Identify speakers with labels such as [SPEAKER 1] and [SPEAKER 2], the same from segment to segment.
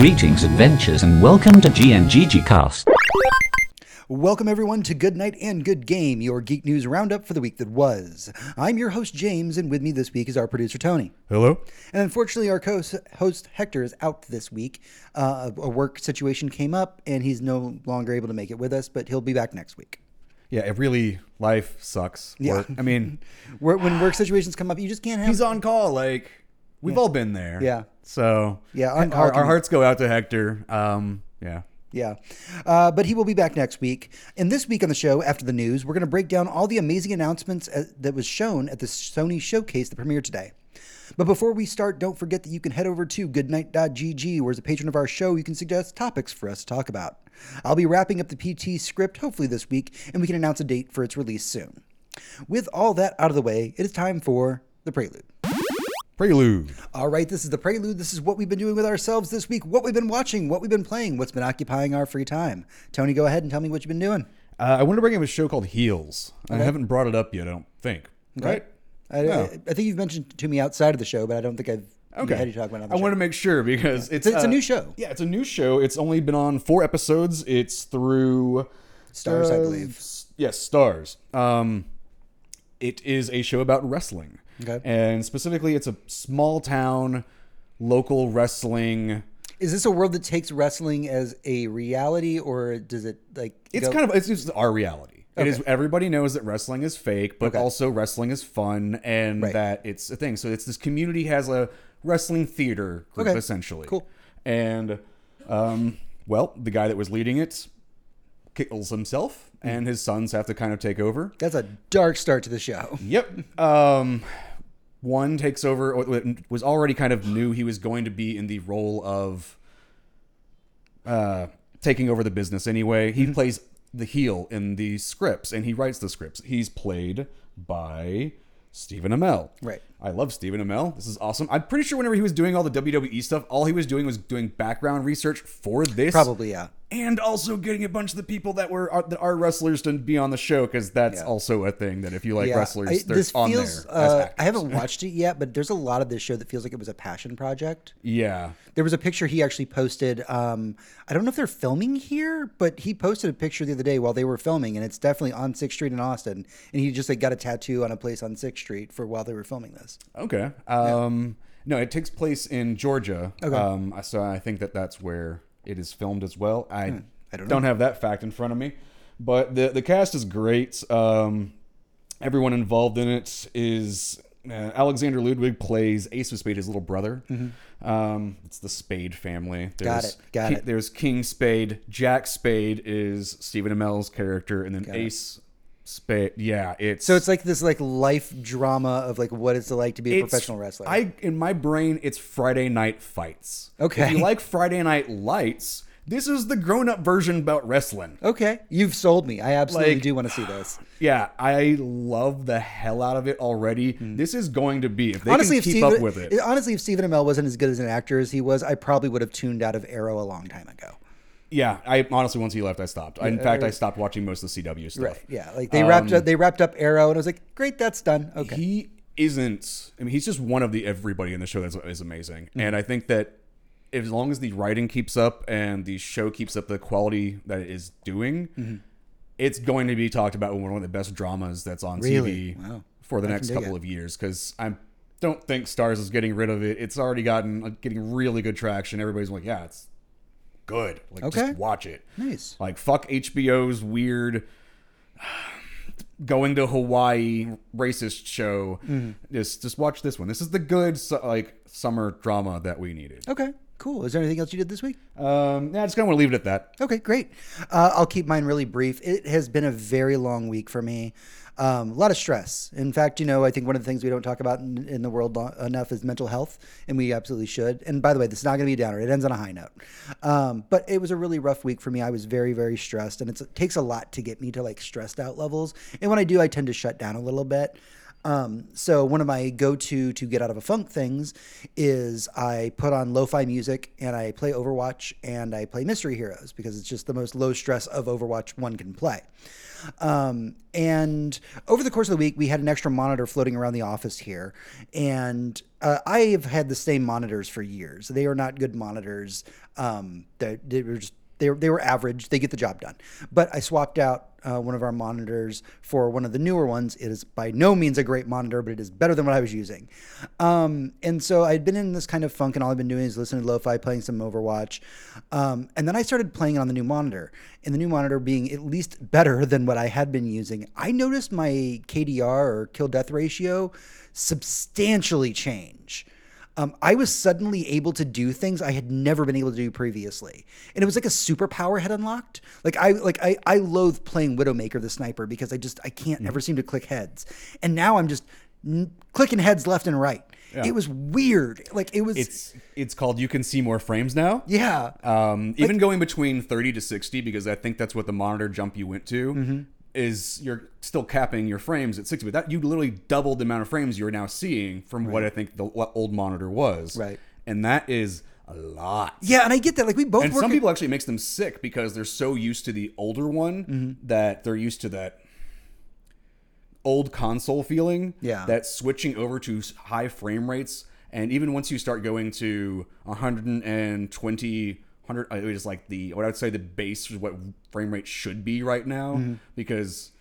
[SPEAKER 1] Greetings, adventures, and welcome to GNGG Cast.
[SPEAKER 2] Welcome, everyone, to Good Night and Good Game, your geek news roundup for the week that was. I'm your host, James, and with me this week is our producer, Tony.
[SPEAKER 3] Hello?
[SPEAKER 2] And unfortunately, our co host, Hector, is out this week. Uh, a work situation came up, and he's no longer able to make it with us, but he'll be back next week.
[SPEAKER 3] Yeah, it really, life sucks.
[SPEAKER 2] Yeah.
[SPEAKER 3] Work. I mean,
[SPEAKER 2] When work situations come up, you just can't have.
[SPEAKER 3] he's on call. Like, we've all been there.
[SPEAKER 2] Yeah.
[SPEAKER 3] So,
[SPEAKER 2] Yeah, call
[SPEAKER 3] our, our hearts go out to Hector. Um, yeah.
[SPEAKER 2] Yeah. Uh, but he will be back next week. And this week on the show, after the news, we're going to break down all the amazing announcements uh, that was shown at the Sony showcase that premiered today. But before we start, don't forget that you can head over to goodnight.gg, where as a patron of our show, you can suggest topics for us to talk about. I'll be wrapping up the PT script hopefully this week, and we can announce a date for its release soon. With all that out of the way, it is time for the prelude.
[SPEAKER 3] Prelude.
[SPEAKER 2] All right, this is the prelude. This is what we've been doing with ourselves this week, what we've been watching, what we've been playing, what's been occupying our free time. Tony, go ahead and tell me what you've been doing.
[SPEAKER 3] Uh, I want to bring up a show called Heels. I haven't brought it up yet, I don't think. Right?
[SPEAKER 2] I,
[SPEAKER 3] No.
[SPEAKER 2] I, I think you've mentioned it to me outside of the show, but I don't think I've
[SPEAKER 3] Okay.
[SPEAKER 2] had you talk about it
[SPEAKER 3] I
[SPEAKER 2] show.
[SPEAKER 3] want to make sure because it's,
[SPEAKER 2] It's- it's a
[SPEAKER 3] uh,
[SPEAKER 2] new show.
[SPEAKER 3] Yeah, it's a new show. It's only been on four episodes. It's through
[SPEAKER 2] Starz, I
[SPEAKER 3] uh,
[SPEAKER 2] believe.
[SPEAKER 3] s- Yes, Starz. Um, it is a show about wrestling.
[SPEAKER 2] Okay.
[SPEAKER 3] And specifically, it's a small town local wrestling.
[SPEAKER 2] Is this a world that takes wrestling as a reality, or does it like?
[SPEAKER 3] It's
[SPEAKER 2] go-
[SPEAKER 3] kind of it's just our reality. It is everybody knows that wrestling is fake, but
[SPEAKER 2] Okay.
[SPEAKER 3] also wrestling is fun and
[SPEAKER 2] Right.
[SPEAKER 3] that it's a thing. So it's this community has a wrestling theater group
[SPEAKER 2] Okay.
[SPEAKER 3] essentially.
[SPEAKER 2] Cool.
[SPEAKER 3] And um, well, the guy that was leading it kills himself,
[SPEAKER 2] Hmm.
[SPEAKER 3] and his sons have to kind of take over.
[SPEAKER 2] That's a dark start to the show.
[SPEAKER 3] Yep. Um, one takes over. Was already kind of knew he was going to be in the role of uh, taking over the business anyway.
[SPEAKER 2] Mm-hmm.
[SPEAKER 3] He plays the heel in the scripts, and he writes the scripts. He's played by Stephen Amell.
[SPEAKER 2] Right.
[SPEAKER 3] I love Stephen Amell. This is awesome. I'm pretty sure whenever he was doing all the WWE stuff, all he was doing was doing background research for this
[SPEAKER 2] Probably, yeah.
[SPEAKER 3] and also getting a bunch of the people that were are, that are wrestlers to be on the show because that's
[SPEAKER 2] Yeah.
[SPEAKER 3] also a thing that if you like
[SPEAKER 2] yeah.
[SPEAKER 3] wrestlers,
[SPEAKER 2] I-
[SPEAKER 3] they're
[SPEAKER 2] this
[SPEAKER 3] on
[SPEAKER 2] feels.
[SPEAKER 3] there. as
[SPEAKER 2] Uh,
[SPEAKER 3] actors.
[SPEAKER 2] I haven't watched it yet, but there's a lot of this show that feels like it was a passion project.
[SPEAKER 3] Yeah,
[SPEAKER 2] There was a picture he actually posted. Um, I don't know if they're filming here, but he posted a picture the other day while they were filming, and it's definitely on Sixth Street in Austin. And he just like got a tattoo on a place on Sixth Street for while they were filming this.
[SPEAKER 3] Okay. Um, no, it takes place in Georgia.
[SPEAKER 2] Okay.
[SPEAKER 3] Um, so I think that that's where it is filmed as well. I,
[SPEAKER 2] Hmm, I don't
[SPEAKER 3] don't, have that fact in front of me, but the the cast is great. Um, everyone involved in it is. Uh, Alexander Ludwig plays Ace of Spade, his little brother. Um, it's the Spade family.
[SPEAKER 2] Mm-hmm. Got
[SPEAKER 3] There's
[SPEAKER 2] it, got
[SPEAKER 3] Ki-
[SPEAKER 2] it.
[SPEAKER 3] There's King Spade. Jack Spade is Stephen Amell's character, and then Ace Spade. Yeah, it's
[SPEAKER 2] So it's like this like life drama of like what it's like to be a
[SPEAKER 3] it's-
[SPEAKER 2] professional wrestler.
[SPEAKER 3] I in my brain, it's Friday Night Fights.
[SPEAKER 2] Okay.
[SPEAKER 3] if you like Friday Night Lights, this is the grown-up version about wrestling.
[SPEAKER 2] okay, you've sold me. I absolutely
[SPEAKER 3] Like-
[SPEAKER 2] do want to see this.
[SPEAKER 3] Yeah, I love the hell out of it already. This is going to be if they
[SPEAKER 2] Hmm. honestly,
[SPEAKER 3] can
[SPEAKER 2] if
[SPEAKER 3] keep
[SPEAKER 2] Stephen,
[SPEAKER 3] up with it.
[SPEAKER 2] honestly, if Stephen Amell wasn't as good as an actor as he was, I probably would have tuned out of Arrow a long time ago.
[SPEAKER 3] Yeah, I honestly once he left, I stopped. I, in fact, I stopped watching most of the CW stuff.
[SPEAKER 2] Right? Yeah, like they wrapped up, they wrapped up Arrow, and I was like, great, that's done. Okay,
[SPEAKER 3] He isn't. I mean, he's just one of the everybody in the show is, is amazing,
[SPEAKER 2] Mm-hmm.
[SPEAKER 3] and I think that as long as the writing keeps up and the show keeps up the quality that it is doing,
[SPEAKER 2] Mm-hmm.
[SPEAKER 3] it's going to be talked about one of the best dramas that's on
[SPEAKER 2] Really?
[SPEAKER 3] TV
[SPEAKER 2] Wow.
[SPEAKER 3] for the next
[SPEAKER 2] dig
[SPEAKER 3] couple
[SPEAKER 2] it.
[SPEAKER 3] of years. Because I don't think Starz is getting rid of it. It's already gotten like, getting really good traction. Everybody's like, yeah, it's good. Like,
[SPEAKER 2] Okay.
[SPEAKER 3] just watch it.
[SPEAKER 2] nice.
[SPEAKER 3] Like fuck HBO's weird going to Hawaii racist show.
[SPEAKER 2] Mm-hmm.
[SPEAKER 3] Just just watch this one. This is the good su- like summer drama that we needed.
[SPEAKER 2] Okay, cool. Is there anything else you did this week?
[SPEAKER 3] Um, yeah, I just kind of want to leave it at that.
[SPEAKER 2] Okay, great. Uh, I'll keep mine really brief. It has been a very long week for me. Um, a lot of stress. In fact, you know, I think one of the things we don't talk about in, in the world enough is mental health, and we absolutely should. And by the way, this is not going to be a downer. It ends on a high note. Um, but it was a really rough week for me. I was very, very stressed, and it takes a lot to get me to like stressed out levels. And when I do, I tend to shut down a little bit. Um, so one of my go-to to get out of a funk things is I put on lo-fi music and I play Overwatch and I play Mystery Heroes because it's just the most low stress of Overwatch one can play. Um, and over the course of the week, we had an extra monitor floating around the office here, and uh, I have had the same monitors for years. They are not good monitors. Um, they were just they were, they were average. They get the job done. But I swapped out uh, one of our monitors for one of the newer ones. It is by no means a great monitor, but it is better than what I was using. Um, and so I'd been in this kind of funk, and all I've been doing is listening to lo-fi, playing some Overwatch. Um, and then I started playing on the new monitor. And the new monitor being at least better than what I had been using, I noticed my KDR or kill death ratio substantially change um, I was suddenly able to do things I had never been able to do previously, and it was like a superpower had unlocked. Like I like I I loathe playing Widowmaker the sniper because I just I can't ever seem to click heads, and now I'm just n- clicking heads left and right.
[SPEAKER 3] Yeah.
[SPEAKER 2] It was weird. Like it was.
[SPEAKER 3] It's it's called you can see more frames now.
[SPEAKER 2] yeah.
[SPEAKER 3] Um, even going between 30 to 60 because I think that's what the monitor jump you went to
[SPEAKER 2] Mm-hmm.
[SPEAKER 3] Is you're still capping your frames at 60 but that you literally doubled the amount of frames you're now seeing from what I think the what old monitor was.
[SPEAKER 2] Right.
[SPEAKER 3] And that is a lot.
[SPEAKER 2] yeah, and I get that. Like we both
[SPEAKER 3] And
[SPEAKER 2] work
[SPEAKER 3] some
[SPEAKER 2] at-
[SPEAKER 3] people actually makes them sick because they're so used to the older one
[SPEAKER 2] Mm-hmm.
[SPEAKER 3] that they're used to that old console feeling.
[SPEAKER 2] Yeah.
[SPEAKER 3] That switching over to high frame rates, and even once you start going to 120, 100, uh, it is like the what I would say the base is what frame rate should be right now
[SPEAKER 2] Mm-hmm.
[SPEAKER 3] because.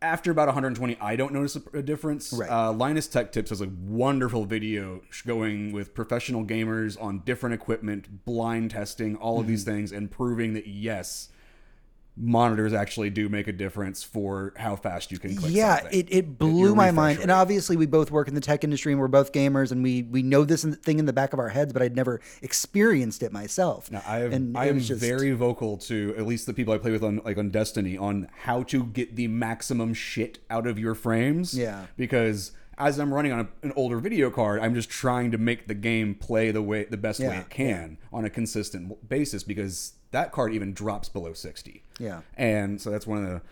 [SPEAKER 3] After about 120, I don't notice a, difference.
[SPEAKER 2] Right.
[SPEAKER 3] Uh, Linus Tech Tips has a wonderful video going with professional gamers on different equipment, blind testing, all of these
[SPEAKER 2] Mm-hmm.
[SPEAKER 3] things, and proving that yes, monitors actually do make a difference for how fast you can click
[SPEAKER 2] yeah,
[SPEAKER 3] something.
[SPEAKER 2] it, it blew my mind. And obviously, we both work in the tech industry and we're both gamers, and we we know this thing in the back of our heads, but I'd never experienced it myself.
[SPEAKER 3] Now, I have,
[SPEAKER 2] and
[SPEAKER 3] I am
[SPEAKER 2] just-
[SPEAKER 3] very vocal to at least the people I play with on like on Destiny on how to get the maximum shit out of your frames.
[SPEAKER 2] Yeah.
[SPEAKER 3] Because as I'm running on a, an older video card, I'm just trying to make the game play the way the best way it can on a consistent basis because that card even drops below 60.
[SPEAKER 2] Yeah.
[SPEAKER 3] And so that's one of the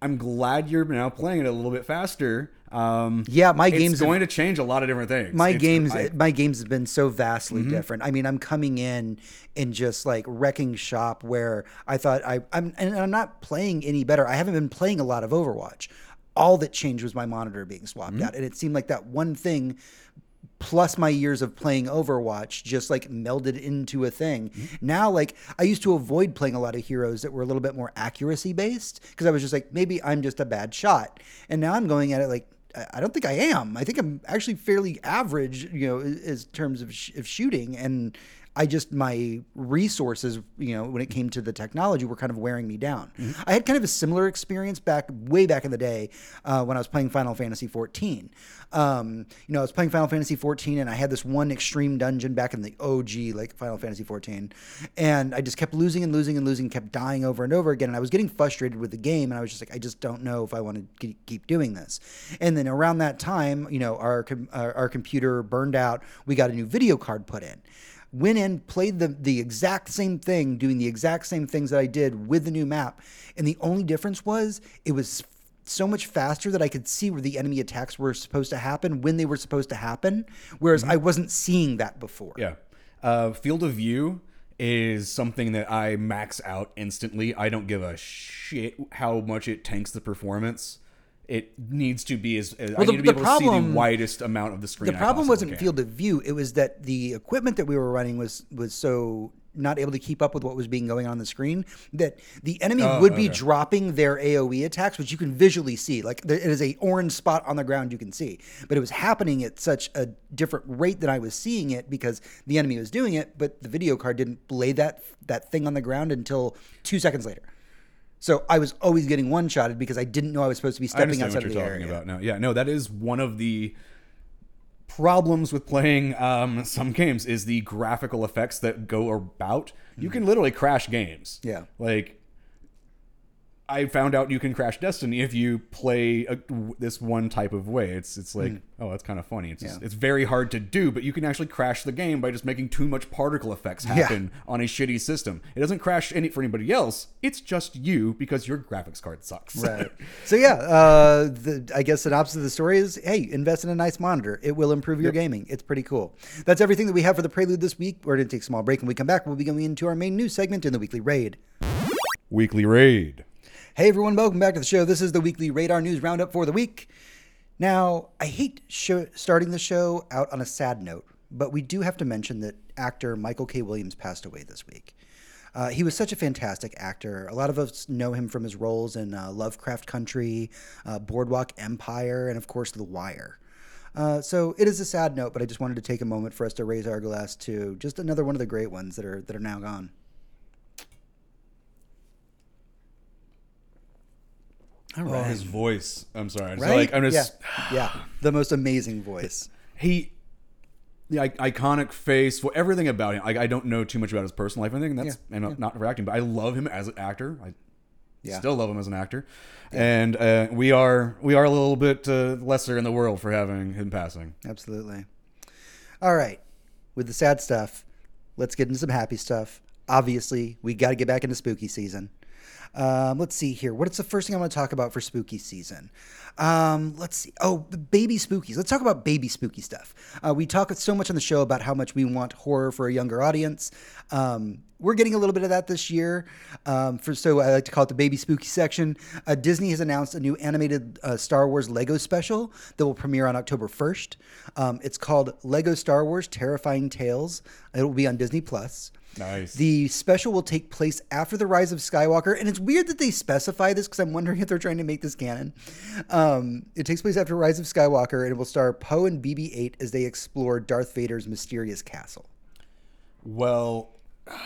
[SPEAKER 3] I'm glad you're now playing it a little bit faster. Um,
[SPEAKER 2] Yeah, my
[SPEAKER 3] it's
[SPEAKER 2] games have-
[SPEAKER 3] going to change a lot of different things.
[SPEAKER 2] my
[SPEAKER 3] It's-
[SPEAKER 2] games
[SPEAKER 3] I-
[SPEAKER 2] my games have been so vastly
[SPEAKER 3] Mm-hmm.
[SPEAKER 2] different i mean i'm coming in and just like wrecking shop where i thought i i'm and i'm not playing any better i haven't been playing a lot of overwatch all that changed was my monitor being swapped
[SPEAKER 3] Mm-hmm.
[SPEAKER 2] out and it seemed like that one thing plus my years of playing Overwatch just like melded into a thing. Now, like I used to avoid playing a lot of heroes that were a little bit more accuracy based because I was just like, maybe I'm just a bad shot. And now I'm going at it like, I I don't think I am. I think I'm actually fairly average, you know, as terms of, sh- of shooting. And I just my resources, you know, when it came to the technology, were kind of wearing me down. I had kind of a similar experience back way back in the day uh, when I was playing Final Fantasy 14. Um, you know, I was playing Final Fantasy 14, and I had this one extreme dungeon back in the OG, like Final Fantasy 14, and I just kept losing and losing and losing, kept dying over and over again, and I was getting frustrated with the game, and I was just like, I just don't know if I want to keep doing this. And then around that time, you know, our com- our, our computer burned out. We got a new video card put in went in, played the the exact same thing, doing the exact same things that I did with the new map, and the only difference was it was so much faster that I could see where the enemy attacks were supposed to happen when they were supposed to happen, whereas I wasn't seeing that before.
[SPEAKER 3] Yeah. Uh, field of view is something that I max out instantly. I don't give a shit how much it tanks the performance. It needs to be as, as I
[SPEAKER 2] the-
[SPEAKER 3] need to be able to see the widest amount of the screen.
[SPEAKER 2] The problem wasn't
[SPEAKER 3] can.
[SPEAKER 2] field of view; it was that the equipment that we were running was was so not able to keep up with what was being going on the screen that the enemy oh, would be dropping their AOE attacks, which you can visually see. Like there it is a orange spot on the ground you can see, but it was happening at such a different rate than I was seeing it because the enemy was doing it, but the video card didn't lay that that thing on the ground until two seconds later. So I was always getting one shotted because I didn't know I was supposed to be
[SPEAKER 3] I
[SPEAKER 2] stepping
[SPEAKER 3] understand
[SPEAKER 2] outside
[SPEAKER 3] what
[SPEAKER 2] of
[SPEAKER 3] you're
[SPEAKER 2] the
[SPEAKER 3] talking
[SPEAKER 2] area.
[SPEAKER 3] about now. Yeah, no, that is one of the problems with playing um, some games is the graphical effects that go about. You can literally crash games.
[SPEAKER 2] Yeah.
[SPEAKER 3] Like I found out you can crash Destiny if you play a, this one type of way. It's it's like oh that's kind of funny. It's just- it's very hard to do, but you can actually crash the game by just making too much particle effects happen on a shitty system. It doesn't crash any for anybody else. It's just you because your graphics card sucks.
[SPEAKER 2] Right. So yeah, uh, the, I guess the opposite of the story is, hey, invest in a nice monitor. It will improve your gaming. It's pretty cool. That's everything that we have for the prelude this week. We're going to take a small break. When we come back, we'll be going into our main news segment in the weekly raid.
[SPEAKER 3] Weekly raid.
[SPEAKER 2] Hey everyone, welcome back to the show. This is the weekly Radar News Roundup for the week. Now, I hate starting the show out on a sad note, but we do have to mention that actor Michael K. Williams passed away this week. Uh, he was such a fantastic actor. A lot of us know him from his roles in uh, Lovecraft Country, uh, Boardwalk Empire, and of course, The Wire. Uh, so it is a sad note, but I just wanted to take a moment for us to raise our glass to just another one of the great ones that are that are now gone. All
[SPEAKER 3] Oh, his voice. I'm sorry.
[SPEAKER 2] Right?
[SPEAKER 3] like I'm just
[SPEAKER 2] yeah, yeah, the most amazing voice.
[SPEAKER 3] he the i- iconic face everything about him I, I don't know too much about his personal life i think that's
[SPEAKER 2] Yeah,
[SPEAKER 3] and not- not for acting but i love him as an actor i
[SPEAKER 2] Yeah.
[SPEAKER 3] still love him as an actor and uh, we are we are a little bit uh, lesser in the world for having him passing
[SPEAKER 2] Absolutely. All right, with the sad stuff, let's get into some happy stuff. Obviously, we got to get back into spooky season. Um, let's see here. What's the first thing I want to talk about for spooky season? Um, let's see. Oh, the baby spookies. Let's talk about baby spooky stuff. Uh, we talk so much on the show about how much we want horror for a younger audience. Um, we're getting a little bit of that this year. Um, for so I like to call it the baby spooky section. Uh, Disney has announced a new animated uh, Star Wars Lego special that will premiere on October 1st. Um, it's called Lego Star Wars Terrifying Tales. It will be on Disney Plus.
[SPEAKER 3] Nice.
[SPEAKER 2] The special will take place after the rise of Skywalker, and it's weird that they specify this because I'm wondering if they're trying to make this canon. Um, it takes place after rise of Skywalker, and it will star Poe and BB-8 as they explore Darth Vader's mysterious castle.
[SPEAKER 3] well um,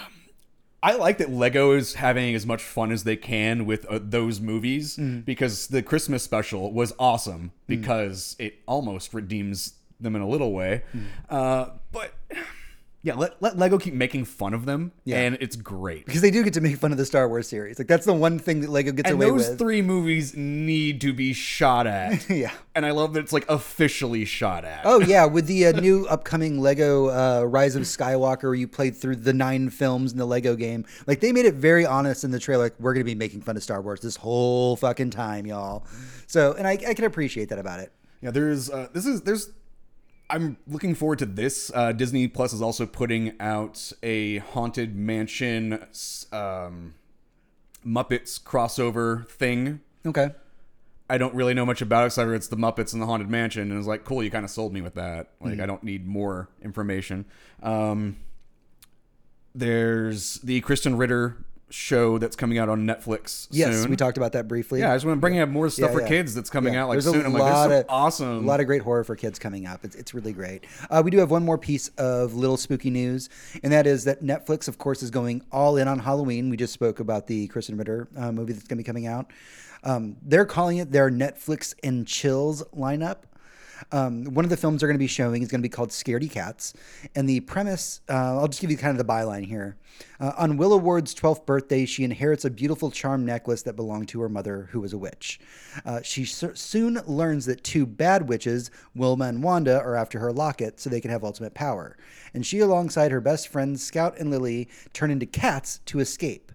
[SPEAKER 3] I like that Lego is having as much fun as they can with uh, those movies because the Christmas special was awesome because it almost redeems them in a little way. Uh, but yeah, let, let Lego keep making fun of them,
[SPEAKER 2] Yeah.
[SPEAKER 3] and it's great.
[SPEAKER 2] Because they do get to make fun of the Star Wars series. Like that's the one thing that Lego gets away with.
[SPEAKER 3] And
[SPEAKER 2] away
[SPEAKER 3] those
[SPEAKER 2] with.
[SPEAKER 3] three movies need to be shot at.
[SPEAKER 2] Yeah.
[SPEAKER 3] And I love that it's like officially shot at.
[SPEAKER 2] Oh yeah, with the uh, new upcoming Lego uh, Rise of Skywalker, where you played through the nine films in the Lego game. Like they made it very honest in the trailer. Like we're gonna be making fun of Star Wars this whole fucking time, y'all. So, and I, I can appreciate that about it.
[SPEAKER 3] Yeah, there's uh, this is there's I'm looking forward to this. Uh, Disney Plus is also putting out a haunted mansion um, Muppets crossover thing.
[SPEAKER 2] Okay.
[SPEAKER 3] I don't really know much about it, except it's the Muppets and the haunted mansion, and it's like, cool, you kind of sold me with that. Like,
[SPEAKER 2] Mm-hmm.
[SPEAKER 3] I don't need more information. Um, there's the Krysten Ritter show that's coming out on Netflix
[SPEAKER 2] Yes,
[SPEAKER 3] soon.
[SPEAKER 2] we talked about that briefly.
[SPEAKER 3] Yeah, I just want to bring up more stuff
[SPEAKER 2] Yeah,
[SPEAKER 3] for
[SPEAKER 2] yeah.
[SPEAKER 3] kids that's coming
[SPEAKER 2] Yeah,
[SPEAKER 3] out like
[SPEAKER 2] there's
[SPEAKER 3] soon. I'm like,
[SPEAKER 2] lot
[SPEAKER 3] this is
[SPEAKER 2] of-
[SPEAKER 3] awesome.
[SPEAKER 2] A lot of great horror for kids coming up. It's, it's really great. Uh, we do have one more piece of little spooky news, and that is that Netflix, of course, is going all in on Halloween. We just spoke about the Krysten Ritter uh, movie that's going to be coming out. Um, they're calling it their Netflix and Chills lineup. Um, one of the films they're going to be showing is going to be called Scaredy Cats. And the premise, uh, I'll just give you kind of the byline here. Uh, on Willow Ward's 12th birthday, she inherits a beautiful charm necklace that belonged to her mother, who was a witch. Uh, she so- soon learns that two bad witches, Wilma and Wanda, are after her locket so they can have ultimate power. And she, alongside her best friends, Scout and Lily, turn into cats to escape.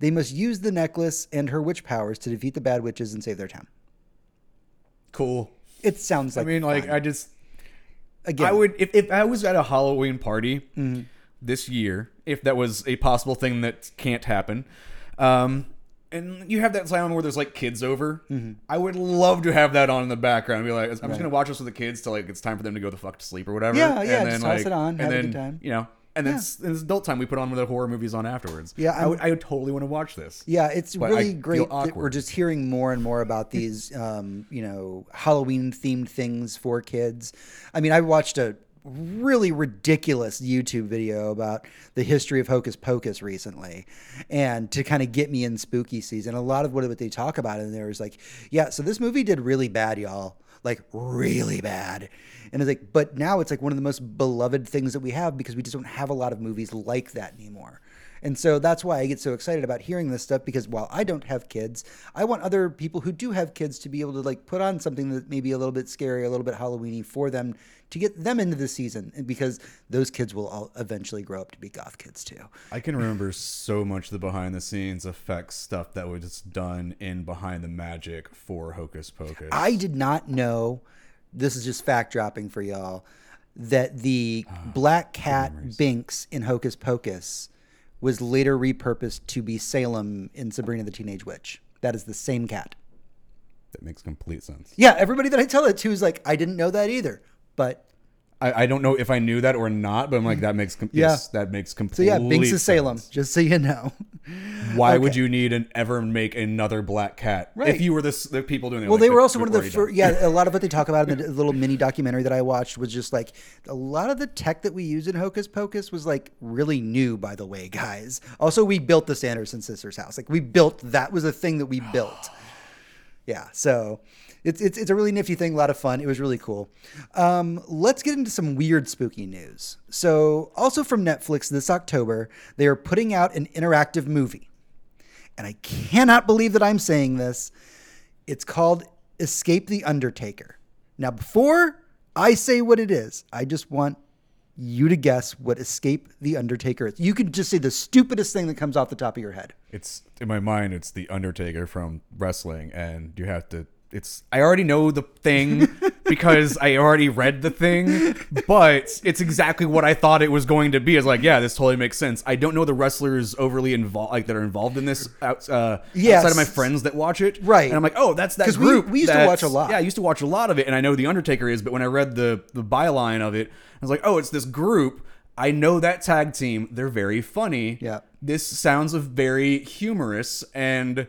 [SPEAKER 2] They must use the necklace and her witch powers to defeat the bad witches and save their town.
[SPEAKER 3] cool.
[SPEAKER 2] It sounds like
[SPEAKER 3] I mean, like,
[SPEAKER 2] fun.
[SPEAKER 3] I just
[SPEAKER 2] again,
[SPEAKER 3] I would if, if I was at a Halloween party
[SPEAKER 2] Mm-hmm.
[SPEAKER 3] this year, if that was a possible thing that can't happen, um, and you have that time where there's like kids over,
[SPEAKER 2] Mm-hmm.
[SPEAKER 3] I would love to have that on in the background. and Be like, I'm just gonna watch this with the kids till like it's time for them to go the fuck to sleep or whatever.
[SPEAKER 2] Yeah,
[SPEAKER 3] and
[SPEAKER 2] yeah,
[SPEAKER 3] then,
[SPEAKER 2] just toss it on,
[SPEAKER 3] and
[SPEAKER 2] have a good time.
[SPEAKER 3] You know. And then it's, it's adult time. We put on one of the horror movies on afterwards.
[SPEAKER 2] Yeah,
[SPEAKER 3] I would, I would totally want to watch this.
[SPEAKER 2] Yeah, it's
[SPEAKER 3] But
[SPEAKER 2] really
[SPEAKER 3] I
[SPEAKER 2] great we're just hearing more and more about these, um, you know, Halloween themed things for kids. I mean, I watched a really ridiculous YouTube video about the history of Hocus Pocus recently, and to kind of get me in spooky season. A lot of what they talk about in there is like, yeah, so this movie did really bad, y'all, like really bad. And it's like, but now it's like one of the most beloved things that we have because we just don't have a lot of movies like that anymore. And so that's why I get so excited about hearing this stuff because while I don't have kids, I want other people who do have kids to be able to like put on something that may be a little bit scary, a little bit Halloweeny for them to get them into the season because those kids will all eventually grow up to be goth kids too.
[SPEAKER 3] I can remember so much of the behind the scenes effects stuff that was done in Behind the Magic for Hocus Pocus.
[SPEAKER 2] I did not know this is just fact dropping for y'all that the ah, black cat Binks in Hocus Pocus was later repurposed to be Salem in Sabrina the Teenage Witch. That is the same cat.
[SPEAKER 3] that makes complete sense.
[SPEAKER 2] Yeah, everybody that I tell it to is like, I didn't know that either. But
[SPEAKER 3] I, I don't know if I knew that or not, but I'm like that makes com-
[SPEAKER 2] Yeah.
[SPEAKER 3] yes, that makes
[SPEAKER 2] so
[SPEAKER 3] complete.
[SPEAKER 2] yeah, Binks is Salem,
[SPEAKER 3] sense.
[SPEAKER 2] just so you know.
[SPEAKER 3] Why would you need and ever make another black cat
[SPEAKER 2] Right.
[SPEAKER 3] if you were this the people doing it?
[SPEAKER 2] Well,
[SPEAKER 3] like,
[SPEAKER 2] they were also one of the first. Yeah, a lot of what they talk about in the little mini documentary that I watched was just like a lot of the tech that we use in Hocus Pocus was like really new, by the way, guys. Also, we built the Sanderson sisters' house. Like we built that was a thing that we built. Yeah, so it's it's it's a really nifty thing, a lot of fun. It was really cool. Um, let's get into some weird spooky news. So, also from Netflix this October, they are putting out an interactive movie, and I cannot believe that I'm saying this. It's called Escape the Undertaker. Now, before I say what it is, I just want you to guess what Escape the Undertaker is. You can just say the stupidest thing that comes off the top of your head.
[SPEAKER 3] It's in my mind. It's the Undertaker from wrestling, and you have to. It's I already know the thing because I already read the thing, but it's exactly what I thought it was going to be. It's like, yeah, this totally makes sense. I don't know the wrestlers overly involved, like that are involved in this out, uh,
[SPEAKER 2] Yes.
[SPEAKER 3] outside of my friends that watch it,
[SPEAKER 2] Right.
[SPEAKER 3] And I'm like, oh, that's that
[SPEAKER 2] 'Cause we-
[SPEAKER 3] group.
[SPEAKER 2] we used to watch a lot.
[SPEAKER 3] Yeah, I used to watch a lot of it, and I know the Undertaker is. But when I read the the byline of it, I was like, oh, it's this group. I know that tag team. They're very funny.
[SPEAKER 2] Yeah.
[SPEAKER 3] This sounds of very humorous and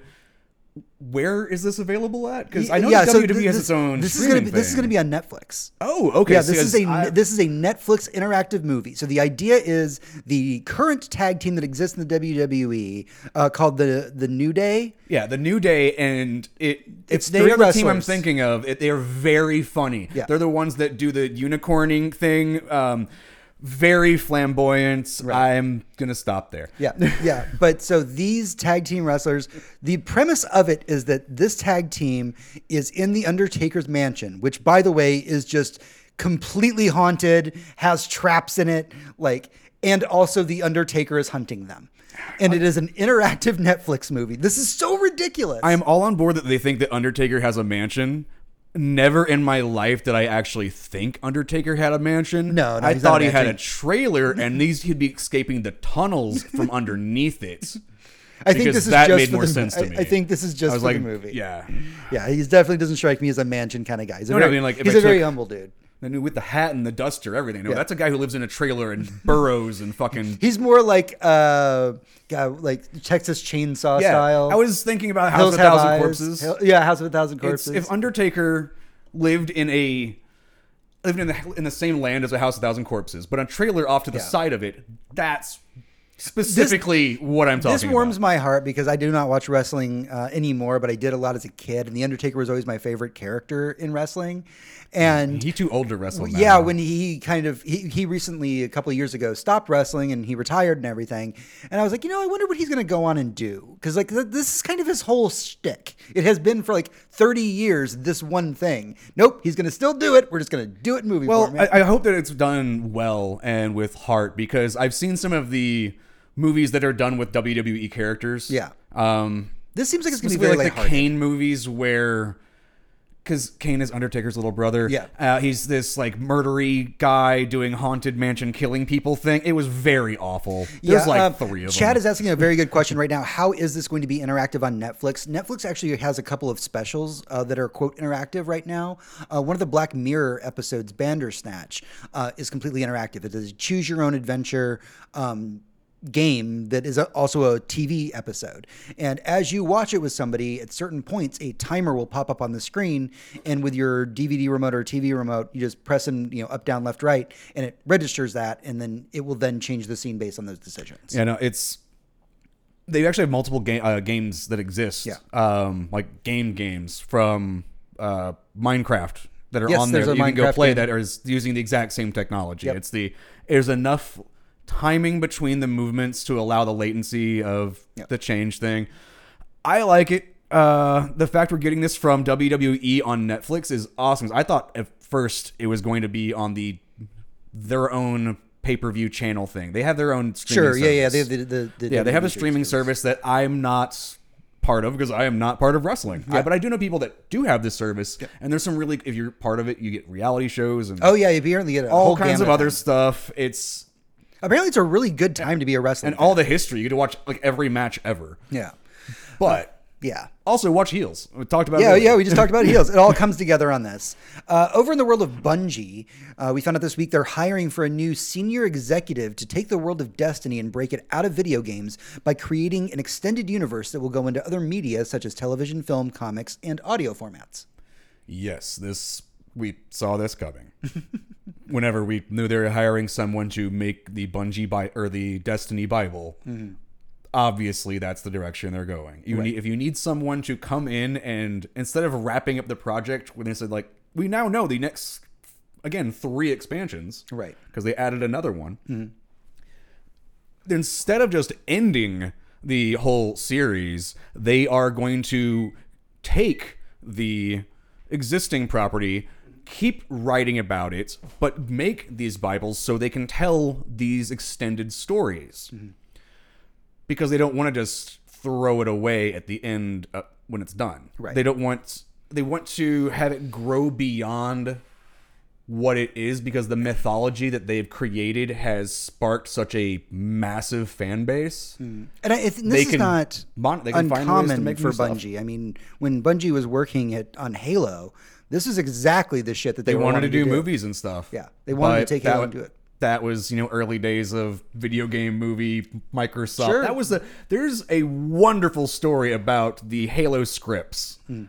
[SPEAKER 3] where is this available at? Because I know
[SPEAKER 2] Yeah, so
[SPEAKER 3] WWE
[SPEAKER 2] th-
[SPEAKER 3] has its own.
[SPEAKER 2] This is gonna be
[SPEAKER 3] streaming
[SPEAKER 2] this is gonna be on Netflix.
[SPEAKER 3] Oh, okay.
[SPEAKER 2] Yeah,
[SPEAKER 3] so
[SPEAKER 2] this is a
[SPEAKER 3] I-
[SPEAKER 2] this is a Netflix interactive movie. So the idea is the current tag team that exists in the WWE uh, called the the New Day.
[SPEAKER 3] yeah, the New Day, and it
[SPEAKER 2] It's
[SPEAKER 3] it's the other team I'm thinking of. It, they're very funny.
[SPEAKER 2] Yeah.
[SPEAKER 3] they're the ones that do the unicorning thing. Um, very flamboyant. I'm gonna stop there.
[SPEAKER 2] Yeah, yeah. But so these tag team wrestlers, the premise of it is that this tag team is in the Undertaker's mansion, which, by the way, is just completely haunted, has traps in it, like, and also the Undertaker is hunting them. And it is an interactive Netflix movie. This is so ridiculous.
[SPEAKER 3] I am all on board that they think that Undertaker has a mansion. Never in my life did I actually think Undertaker had a mansion.
[SPEAKER 2] No, no,
[SPEAKER 3] I thought he had a trailer, and these he'd be escaping the tunnels from underneath it.
[SPEAKER 2] I think this is
[SPEAKER 3] that
[SPEAKER 2] just
[SPEAKER 3] made more
[SPEAKER 2] the,
[SPEAKER 3] sense to me.
[SPEAKER 2] I think this is just
[SPEAKER 3] I
[SPEAKER 2] for
[SPEAKER 3] like,
[SPEAKER 2] the movie.
[SPEAKER 3] yeah.
[SPEAKER 2] yeah. He definitely doesn't strike me as a mansion kind of guy. He's a
[SPEAKER 3] No, no,
[SPEAKER 2] very,
[SPEAKER 3] I mean, like,
[SPEAKER 2] he's
[SPEAKER 3] I
[SPEAKER 2] a very humble dude.
[SPEAKER 3] And with the hat and the duster, everything. No,
[SPEAKER 2] Yeah.
[SPEAKER 3] that's a guy who lives in a trailer and burrows and fucking.
[SPEAKER 2] He's more like uh, God, like Texas Chainsaw
[SPEAKER 3] yeah,
[SPEAKER 2] style.
[SPEAKER 3] I was thinking about House
[SPEAKER 2] Hills
[SPEAKER 3] of a Thousand
[SPEAKER 2] Eyes.
[SPEAKER 3] Corpses.
[SPEAKER 2] Hill- yeah, House of a Thousand
[SPEAKER 3] It's,
[SPEAKER 2] Corpses.
[SPEAKER 3] if Undertaker lived in a lived in the in the same land as a House of a Thousand Corpses, but a trailer off to the
[SPEAKER 2] Yeah.
[SPEAKER 3] side of it, that's specifically what I'm talking
[SPEAKER 2] this warms
[SPEAKER 3] about.
[SPEAKER 2] my heart because I do not watch wrestling uh, anymore, but I did a lot as a kid, and the Undertaker was always my favorite character in wrestling. And
[SPEAKER 3] He too old to wrestle. Now.
[SPEAKER 2] yeah, when he kind of he, he recently a couple of years ago stopped wrestling and he retired and everything, and I was like, you know, I wonder what he's going to go on and do because like th- this is kind of his whole shtick. It has been for like thirty years this one thing. Nope, he's going to still do it. We're just going to do it in movie
[SPEAKER 3] well. I, I hope that it's done well and with heart because I've seen some of the movies that are done with WWE characters.
[SPEAKER 2] Yeah.
[SPEAKER 3] Um,
[SPEAKER 2] this seems like it's going to be
[SPEAKER 3] like the. Kane movies where. Because Kane is Undertaker's little brother.
[SPEAKER 2] Yeah.
[SPEAKER 3] Uh, he's this like murdery guy doing haunted mansion killing people thing. It was very awful. There's like
[SPEAKER 2] um,
[SPEAKER 3] three of
[SPEAKER 2] Chad
[SPEAKER 3] them.
[SPEAKER 2] Chad is asking a very good question right now. How is this going to be interactive on Netflix? Netflix actually has a couple of specials uh, that are quote interactive right now. Uh, one of the Black Mirror episodes, Bandersnatch, uh, is completely interactive. It is choose your own adventure. Um, game that is also a TV episode. And as you watch it with somebody, at certain points, a timer will pop up on the screen, and with your DVD remote or TV remote, you just press in, you know, up, down, left, right, and it registers that, and then it will then change the scene based on those decisions.
[SPEAKER 3] Yeah, no, it's they actually have multiple ga- uh, games that exist.
[SPEAKER 2] Yeah.
[SPEAKER 3] um, like game games from uh, Minecraft that are
[SPEAKER 2] Yes,
[SPEAKER 3] on there that you can go play
[SPEAKER 2] game.
[SPEAKER 3] that is using the exact same technology.
[SPEAKER 2] Yep.
[SPEAKER 3] It's the there's enough timing between the movements to allow the latency of
[SPEAKER 2] Yep.
[SPEAKER 3] the change thing. I like it. Uh, the fact we're getting this from WWE on Netflix is awesome. I thought at first it was going to be on the their own pay per view channel thing. They have their own streaming service.
[SPEAKER 2] Sure. Yeah. Yeah. They have the, the, the
[SPEAKER 3] yeah, they have a streaming service that I'm not part of because I am not part of wrestling. I- but I do know people that do have this service, and there's some really. If you're part of it, you get reality shows and
[SPEAKER 2] Oh yeah, you apparently get a
[SPEAKER 3] all
[SPEAKER 2] whole
[SPEAKER 3] kinds of other stuff. It's
[SPEAKER 2] Apparently, it's a really good time to be a wrestler.
[SPEAKER 3] and all the history. You get to watch like every match ever.
[SPEAKER 2] yeah,
[SPEAKER 3] But
[SPEAKER 2] yeah.
[SPEAKER 3] also watch heels. We talked about.
[SPEAKER 2] Yeah, yeah, we just talked about heels. It all comes together on this. Uh, over in the world of Bungie, uh, we found out this week they're hiring for a new senior executive to take the world of Destiny and break it out of video games by creating an extended universe that will go into other media such as television, film, comics, and audio formats.
[SPEAKER 3] Yes, this we saw this coming. Whenever we knew they were hiring someone to make the Bungie Bi- or the Destiny Bible, mm-hmm. obviously that's the direction they're going. You need if you need someone to come in and instead of wrapping up the project when they said like we now know the next again three expansions,
[SPEAKER 2] Right.
[SPEAKER 3] Because they added another one. Mm-hmm. Instead of just ending the whole series, they are going to take the existing property, keep writing about it, but make these Bibles so they can tell these extended stories. Because they don't want to just throw it away at the end uh, when it's done.
[SPEAKER 2] Right.
[SPEAKER 3] They don't want they want to have it grow beyond what it is because the mythology that they've created has sparked such a massive fan base.
[SPEAKER 2] And I, I think this
[SPEAKER 3] They
[SPEAKER 2] is not
[SPEAKER 3] mon- they can find ways to
[SPEAKER 2] uncommon
[SPEAKER 3] make
[SPEAKER 2] for. Bungie. I mean, when Bungie was working at on Halo, this is exactly the shit that they,
[SPEAKER 3] They
[SPEAKER 2] were
[SPEAKER 3] wanted to
[SPEAKER 2] wanting
[SPEAKER 3] do movies and stuff.
[SPEAKER 2] Yeah, they wanted to take
[SPEAKER 3] that,
[SPEAKER 2] Halo and do it.
[SPEAKER 3] That was you know early days of video game movie Microsoft.
[SPEAKER 2] Sure.
[SPEAKER 3] That was the there's a wonderful story about the Halo scripts hmm.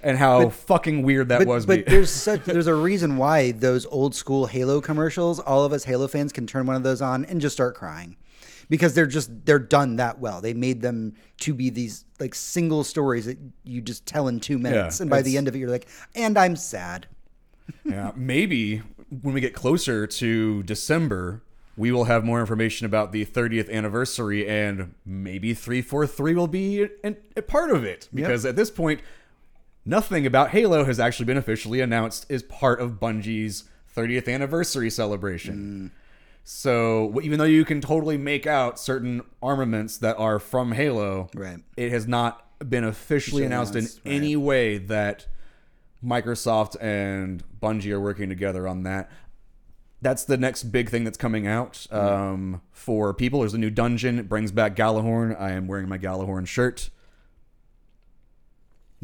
[SPEAKER 3] and how fucking weird that.
[SPEAKER 2] But,
[SPEAKER 3] was.
[SPEAKER 2] but there's such there's a reason why those old school Halo commercials, all of us Halo fans can turn one of those on and just start crying. Because they're just they're done that well. They made them to be these like single stories that you just tell in two minutes, and by the end of it, you're like, and I'm sad.
[SPEAKER 3] yeah, maybe when we get closer to December, we will have more information about the 30th anniversary, and maybe 343 will be an, a part of it. Because at this point, nothing about Halo has actually been officially announced as part of Bungie's 30th anniversary celebration. Mm. So even though you can totally make out certain armaments that are from Halo,
[SPEAKER 2] Right.
[SPEAKER 3] it has not been officially announced in
[SPEAKER 2] right.
[SPEAKER 3] any way that Microsoft and Bungie are working together on that. That's the next big thing that's coming out um, for people. There's a new dungeon. It brings back Gjallarhorn. I am wearing my Gjallarhorn shirt.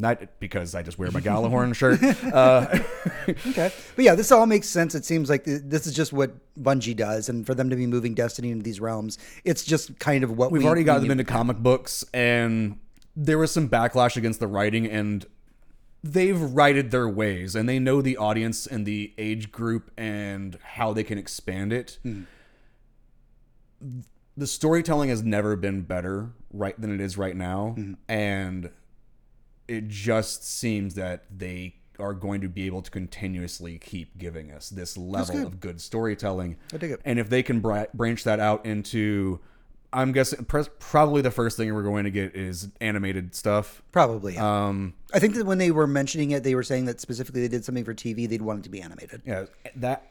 [SPEAKER 3] Not because I just wear my Gjallarhorn shirt. Uh,
[SPEAKER 2] Okay, but yeah, this all makes sense. It seems like th- this is just what Bungie does, and for them to be moving Destiny into these realms, it's just kind of what
[SPEAKER 3] We've
[SPEAKER 2] we,
[SPEAKER 3] already got them into comic books, and there was some backlash against the writing, and they've righted their ways, and they know the audience and the age group and how they can expand it. The storytelling has never been better right than it is right now, and it just seems that they are going to be able to continuously keep giving us this level
[SPEAKER 2] good.
[SPEAKER 3] of good storytelling.
[SPEAKER 2] I dig it.
[SPEAKER 3] And if they can bra- branch that out into, I'm guessing pres- probably the first thing we're going to get is animated stuff.
[SPEAKER 2] Probably. Yeah.
[SPEAKER 3] Um,
[SPEAKER 2] I think that when they were mentioning it, they were saying that specifically they did something for TV. They'd want it to be animated.
[SPEAKER 3] yeah, that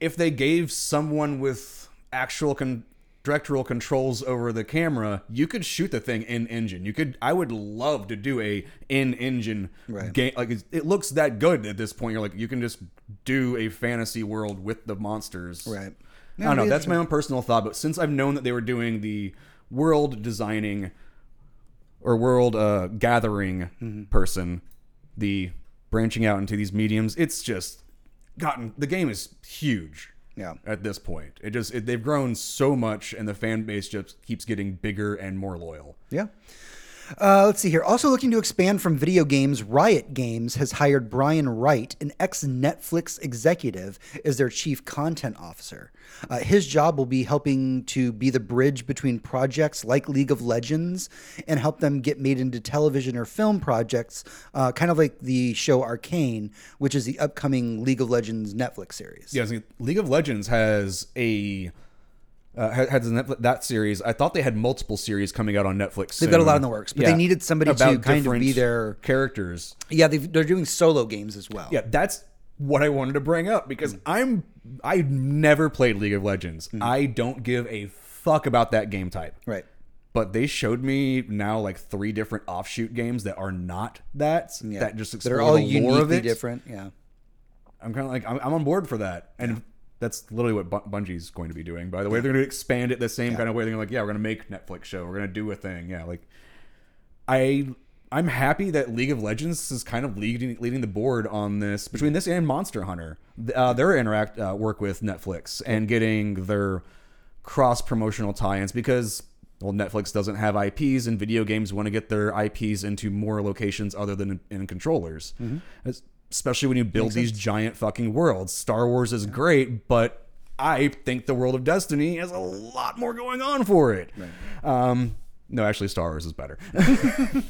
[SPEAKER 3] if they gave someone with actual con- directorial controls over the camera, you could shoot the thing in engine. You could. I would love to do a in engine
[SPEAKER 2] Right.
[SPEAKER 3] game. Like it looks that good at this point. You're like you can just do a fantasy world with the monsters.
[SPEAKER 2] Right.
[SPEAKER 3] I don't know. That's my own personal thought. But since I've known that they were doing the world designing or world uh, gathering
[SPEAKER 2] Mm-hmm.
[SPEAKER 3] person, the branching out into these mediums, it's just gotten the game is huge.
[SPEAKER 2] Yeah.
[SPEAKER 3] At this point, it just it, they've grown so much, and the fan base just keeps getting bigger and more loyal.
[SPEAKER 2] Yeah. Uh, let's see here. Also looking to expand from video games, Riot Games has hired Brian Wright, an ex Netflix executive, as their chief content officer. Uh, his job will be helping to be the bridge between projects like League of Legends and help them get made into television or film projects, uh, kind of like the show Arcane, which is the upcoming League of Legends Netflix series.
[SPEAKER 3] Yeah, League of Legends has a uh, had, had Netflix, that series. I thought they had multiple series coming out on Netflix.
[SPEAKER 2] They've got a lot in the works, but they needed somebody to kind of be their-
[SPEAKER 3] characters.
[SPEAKER 2] Yeah, they've, they're doing solo games as well.
[SPEAKER 3] Yeah, that's what I wanted to bring up because I'm I never played League of Legends. I don't give a fuck about that game type.
[SPEAKER 2] Right.
[SPEAKER 3] But they showed me now like three different offshoot games that are not that
[SPEAKER 2] Yeah.
[SPEAKER 3] that just explore
[SPEAKER 2] are all
[SPEAKER 3] the
[SPEAKER 2] uniquely
[SPEAKER 3] it.
[SPEAKER 2] different. Yeah.
[SPEAKER 3] I'm kind of like I'm, I'm on board for that, and that's literally what Bu- Bungie's going to be doing. By the way, they're going to expand it the same kind of way. They're like, yeah, we're going to make Netflix show. We're going to do a thing. Yeah, like I I'm happy that League of Legends is kind of leading leading the board on this between this and Monster Hunter. Uh, their interact uh, work with Netflix and getting their cross promotional tie-ins because well Netflix doesn't have IPs and video games want to get their IPs into more locations other than in, in controllers. Es- Especially when you build these giant fucking worlds. Star Wars is great, but I think the world of Destiny has a lot more going on for it. Um, no, actually, Star Wars is better.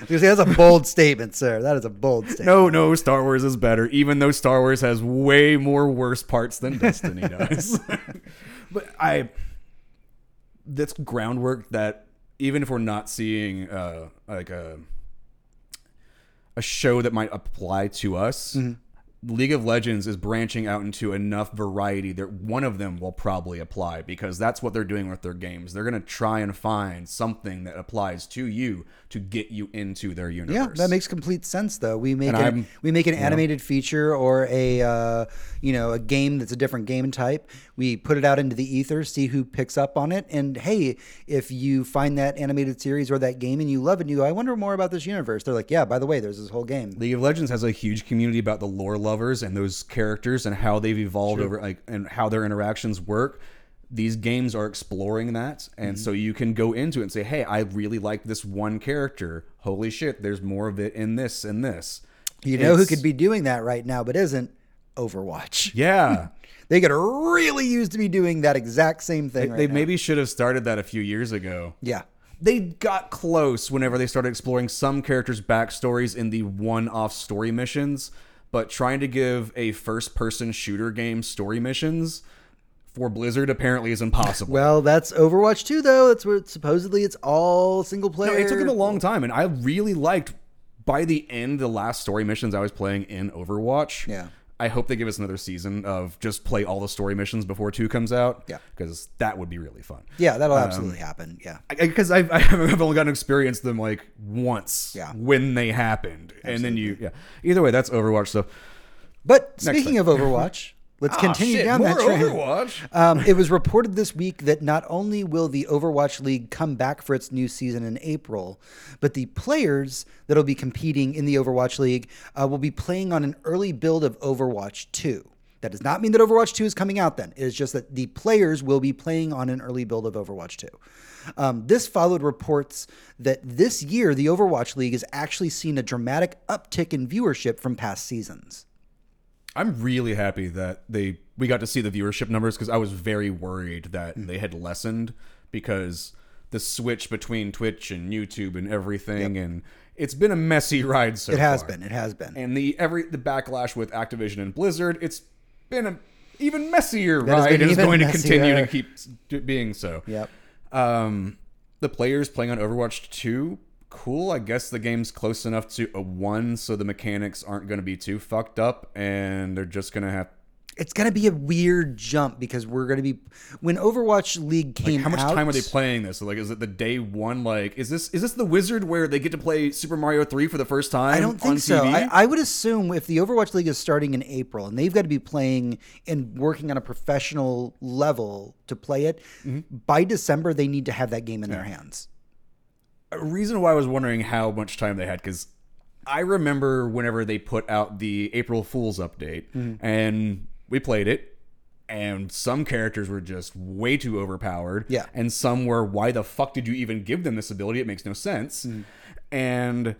[SPEAKER 2] Because that's a bold statement, sir. That is a bold statement.
[SPEAKER 3] no, no, Star Wars is better, even though Star Wars has way more worse parts than Destiny does. but I, that's groundwork that even if we're not seeing uh, like a a show that might apply to us. League of Legends is branching out into enough variety that one of them will probably apply because that's what they're doing with their games. They're going to try and find something that applies to you to get you into their universe.
[SPEAKER 2] Yeah, that makes complete sense. Though we make an, we make an animated feature or a uh, you know a game that's a different game type. We put it out into the ether, see who picks up on it, and hey, if you find that animated series or that game and you love it, and you go, I wonder more about this universe. They're like, yeah, by the way, there's this whole game.
[SPEAKER 3] League of Legends has a huge community about the lore lovers and those characters and how they've evolved over like and how their interactions work. These games are exploring that, and
[SPEAKER 2] Mm-hmm.
[SPEAKER 3] so you can go into it and say, "Hey, I really like this one character. Holy shit, there's more of it in this and this."
[SPEAKER 2] You know who could be doing that right now, but isn't Overwatch.
[SPEAKER 3] Yeah,
[SPEAKER 2] They could really use to be doing that exact same thing. right
[SPEAKER 3] they maybe should have started that a few years ago.
[SPEAKER 2] yeah.
[SPEAKER 3] They got close whenever they started exploring some characters' backstories in the one-off story missions, but trying to give a first-person shooter game story missions for Blizzard apparently is impossible.
[SPEAKER 2] Well, that's Overwatch 2, though. That's where supposedly it's all single player.
[SPEAKER 3] No, it took them a long time, and I really liked. By the end, the last story missions I was playing in Overwatch.
[SPEAKER 2] Yeah.
[SPEAKER 3] I hope they give us another season of just play all the story missions before two comes out.
[SPEAKER 2] Yeah.
[SPEAKER 3] because that would be really fun.
[SPEAKER 2] Yeah, that'll um, absolutely happen. Yeah.
[SPEAKER 3] Because I've I've only gotten to experience them like once.
[SPEAKER 2] Yeah.
[SPEAKER 3] when they happened, and then you yeah. Either way, that's Overwatch stuff.
[SPEAKER 2] But speaking of Overwatch, let's continue
[SPEAKER 3] Ah, shit,
[SPEAKER 2] down
[SPEAKER 3] more
[SPEAKER 2] that train.
[SPEAKER 3] Overwatch.
[SPEAKER 2] Um, it was reported this week that not only will the Overwatch League come back for its new season in April, but the players that'll be competing in the Overwatch League uh, will be playing on an early build of Overwatch 2. That does not mean that Overwatch 2 is coming out then. It is just that the players will be playing on an early build of Overwatch 2. Um, this followed reports that this year the Overwatch League has actually seen a dramatic uptick in viewership from past seasons.
[SPEAKER 3] I'm really happy that they we got to see the viewership numbers because I was very worried that
[SPEAKER 2] Hmm.
[SPEAKER 3] they had lessened because the switch between Twitch and YouTube and everything and it's been a messy ride so
[SPEAKER 2] It has
[SPEAKER 3] far.
[SPEAKER 2] been. It has been.
[SPEAKER 3] And the every the backlash with Activision and Blizzard, it's been a even messier
[SPEAKER 2] has
[SPEAKER 3] ride and is going to continue to keep being so.
[SPEAKER 2] Yep.
[SPEAKER 3] Um, the players playing on Overwatch 2, cool. I guess the game's close enough to a 1, so the mechanics aren't going to be too fucked up, and they're just going to have.
[SPEAKER 2] it's gonna be a weird jump because we're gonna be when Overwatch League came
[SPEAKER 3] How much
[SPEAKER 2] out.
[SPEAKER 3] time are they playing this? Like, is it the day one? Like, is this is this the Wizard where they get to play Super Mario 3 for the first time?
[SPEAKER 2] I don't
[SPEAKER 3] on
[SPEAKER 2] think so. I, I would assume if the Overwatch League is starting in April and they've got to be playing and working on a professional level to play it,
[SPEAKER 3] Mm-hmm.
[SPEAKER 2] by December they need to have that game in their hands.
[SPEAKER 3] A reason why I was wondering how much time they had because I remember whenever they put out the April Fool's update
[SPEAKER 2] Mm-hmm.
[SPEAKER 3] and we played it. And some characters were just way too overpowered.
[SPEAKER 2] Yeah.
[SPEAKER 3] And some were, why the fuck did you even give them this ability? It makes no sense. And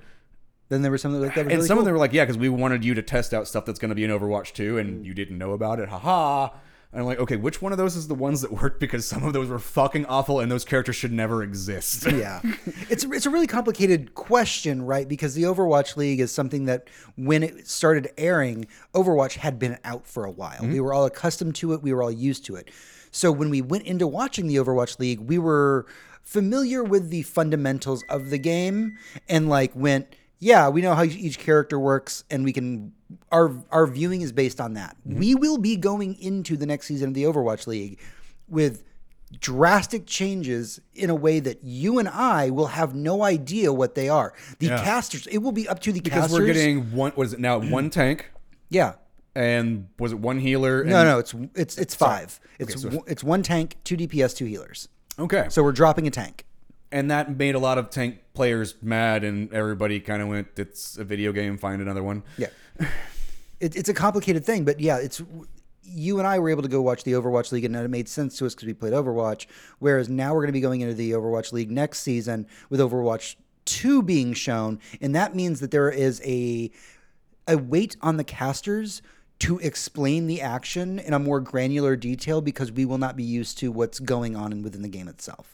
[SPEAKER 2] Then there was something like that. Was
[SPEAKER 3] and
[SPEAKER 2] really
[SPEAKER 3] some
[SPEAKER 2] cool.
[SPEAKER 3] of them were like, yeah, because we wanted you to test out stuff that's going to be in Overwatch 2 and you didn't know about it. Haha. And I'm like, okay, which one of those is the ones that worked? Because some of those were fucking awful and those characters should never exist.
[SPEAKER 2] yeah, it's it's a really complicated question, right? Because the Overwatch League is something that when it started airing, Overwatch had been out for a while. Mm-hmm. We were all accustomed to it. We were all used to it. So when we went into watching the Overwatch League, we were familiar with the fundamentals of the game and like went, yeah, we know how each character works and we can our our viewing is based on that. Mm-hmm. We will be going into the next season of the Overwatch League with drastic changes in a way that you and I will have no idea what they are. The
[SPEAKER 3] Yeah.
[SPEAKER 2] casters, it will be up to the
[SPEAKER 3] Because
[SPEAKER 2] casters.
[SPEAKER 3] we're getting one. What is it now? One tank
[SPEAKER 2] yeah.
[SPEAKER 3] and was it one healer?
[SPEAKER 2] No, no, it's it's it's five. It's
[SPEAKER 3] Okay, so-
[SPEAKER 2] it's one tank, two DPS, two healers.
[SPEAKER 3] Okay.
[SPEAKER 2] So we're dropping a tank.
[SPEAKER 3] And that made a lot of tank players mad, and everybody kind of went, "It's a video game. Find another one."
[SPEAKER 2] Yeah. It, it's a complicated thing, but yeah, it's you and I were able to go watch the Overwatch League, and it made sense to us because we played Overwatch. Whereas now we're going to be going into the Overwatch League next season with Overwatch Two being shown, and that means that there is a a weight on the casters to explain the action in a more granular detail because we will not be used to what's going on within the game itself.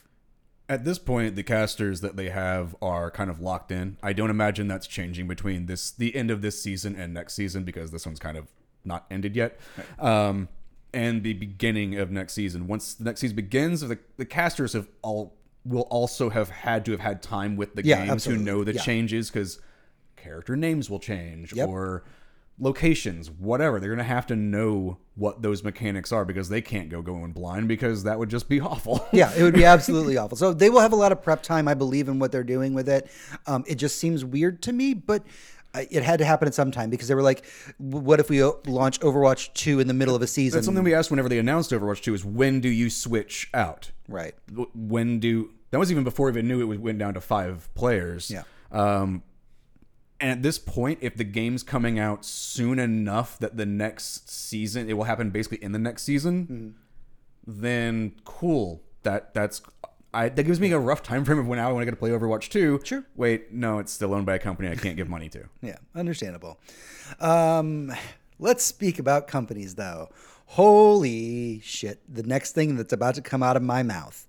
[SPEAKER 3] At this point, the casters that they have are kind of locked in. I don't imagine that's changing between this the end of this season and next season because this one's kind of not ended yet. Um, and the beginning of next season. Once the next season begins, the, the casters have all will also have had to have had time with the
[SPEAKER 2] Yeah,
[SPEAKER 3] game
[SPEAKER 2] absolutely.
[SPEAKER 3] to know the
[SPEAKER 2] Yeah.
[SPEAKER 3] changes because character names will change
[SPEAKER 2] Yep.
[SPEAKER 3] or locations, whatever. They're gonna have to know what those mechanics are because they can't go going blind because that would just be awful.
[SPEAKER 2] Yeah, it would be absolutely awful. So they will have a lot of prep time. I believe in what they're doing with it. Um, it just seems weird to me, but uh, it had to happen at some time because they were like, "What if we launch Overwatch two in the middle of a season?"
[SPEAKER 3] That's something we asked whenever they announced Overwatch 2 is when do you switch out?
[SPEAKER 2] right.
[SPEAKER 3] When do that was even before we even knew it went down to five players.
[SPEAKER 2] Yeah.
[SPEAKER 3] Um, and at this point, if the game's coming out soon enough that the next season it will happen basically in the next season, then cool. That that's I that gives me a rough time frame of when I want to get to play Overwatch 2.
[SPEAKER 2] Sure.
[SPEAKER 3] Wait, no, it's still owned by a company I can't give money to.
[SPEAKER 2] Yeah, understandable. Um, let's speak about companies, though. Holy shit! The next thing that's about to come out of my mouth.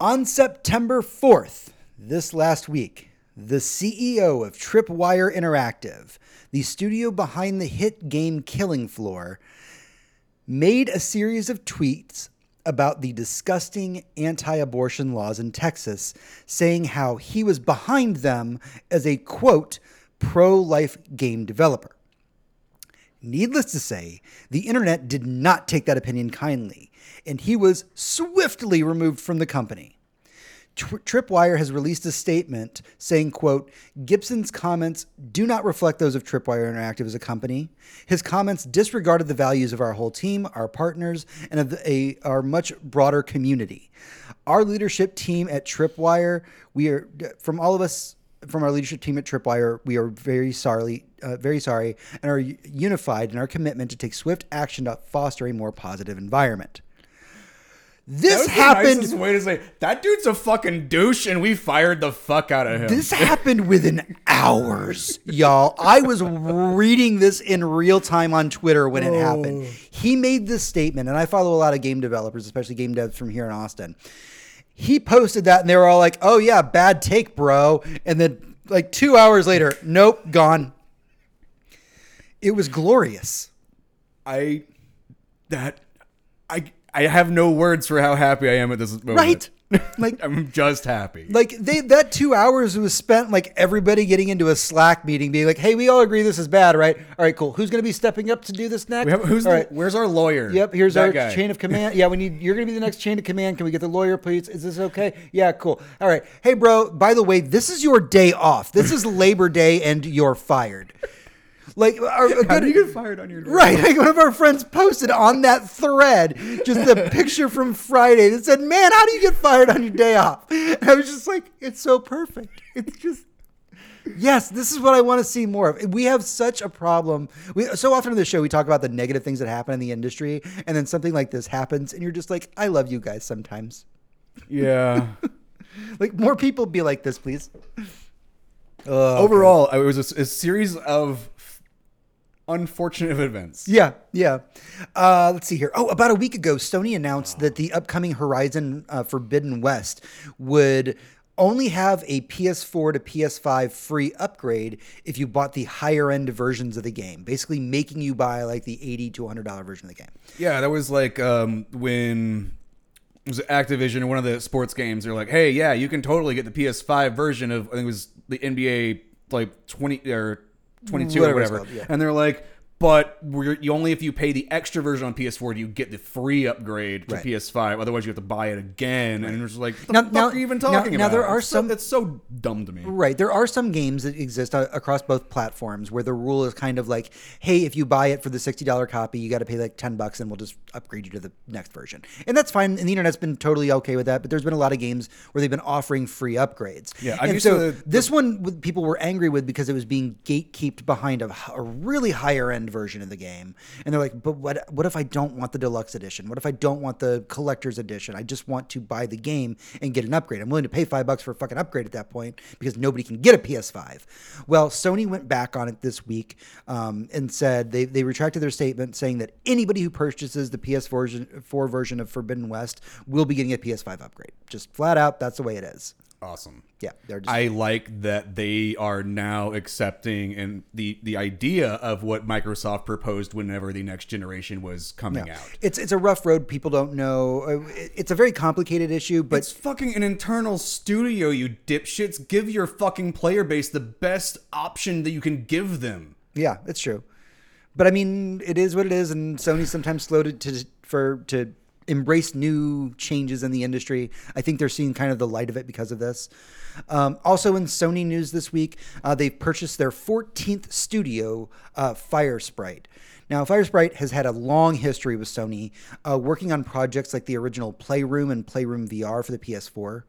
[SPEAKER 2] On September 4th, this last week, the CEO of Tripwire Interactive, the studio behind the hit game Killing Floor, made a series of tweets about the disgusting anti abortion laws in Texas, saying how he was behind them as a quote, pro life game developer. Needless to say, the internet did not take that opinion kindly, and he was swiftly removed from the company. Tri- Tripwire has released a statement saying, quote, Gibson's comments do not reflect those of Tripwire Interactive as a company. His comments disregarded the values of our whole team, our partners, and of a, our much broader community. Our leadership team at Tripwire, we are, from all of us, from our leadership team at Tripwire, we are very sorry, uh, very sorry, and are unified in our commitment to take swift action to foster a more positive environment. This happened.
[SPEAKER 3] way to say that dude's a fucking douche, and we fired the fuck out of him.
[SPEAKER 2] This happened within hours, y'all. I was reading this in real time on Twitter when it happened. Oh. He made this statement, and I follow a lot of game developers, especially game devs from here in Austin. He posted that, and they were all like, "Oh yeah, bad take, bro." And then, like two hours later, nope, gone. It was glorious.
[SPEAKER 3] I that I I have no words for how happy I am at this moment.
[SPEAKER 2] Right. Like-
[SPEAKER 3] I'm just happy.
[SPEAKER 2] Like they that two hours was spent like everybody getting into a Slack meeting, being like, "Hey, we all agree this is bad, right? All right, cool. Who's going to be stepping up to do this next?
[SPEAKER 3] Have- who's
[SPEAKER 2] all
[SPEAKER 3] the,
[SPEAKER 2] right.
[SPEAKER 3] where's our lawyer?
[SPEAKER 2] Yep, here's
[SPEAKER 3] That
[SPEAKER 2] our
[SPEAKER 3] guy.
[SPEAKER 2] chain of command. Yeah, we need you're gonna be the next chain of command. Can we get the lawyer, please? Is this okay? Yeah, cool. All right. Hey bro, by the way, this is your day off. This is Labor Day and you're fired. Like our, a
[SPEAKER 3] How
[SPEAKER 2] good,
[SPEAKER 3] do you get fired on your day off?
[SPEAKER 2] Right, like one of our friends posted on that thread just the picture from Friday that said, "Man, how do you get fired on your day off?" And I was just like, "It's so perfect. It's just." Yes, this is what I want to see more of. We have such a problem. We so often on the show we talk about the negative things that happen in the industry, and then something like this happens, and you're just like, "I love you guys." Sometimes,
[SPEAKER 3] Yeah.
[SPEAKER 2] like more people be like this, please.
[SPEAKER 3] Overall, it was a, a series of unfortunate events.
[SPEAKER 2] Yeah, yeah. Uh, let's see here. Oh, about a week ago, Sony announced that the upcoming Horizon uh, Forbidden West would only have a PS4 to PS5 free upgrade if you bought the higher end versions of the game, basically making you buy like the 80 to $100 version of the game.
[SPEAKER 3] Yeah, that was like um, when it was Activision, one of the sports games. They're like, "Hey, yeah, you can totally get the PS5 version of I think it was the NBA like 20 or 22
[SPEAKER 2] Whatever
[SPEAKER 3] or whatever."
[SPEAKER 2] called, yeah.
[SPEAKER 3] And they're like, "But we're you only if you pay the extra version on PS4 do you get the free upgrade to
[SPEAKER 2] Right.
[SPEAKER 3] PS5. Otherwise, you have to buy it again." And it's like, "What the
[SPEAKER 2] Now-
[SPEAKER 3] fuck
[SPEAKER 2] now-
[SPEAKER 3] are you even
[SPEAKER 2] now-
[SPEAKER 3] talking
[SPEAKER 2] now
[SPEAKER 3] about?"
[SPEAKER 2] there are
[SPEAKER 3] It's
[SPEAKER 2] some-
[SPEAKER 3] It's so dumb to me.
[SPEAKER 2] Right. There are some games that exist uh, across both platforms where the rule is kind of like, hey, if you buy it for the $60 copy, you got to pay like 10 bucks and we'll just upgrade you to the next version. And that's fine. And the internet's been totally okay with that. But there's been a lot of games where they've been offering free upgrades.
[SPEAKER 3] Yeah, I'm
[SPEAKER 2] and so
[SPEAKER 3] the-
[SPEAKER 2] this one people were angry with because it was being gatekept behind a really higher end version of the game. And they're like, but what, what if I don't want the deluxe edition? What if I don't want the collector's edition? I just want to buy the game and get an upgrade. I'm willing to pay five bucks for a fucking upgrade at that point because nobody can get a PS5. Well, Sony went back on it this week um, and said they, they retracted their statement saying that anybody who purchases the PS4 version, 4 version of Forbidden West will be getting a PS5 upgrade. Just flat out, that's the way it is.
[SPEAKER 3] Awesome.
[SPEAKER 2] Yeah, they're just
[SPEAKER 3] I like that they are now accepting and the the idea of what Microsoft proposed whenever the next generation was coming out.
[SPEAKER 2] It's it's a rough road. People don't know. Uh, it- It's a very complicated issue, but
[SPEAKER 3] It's fucking an internal studio, you dipshits. Give your fucking player base the best option that you can give them.
[SPEAKER 2] yeah, it's true. But I mean, it is what it is, and Sony's sometimes slow to, to for to embrace new changes in the industry. I think they're seeing kind of the light of it because of this. Um, also, in Sony news this week, uh, they've purchased their 14th studio, uh, Firesprite. Now, Firesprite has had a long history with Sony, uh, working on projects like the original Playroom and Playroom VR for the PS4.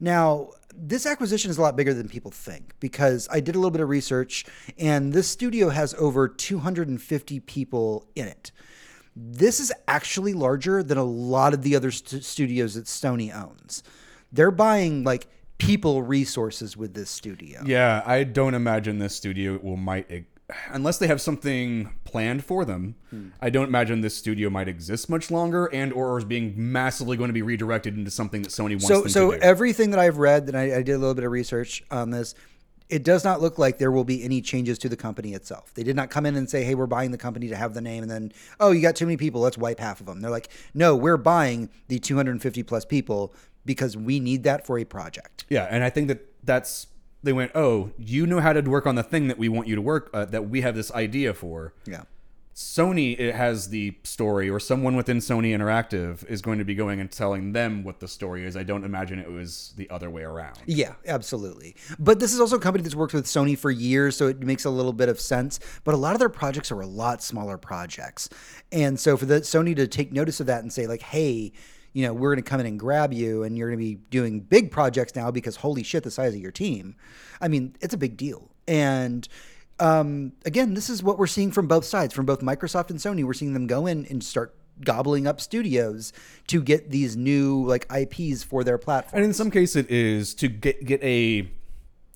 [SPEAKER 2] Now, this acquisition is a lot bigger than people think because I did a little bit of research, and this studio has over 250 people in it. This is actually larger than a lot of the other st- studios that Sony owns. They're buying like people resources with this studio.
[SPEAKER 3] Yeah, I don't imagine this studio will might unless they have something planned for them. Hmm. I don't imagine this studio might exist much longer and or is being massively going to be redirected into something that Sony wants
[SPEAKER 2] so so everything that I've read, and I, I did a little bit of research on this, it does not look like there will be any changes to the company itself. They did not come in and say, "Hey, we're buying the company to have the name," and then, "Oh, you got too many people, let's wipe half of them." They're like, "No, we're buying the 250 plus people because we need that for a project."
[SPEAKER 3] Yeah, and I think that that's they went, "Oh, you know how to work on the thing that we want you to work uh, that we have this idea for."
[SPEAKER 2] Yeah.
[SPEAKER 3] Sony it has the story, or someone within Sony Interactive is going to be going and telling them what the story is. I don't imagine it was the other way around.
[SPEAKER 2] Yeah, absolutely. But this is also a company that's worked with Sony for years, so it makes a little bit of sense. But a lot of their projects are a lot smaller projects. And so for the Sony to take notice of that and say, like, hey, you know, we're going to come in and grab you, and you're going to be doing big projects now because holy shit, the size of your team. I mean, it's a big deal. And um, again, this is what we're seeing from both sides, from both Microsoft and Sony. We're seeing them go in and start gobbling up studios to get these new like IPs for their platform.
[SPEAKER 3] And in some case, it is to get get a.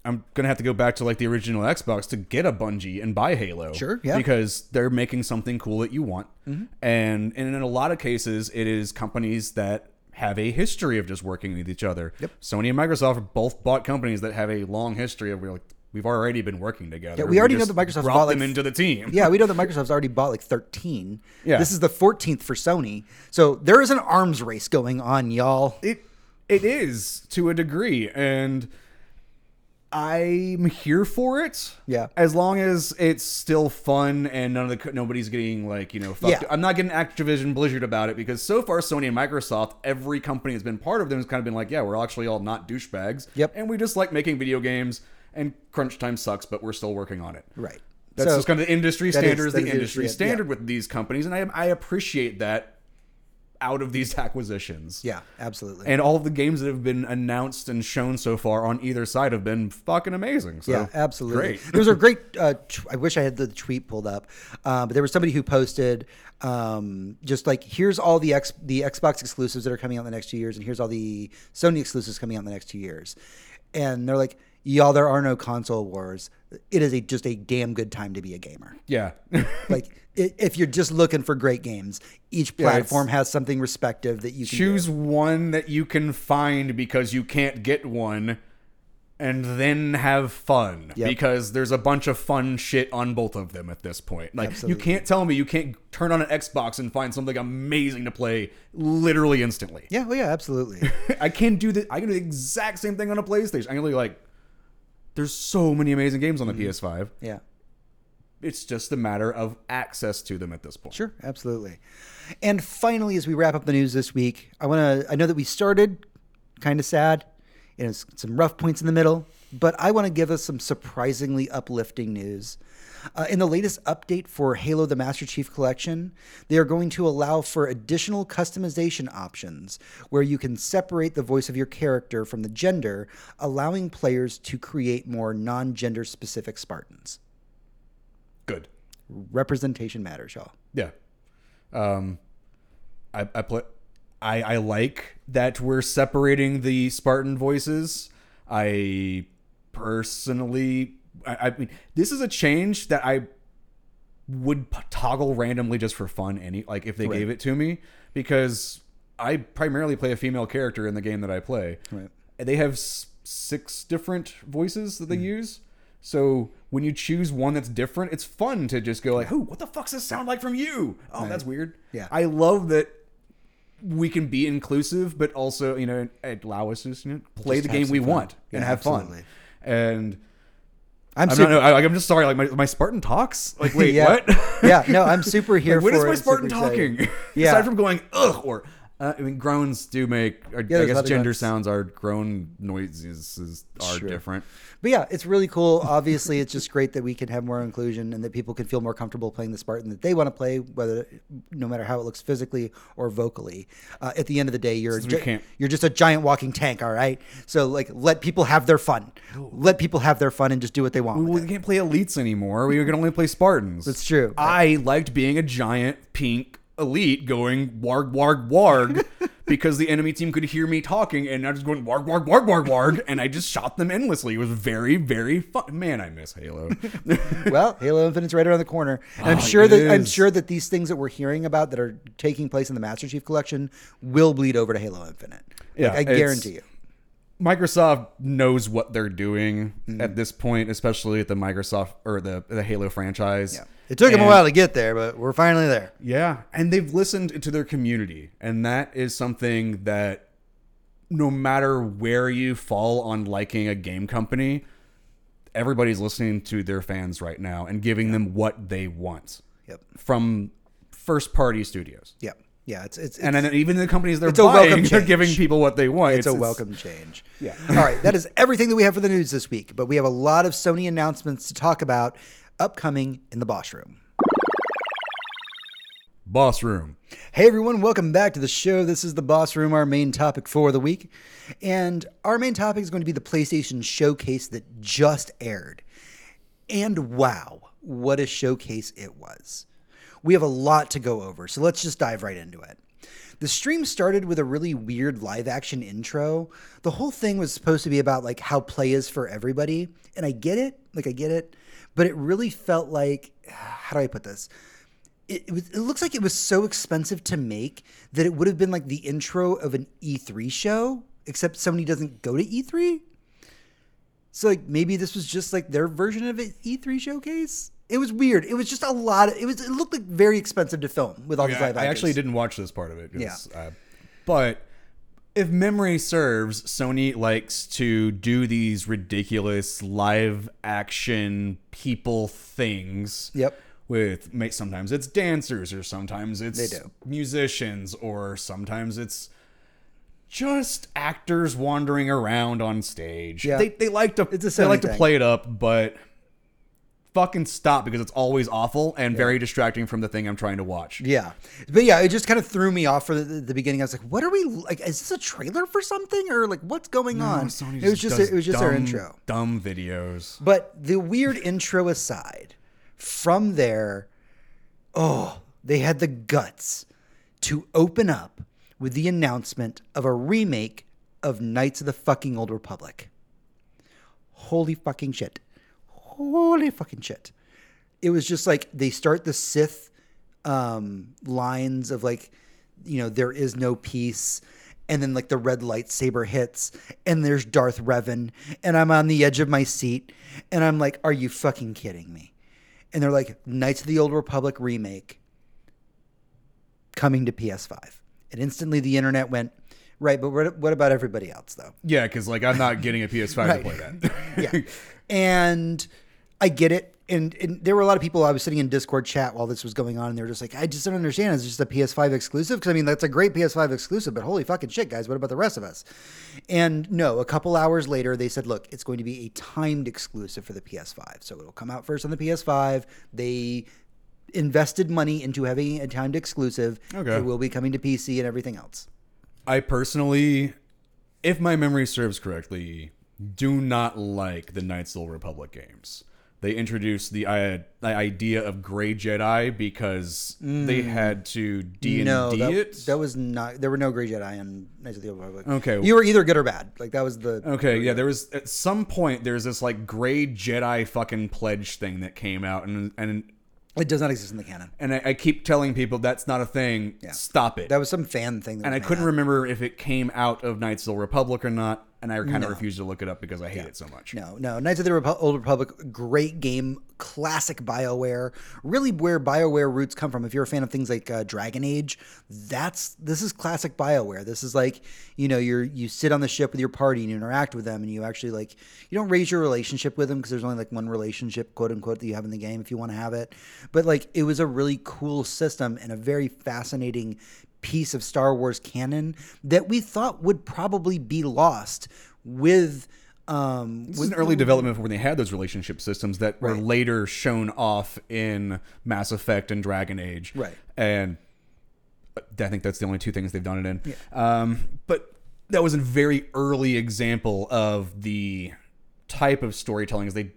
[SPEAKER 3] I'm gonna have to go back to like the original Xbox to get a Bungie and buy Halo.
[SPEAKER 2] Sure, yeah.
[SPEAKER 3] Because they're making something cool that you want, and and in a lot of cases, it is companies that have a history of just working with each other.
[SPEAKER 2] Yep.
[SPEAKER 3] Sony and Microsoft both bought companies that have a long history of we're like we've already been working together.
[SPEAKER 2] Yeah, we already know that Microsoft's
[SPEAKER 3] brought
[SPEAKER 2] bought, like,
[SPEAKER 3] them into the team.
[SPEAKER 2] Yeah, we know that Microsoft's already bought like 13.
[SPEAKER 3] Yeah.
[SPEAKER 2] This is the 14th for Sony. So there is an arms race going on, y'all.
[SPEAKER 3] It it is to a degree, and I'm here for it.
[SPEAKER 2] Yeah.
[SPEAKER 3] as long as it's still fun and none of the nobody's getting like you know. Fucked.
[SPEAKER 2] Yeah.
[SPEAKER 3] I'm not getting Activision Blizzard about it because so far Sony and Microsoft, every company has been part of them has kind of been like, yeah, we're actually all not douchebags.
[SPEAKER 2] Yep.
[SPEAKER 3] and we just like making video games. And crunch time sucks, but we're still working on it.
[SPEAKER 2] Right.
[SPEAKER 3] That's
[SPEAKER 2] So-
[SPEAKER 3] just kind of the industry standard is the
[SPEAKER 2] is
[SPEAKER 3] industry
[SPEAKER 2] yeah.
[SPEAKER 3] standard with these companies, and I I appreciate that out of these acquisitions.
[SPEAKER 2] Yeah, absolutely.
[SPEAKER 3] And all of the games that have been announced and shown so far on either side have been fucking amazing. So,
[SPEAKER 2] yeah, absolutely.
[SPEAKER 3] Great.
[SPEAKER 2] there was a great. Uh, t- I wish I had the tweet pulled up, uh, but there was somebody who posted um, just like here's all the X, the Xbox exclusives that are coming out in the next two years, and here's all the Sony exclusives coming out in the next two years, and they're like, y'all, there are no console wars. It is a just a damn good time to be a gamer.
[SPEAKER 3] Yeah.
[SPEAKER 2] Like if you're just looking for great games, each
[SPEAKER 3] Yeah,
[SPEAKER 2] platform has something respective that you can
[SPEAKER 3] Choose
[SPEAKER 2] do.
[SPEAKER 3] one that you can find because you can't get one and then have fun
[SPEAKER 2] Yep.
[SPEAKER 3] because there's a bunch of fun shit on both of them at this point. Like
[SPEAKER 2] Absolutely.
[SPEAKER 3] you can't tell me you can't turn on an Xbox and find something amazing to play literally instantly.
[SPEAKER 2] Yeah, well, yeah, absolutely.
[SPEAKER 3] I can do the I can do the exact same thing on a PlayStation. I can really like there's so many amazing games on the mm-hmm. PS5.
[SPEAKER 2] yeah.
[SPEAKER 3] It's just a matter of access to them at this point.
[SPEAKER 2] Sure, absolutely. And finally, as we wrap up the news this week, I want to. I know that we started kind of sad, know, some rough points in the middle, but I want to give us some surprisingly uplifting news. Uh, in the latest update for Halo the Master Chief Collection, they are going to allow for additional customization options where you can separate the voice of your character from the gender, allowing players to create more non gender specific Spartans.
[SPEAKER 3] Good.
[SPEAKER 2] Representation matters, y'all.
[SPEAKER 3] Yeah. Um, I I play. I I like that we're separating the Spartan voices. I personally, I, I mean, this is a change that I would p- toggle randomly just for fun. Any like if they
[SPEAKER 2] Right.
[SPEAKER 3] gave it to me because I primarily play a female character in the game that I play.
[SPEAKER 2] Right.
[SPEAKER 3] They have s- six different voices that they mm-hmm. use. So when you choose one that's different, it's fun to just go like, "Who? What the fuck's this sound like from you?" Oh, that's weird.
[SPEAKER 2] Yeah.
[SPEAKER 3] I love that we can be inclusive, but also you know allow us to you know, play
[SPEAKER 2] Just
[SPEAKER 3] the game we
[SPEAKER 2] fun.
[SPEAKER 3] want and have
[SPEAKER 2] absolutely.
[SPEAKER 3] fun. And
[SPEAKER 2] I'm,
[SPEAKER 3] I'm
[SPEAKER 2] super,
[SPEAKER 3] not. I, I'm just sorry. Like my, my Spartan talks. Like wait,
[SPEAKER 2] yeah.
[SPEAKER 3] what?
[SPEAKER 2] yeah, no, I'm super here
[SPEAKER 3] Like, when is my Spartan talking?
[SPEAKER 2] Yeah.
[SPEAKER 3] Aside from going ugh or uh, I mean groans do make. Or, I guess gender sounds are groan noises is, are
[SPEAKER 2] Sure.
[SPEAKER 3] different.
[SPEAKER 2] But yeah, it's really cool. Obviously, it's just great that we can have more inclusion and that people can feel more comfortable playing the Spartan that they want to play, whether no matter how it looks physically or vocally. Uh, at the end of the day, you're gi- you're just a giant walking tank. All right, so like let people have their fun. Let people have their fun and just do what they want. with
[SPEAKER 3] We can't play elites anymore. We can only play Spartans.
[SPEAKER 2] That's true.
[SPEAKER 3] I liked being a giant pink elite going warg warg warg because the enemy team could hear me talking and I was going warg warg warg warg warg and I just shot them endlessly. It was very very fun. Man, I miss Halo.
[SPEAKER 2] well, Halo Infinite's right around the corner, and I'm
[SPEAKER 3] Oh,
[SPEAKER 2] sure that I'm sure that these things that we're hearing about that are taking place in the Master Chief Collection will bleed over to Halo Infinite.
[SPEAKER 3] Yeah,
[SPEAKER 2] Like, I guarantee you.
[SPEAKER 3] Microsoft knows what they're doing
[SPEAKER 2] Mm-hmm.
[SPEAKER 3] at this point, especially at the Microsoft or the the Halo franchise.
[SPEAKER 2] Yeah. It took them a while to get there, but we're finally there.
[SPEAKER 3] Yeah, and they've listened to their community, and that is something that no matter where you fall on liking a game company, everybody's listening to their fans right now and giving them what they want
[SPEAKER 2] Yep.
[SPEAKER 3] from first party studios.
[SPEAKER 2] Yep. Yeah. It's it's,
[SPEAKER 3] And then even the companies they're
[SPEAKER 2] It's a welcome
[SPEAKER 3] buying, they're giving people what they want.
[SPEAKER 2] it's, a welcome change.
[SPEAKER 3] Yeah.
[SPEAKER 2] All right. That is everything that we have for the news this week. But we have a lot of Sony announcements to talk about upcoming in the Boss Room.
[SPEAKER 3] Boss room.
[SPEAKER 2] Hey everyone, welcome back to the show. This is the Boss Room, our main topic for the week. And our main topic is going to be the PlayStation Showcase that just aired. And wow, what a showcase it was. We have a lot to go over, so let's just dive right into it. The stream started with a really weird live action intro. The whole thing was supposed to be about like how play is for everybody, and I get it, like I get it, but it really felt like how do I put this? it, it, was, it looks like it was so expensive to make that it would have been like the intro of an E3 show, except Sony doesn't go to E3. So like maybe this was just like their version of an E3 showcase. It was weird. It was just a lot. Of, it was. It looked like very expensive to film with all these
[SPEAKER 3] I,
[SPEAKER 2] live
[SPEAKER 3] I
[SPEAKER 2] actors.
[SPEAKER 3] actually didn't watch this part of it. 'cause, Uh, but if memory serves, Sony likes to do these ridiculous live action people things.
[SPEAKER 2] Yep.
[SPEAKER 3] With sometimes it's dancers or sometimes it's musicians or sometimes it's just actors wandering around on stage.
[SPEAKER 2] Yeah.
[SPEAKER 3] They they like to
[SPEAKER 2] It's a
[SPEAKER 3] they like to play it up, but fucking stop because it's always awful and very distracting from the thing I'm trying to watch.
[SPEAKER 2] Yeah, but yeah, it just kind of threw me off for the, the beginning. I was like, "What are we like? Is this a trailer for something, or like what's going on?"
[SPEAKER 3] Sony
[SPEAKER 2] it was just
[SPEAKER 3] does
[SPEAKER 2] it was just our
[SPEAKER 3] dumb-
[SPEAKER 2] intro.
[SPEAKER 3] Dumb videos.
[SPEAKER 2] But the weird intro aside, from there, oh, they had the guts to open up with the announcement of a remake of Knights of the fucking Old Republic. holy fucking shit. Holy fucking shit. It was just like they start the Sith um, lines of like, you know, there is no peace. And then like the red lightsaber hits, and there's Darth Revan, and I'm on the edge of my seat, and I'm like, "Are you fucking kidding me?" And they're like, "Knights of the Old Republic remake coming to PS5," and instantly the internet went, "Right, but what, what about everybody else though?"
[SPEAKER 3] Yeah, because like I'm not getting a PS5
[SPEAKER 2] Right.
[SPEAKER 3] to play that.
[SPEAKER 2] yeah. And I get it. And, and there were a lot of people. I was sitting in Discord chat while this was going on, and they were just like, "I just don't understand. It's just a PS5 exclusive." Because I mean, that's a great PS5 exclusive, but holy fucking shit, guys! What about the rest of us? And no, a couple hours later, they said, "Look, it's going to be a timed exclusive for the PS5, so it'll come out first on the PS5." They invested money into having a timed exclusive.
[SPEAKER 3] Okay.
[SPEAKER 2] It will be coming to PC and everything else.
[SPEAKER 3] I personally, if my memory serves correctly, do not like the Knights of the Republic games. They introduced the, uh, the idea of gray Jedi because they had to D and
[SPEAKER 2] Mm. no,
[SPEAKER 3] D it.
[SPEAKER 2] that was not. There were no Grey Jedi in Knights of the Old Republic.
[SPEAKER 3] Okay.
[SPEAKER 2] you were either good or bad. Like that was the.
[SPEAKER 3] Okay, yeah, there was at some point there's this like gray Jedi fucking pledge thing that came out, and and
[SPEAKER 2] It does not exist in the canon.
[SPEAKER 3] and I, I keep telling people that's not a thing. Stop it.
[SPEAKER 2] That was some fan thing. That
[SPEAKER 3] and I couldn't
[SPEAKER 2] up.
[SPEAKER 3] remember if it came out of Knights of the Republic or not, and I kind of refused to look it up because I hate it so much.
[SPEAKER 2] No, no. Knights of the Repu- Old Republic, great game, classic BioWare. Really, where BioWare roots come from. If you're a fan of things like uh, Dragon Age, that's this is classic BioWare. This is like you know you're you sit on the ship with your party and you interact with them, and you actually like you don't raise your relationship with them because there's only like one relationship, quote unquote, that you have in the game if you want to have it. But like it was a really cool system and a very fascinating piece of Star Wars canon that we thought would probably be lost with. Um,
[SPEAKER 3] This is an early development when they had those relationship systems that were later shown off in Mass Effect and Dragon Age.
[SPEAKER 2] Right.
[SPEAKER 3] And I think that's the only two things they've done it in. Um, but that was a very early example of the type of storytelling as they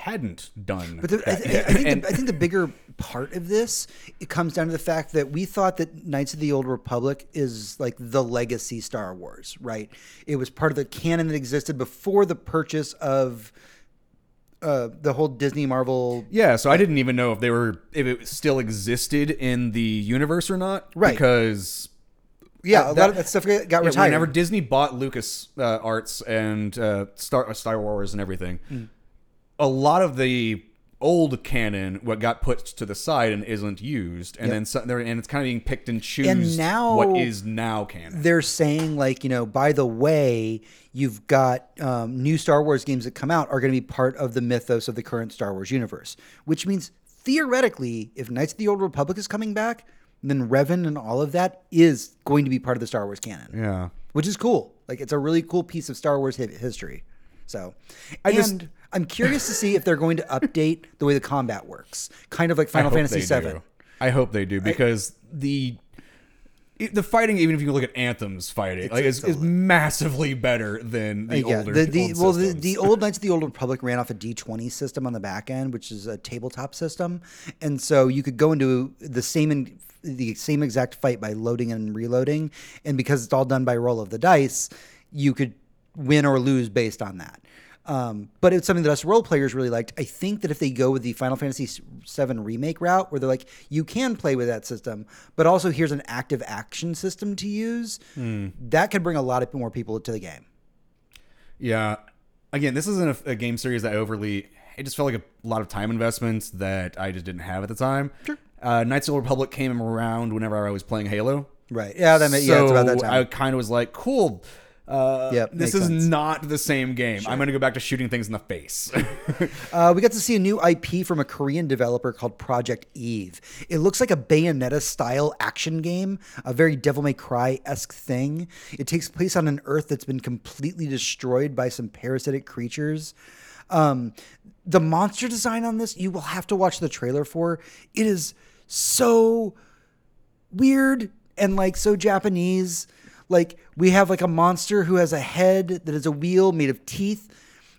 [SPEAKER 3] hadn't done.
[SPEAKER 2] But the, I,
[SPEAKER 3] that
[SPEAKER 2] I, think
[SPEAKER 3] And-
[SPEAKER 2] the, I think the bigger part of this it comes down to the fact that we thought that Knights of the Old Republic is like the legacy Star Wars, right? It was part of the canon that existed before the purchase of uh, the whole Disney Marvel.
[SPEAKER 3] Yeah, so I didn't even know if they were if it still existed in the universe or not.
[SPEAKER 2] Right.
[SPEAKER 3] Because
[SPEAKER 2] Yeah, a lot of that stuff got got
[SPEAKER 3] yeah,
[SPEAKER 2] retired.
[SPEAKER 3] whenever Disney bought Lucas uh, Arts and uh, Star uh, Star Wars and everything,
[SPEAKER 2] Mm.
[SPEAKER 3] A lot of the old canon what got put to the side and isn't used, and
[SPEAKER 2] Yep.
[SPEAKER 3] then there and it's kind of being picked and choose
[SPEAKER 2] now-
[SPEAKER 3] what is now canon.
[SPEAKER 2] they're saying like you know by the way you've got um, new star wars games that come out are going to be part of the mythos of the current star wars universe which means theoretically if knights of the old republic is coming back then revan and all of that is going to be part of the star wars canon
[SPEAKER 3] Yeah.
[SPEAKER 2] which is cool like it's a really cool piece of star wars history so
[SPEAKER 3] I
[SPEAKER 2] and
[SPEAKER 3] just-
[SPEAKER 2] i'm curious to see if they're going to update the way the combat works kind of like final fantasy
[SPEAKER 3] they
[SPEAKER 2] 7
[SPEAKER 3] do. I hope they do because the the fighting, even if you look at Anthem's fighting, like is, is massively better than the
[SPEAKER 2] yeah,
[SPEAKER 3] older.
[SPEAKER 2] the, the
[SPEAKER 3] old
[SPEAKER 2] well, the, the old Knights of the Old Republic ran off a D20 system on the back end, which is a tabletop system, and so you could go into the same in, the same exact fight by loading and reloading, and because it's all done by roll of the dice, you could win or lose based on that. Um, but it's something that us role players really liked. I think that if they go with the Final Fantasy VII remake route, where they're like, you can play with that system, but also here's an active action system to use,
[SPEAKER 3] Hmm.
[SPEAKER 2] that could bring a lot of more people to the game.
[SPEAKER 3] Yeah. Again, this isn't a, a game series that I overly. It just felt like a lot of time investments that I just didn't have at the time. Sure. Uh, Knights of the Republic came around whenever I was playing Halo.
[SPEAKER 2] Right. Yeah, that ma- yeah, it's about that
[SPEAKER 3] So
[SPEAKER 2] time.
[SPEAKER 3] I kind of was like, cool. Uh,
[SPEAKER 2] Yep,
[SPEAKER 3] this is
[SPEAKER 2] sense.
[SPEAKER 3] not the same game. I'm going to go back to shooting things in the face.
[SPEAKER 2] Uh, we got to see a new IP from a Korean developer called Project Eve. It looks like a Bayonetta style action game, a very Devil May Cry esque thing. It takes place on an Earth that's been completely destroyed by some parasitic creatures. Um, the monster design on this, you will have to watch the trailer for. It is so weird and like so Japanese. Like we have like a monster who has a head that is a wheel made of teeth,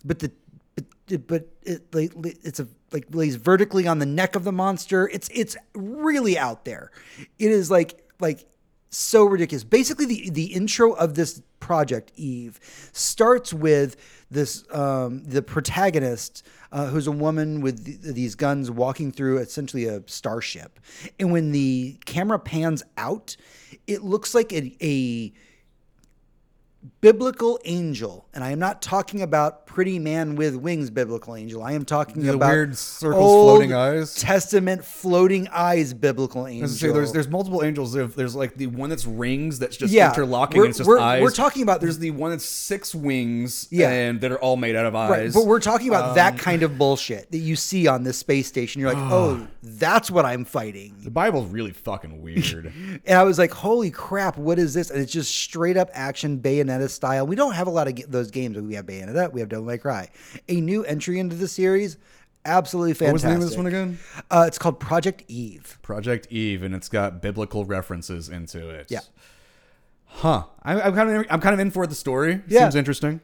[SPEAKER 2] but the but but it like it's a like lays vertically on the neck of the monster. It's it's really out there. It is like like so ridiculous. Basically, the the intro of this project, Eve, starts with this um, the protagonist. Uh, who's a woman with th- these guns walking through essentially a starship. And when the camera pans out, it looks like a, a biblical angel, and I am not talking about pretty man with wings biblical angel. I am talking
[SPEAKER 3] The
[SPEAKER 2] about
[SPEAKER 3] weird circles,
[SPEAKER 2] Old
[SPEAKER 3] floating eyes?
[SPEAKER 2] Testament floating eyes biblical angel.
[SPEAKER 3] I was gonna say, there's there's multiple angels. There's like the one that's rings that's just
[SPEAKER 2] Yeah,
[SPEAKER 3] interlocking.
[SPEAKER 2] we're-
[SPEAKER 3] and it's just
[SPEAKER 2] we're-
[SPEAKER 3] eyes.
[SPEAKER 2] we're talking about-
[SPEAKER 3] there's the one that's six wings.
[SPEAKER 2] Yeah.
[SPEAKER 3] and that are all made out of eyes.
[SPEAKER 2] Right, but we're talking about
[SPEAKER 3] Um,
[SPEAKER 2] that kind of bullshit that you see on this space station. You're like, oh, that's what I'm fighting.
[SPEAKER 3] the Bible's really fucking weird.
[SPEAKER 2] And I was like, holy crap, what is this? And it's just straight up action Bayonetta style. We don't have a lot of those games. We have Bayonetta, we have Devil May Cry. A new entry into the series, absolutely fantastic.
[SPEAKER 3] what was the name of this one again?
[SPEAKER 2] Uh, it's called Project Eve.
[SPEAKER 3] Project Eve, and it's got biblical references into it.
[SPEAKER 2] Yeah.
[SPEAKER 3] Huh. I, I'm kind of I'm kind of in for the story.
[SPEAKER 2] Yeah.
[SPEAKER 3] Seems interesting.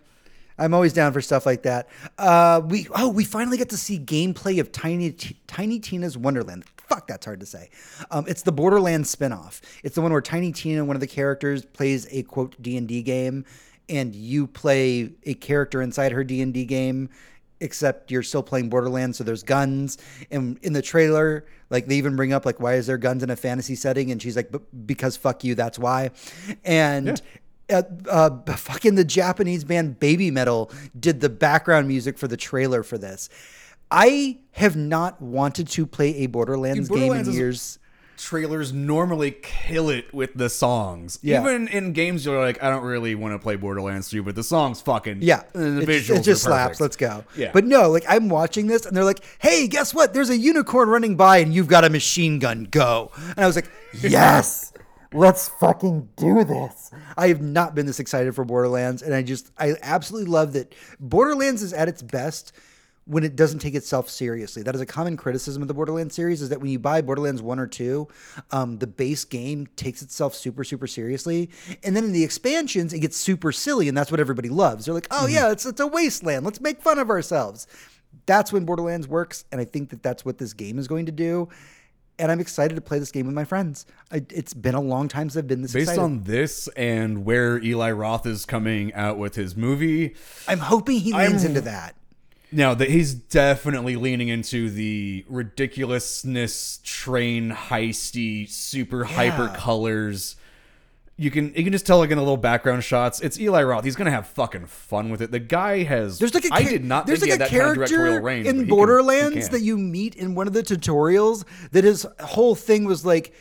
[SPEAKER 2] I'm always down for stuff like that. Uh, we oh, we finally get to see gameplay of Tiny T- Tiny Tina's Wonderland. Fuck, that's hard to say. Um, it's the Borderlands spinoff. It's the one where Tiny Tina, one of the characters, plays a quote D and D game, and you play a character inside her D and D game. Except you're still playing Borderlands, so there's guns. And in the trailer, like they even bring up like, why is there guns in a fantasy setting? And she's like, "B- because fuck you, that's why. And uh, uh, fucking the Japanese band Babymetal did the background music for the trailer for this. I have not wanted to play a Borderlands,
[SPEAKER 3] Borderlands
[SPEAKER 2] game in years.
[SPEAKER 3] Trailers normally kill it with the songs.
[SPEAKER 2] Yeah.
[SPEAKER 3] Even in games you're like, I don't really want to play Borderlands 2, but the songs fucking
[SPEAKER 2] Yeah,
[SPEAKER 3] and the
[SPEAKER 2] it,
[SPEAKER 3] visuals
[SPEAKER 2] it just
[SPEAKER 3] are
[SPEAKER 2] slaps.
[SPEAKER 3] perfect.
[SPEAKER 2] Let's go.
[SPEAKER 3] Yeah.
[SPEAKER 2] But no, like I'm watching this, and they're like, "Hey, guess what? There's a unicorn running by, and you've got a machine gun. Go!" And I was like, "Yes, let's fucking do this." I have not been this excited for Borderlands, and I just, I absolutely love that Borderlands is at its best when it doesn't take itself seriously. That is a common criticism of the Borderlands series is that when you buy Borderlands 1 or 2, um, the base game takes itself super, super seriously. And then in the expansions, it gets super silly, and that's what everybody loves. They're like, oh, yeah, it's, it's a wasteland. Let's make fun of ourselves. That's when Borderlands works, and I think that that's what this game is going to do. And I'm excited to play this game with my friends. I, it's been a long time since I've been this
[SPEAKER 3] Based
[SPEAKER 2] excited.
[SPEAKER 3] on this and where Eli Roth is coming out with his movie,
[SPEAKER 2] I'm hoping he leans
[SPEAKER 3] I'm-
[SPEAKER 2] into that.
[SPEAKER 3] Now that he's definitely leaning into the ridiculousness, train heisty, super hyper colors. You can you can just tell like in the little background shots, it's Eli Roth. He's gonna have fucking fun with it. The guy has.
[SPEAKER 2] There's like a
[SPEAKER 3] I did not
[SPEAKER 2] there's
[SPEAKER 3] think
[SPEAKER 2] like
[SPEAKER 3] he
[SPEAKER 2] a
[SPEAKER 3] had that kind of
[SPEAKER 2] character
[SPEAKER 3] directorial range
[SPEAKER 2] in
[SPEAKER 3] he can-
[SPEAKER 2] Borderlands
[SPEAKER 3] can.
[SPEAKER 2] that you meet in one of the tutorials that his whole thing was like